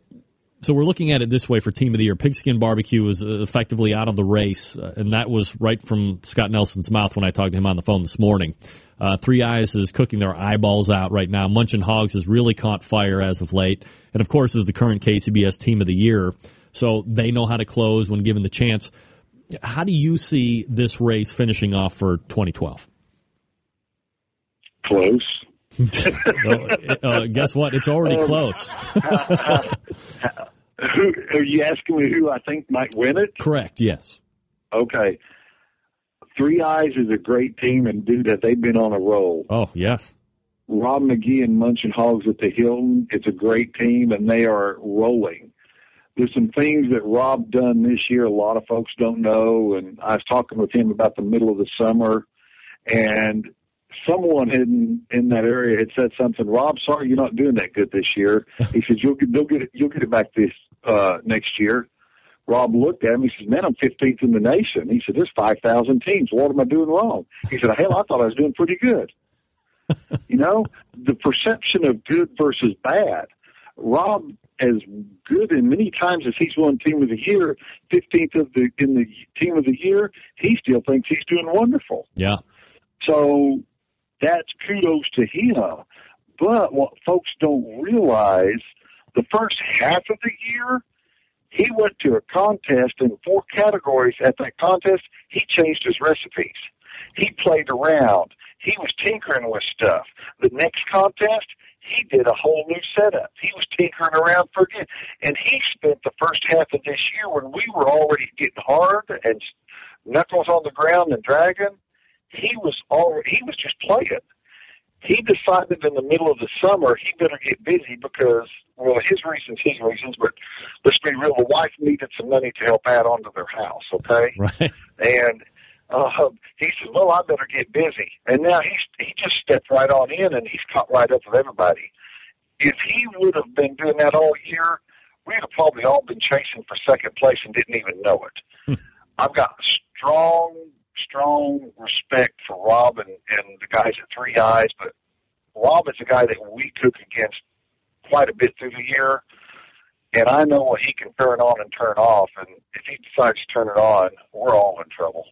Speaker 1: so we're looking at it this way for Team of the Year. Pigskin Barbecue is effectively out of the race, uh, and that was right from Scott Nelson's mouth when I talked to him on the phone this morning. Uh, Three Eyes is cooking their eyeballs out right now. Munchin Hogs has really caught fire as of late, and of course is the current KCBS Team of the Year. So they know how to close when given the chance. How do you see this race finishing off for 2012?
Speaker 17: Close. [LAUGHS]
Speaker 1: well, uh, guess what? It's already
Speaker 17: Um,
Speaker 1: close. [LAUGHS]
Speaker 17: Who, are you asking me who I think might win it?
Speaker 1: Correct. Yes.
Speaker 17: Okay. Three Eyes is a great team, and dude, that they've been on a roll.
Speaker 1: Oh yes.
Speaker 17: Rob McGee and Munchin Hogs at the Hilton. It's a great team, and they are rolling. There's some things that Rob done this year. A lot of folks don't know, and I was talking with him about the middle of the summer, and someone in in that area had said something. Rob, sorry you're not doing that good this year. [LAUGHS] He says you'll get you'll get it you'll get it back this uh, next year. Rob looked at him. He says, "Man, I'm 15th in the nation." He said, "There's 5,000 teams. What am I doing wrong?" He said, "Hell, I thought I was doing pretty good." [LAUGHS] you know, the perception of good versus bad. Rob, as good and many times as he's won Team of the Year, 15th of the in the Team of the Year, he still thinks he's doing wonderful.
Speaker 1: Yeah.
Speaker 17: So that's kudos to him. But what folks don't realize, the first half of the year, he went to a contest in four categories. At that contest, he changed his recipes. He played around. He was tinkering with stuff. The next contest, he did a whole new setup. He was tinkering around for again. And he spent the first half of this year when we were already getting hard and knuckles on the ground and dragging, he was already, he was just playing. He decided in the middle of the summer he better get busy because, well, his reasons, his reasons, but let's be real, the wife needed some money to help add on to their house, okay? [LAUGHS]
Speaker 1: Right.
Speaker 17: And uh, he said, "Well, I better get busy." And now he's he just stepped right on in, and he's caught right up with everybody. If he would have been doing that all year, we'd have probably all been chasing for second place and didn't even know it. I've got strong, strong respect for Rob and, and the guys at Three Eyes, but Rob is a guy that we cook against quite a bit through the year, and I know what he can turn on and turn off. And if he decides to turn it on, we're all in trouble.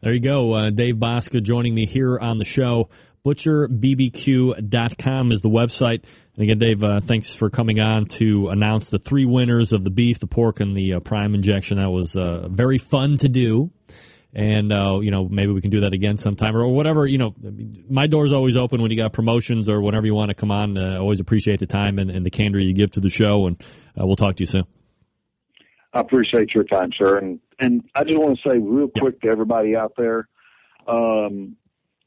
Speaker 1: There you go. Uh, Dave Bouska joining me here on the show. ButcherBBQ.com is the website. And again, Dave, uh, thanks for coming on to announce the three winners of the beef, the pork, and the uh, prime injection. That was uh, very fun to do. And, uh, you know, maybe we can do that again sometime or whatever. You know, my door's always open when you got promotions or whenever you want to come on. Uh, always appreciate the time and, and the candor you give to the show. And uh, we'll talk to you soon.
Speaker 17: I appreciate your time, sir. And and I just want to say real quick to everybody out there, um,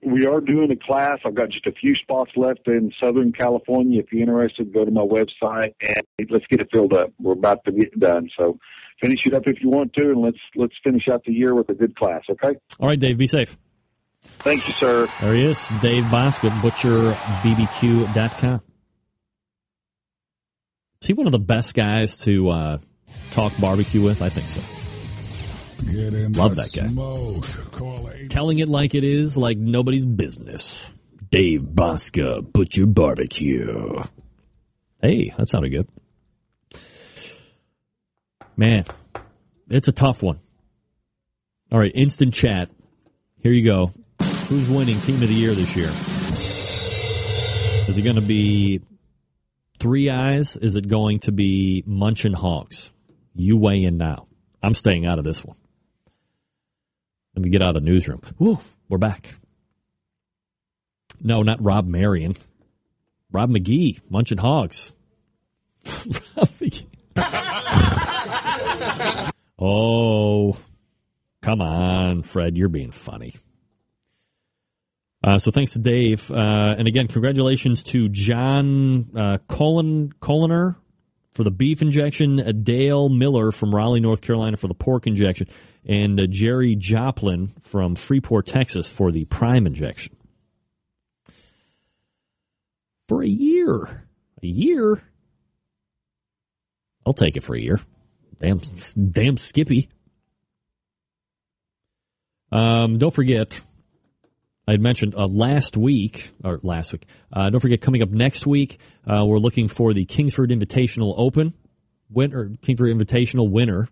Speaker 17: we are doing a class. I've got just a few spots left in Southern California. If you're interested, go to my website and let's get it filled up. We're about to get done. So finish it up if you want to, and let's let's finish out the year with a good class. Okay.
Speaker 1: All right, Dave, be safe.
Speaker 17: Thank you, sir.
Speaker 1: There he is, Dave Bouska, ButcherBBQ.com. Is he one of the best guys to uh, talk barbecue with? I think so.
Speaker 6: Get in
Speaker 1: Love
Speaker 6: the
Speaker 1: that guy.
Speaker 6: Call
Speaker 1: Telling it like it is, like nobody's business. Dave Bouska, Butcher Barbecue. Hey, that sounded good. Man, it's a tough one. All right, instant chat. Here you go. Who's winning Team of the Year this year? Is it going to be Three Eyes? Is it going to be Munchin Hogs? You weigh in now. I'm staying out of this one. Let me get out of the newsroom. Woo, we're back. No, not Rob Marion. Rob McGee, Munching Hogs. [LAUGHS] [LAUGHS] Oh, come on, Fred. You're being funny. Uh, so thanks to Dave. Uh, and again, congratulations to John uh, Colin, Coliner for the beef injection, uh, Dale Miller from Raleigh, North Carolina for the pork injection, and uh, Jerry Joplin from Freeport, Texas for the prime injection. For a year. A year? I'll take it for a year. Damn, damn Skippy. Um, don't forget, I had mentioned uh, last week, or last week, uh, don't forget, coming up next week, uh, we're looking for the Kingsford Invitational Open, winner, Kingsford Invitational winner.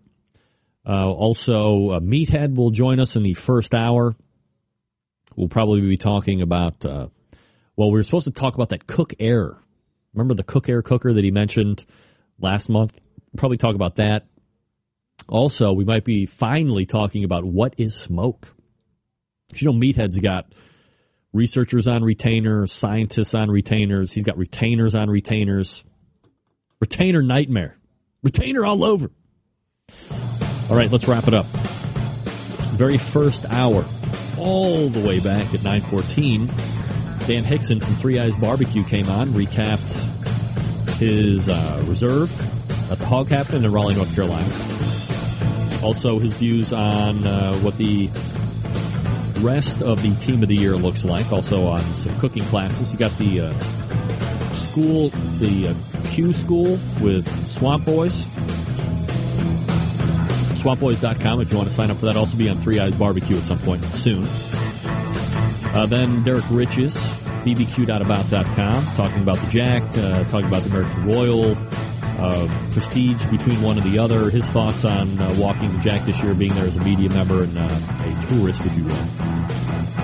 Speaker 1: Uh, also, uh, Meathead will join us in the first hour. We'll probably be talking about, uh, well, we were supposed to talk about that Cook Air. Remember the Cook Air cooker that he mentioned last month? Probably talk about that. Also, we might be finally talking about what is smoke. You know, Meathead's got researchers on retainers, scientists on retainers. He's got retainers on retainers. Retainer nightmare. Retainer all over. All right, let's wrap it up. Very first hour, all the way back at 914, Dan Hixon from Three Eyes Barbecue came on, recapped his uh, reserve at the Hog Happenin' in Raleigh, North Carolina. Also, his views on uh, what the rest of the team of the year looks like. Also on some cooking classes. You got the uh, school, the uh, Q school with Swamp Boys. SwampBoys.com if you want to sign up for that. Also be on Three Eyes Barbecue at some point soon. Uh, then Derrick Riches, bbq.about.com, talking about the Jack, uh, talking about the American Royal, uh, prestige between one and the other, his thoughts on uh, walking the Jack this year, being there as a media member and uh, a tourist, if you will.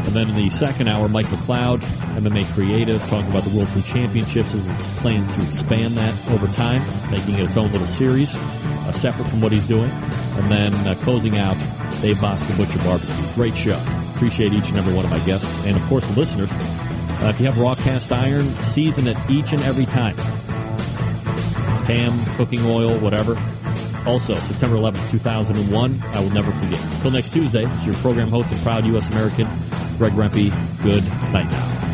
Speaker 1: And then in the second hour, Mike McCloud, MMA Creative, talking about the World Food Championships, his plans to expand that over time, making it its own little series, uh, separate from what he's doing. And then uh, closing out, Dave Bouska Butcher Barbecue. Great show. Appreciate each and every one of my guests. And of course, the listeners. Uh, if you have raw cast iron, season it each and every time. Ham, cooking oil, whatever. Also, September 11th, 2001, I will never forget. Until next Tuesday, it's your program host and proud U.S. American, Greg Rempe. Good night.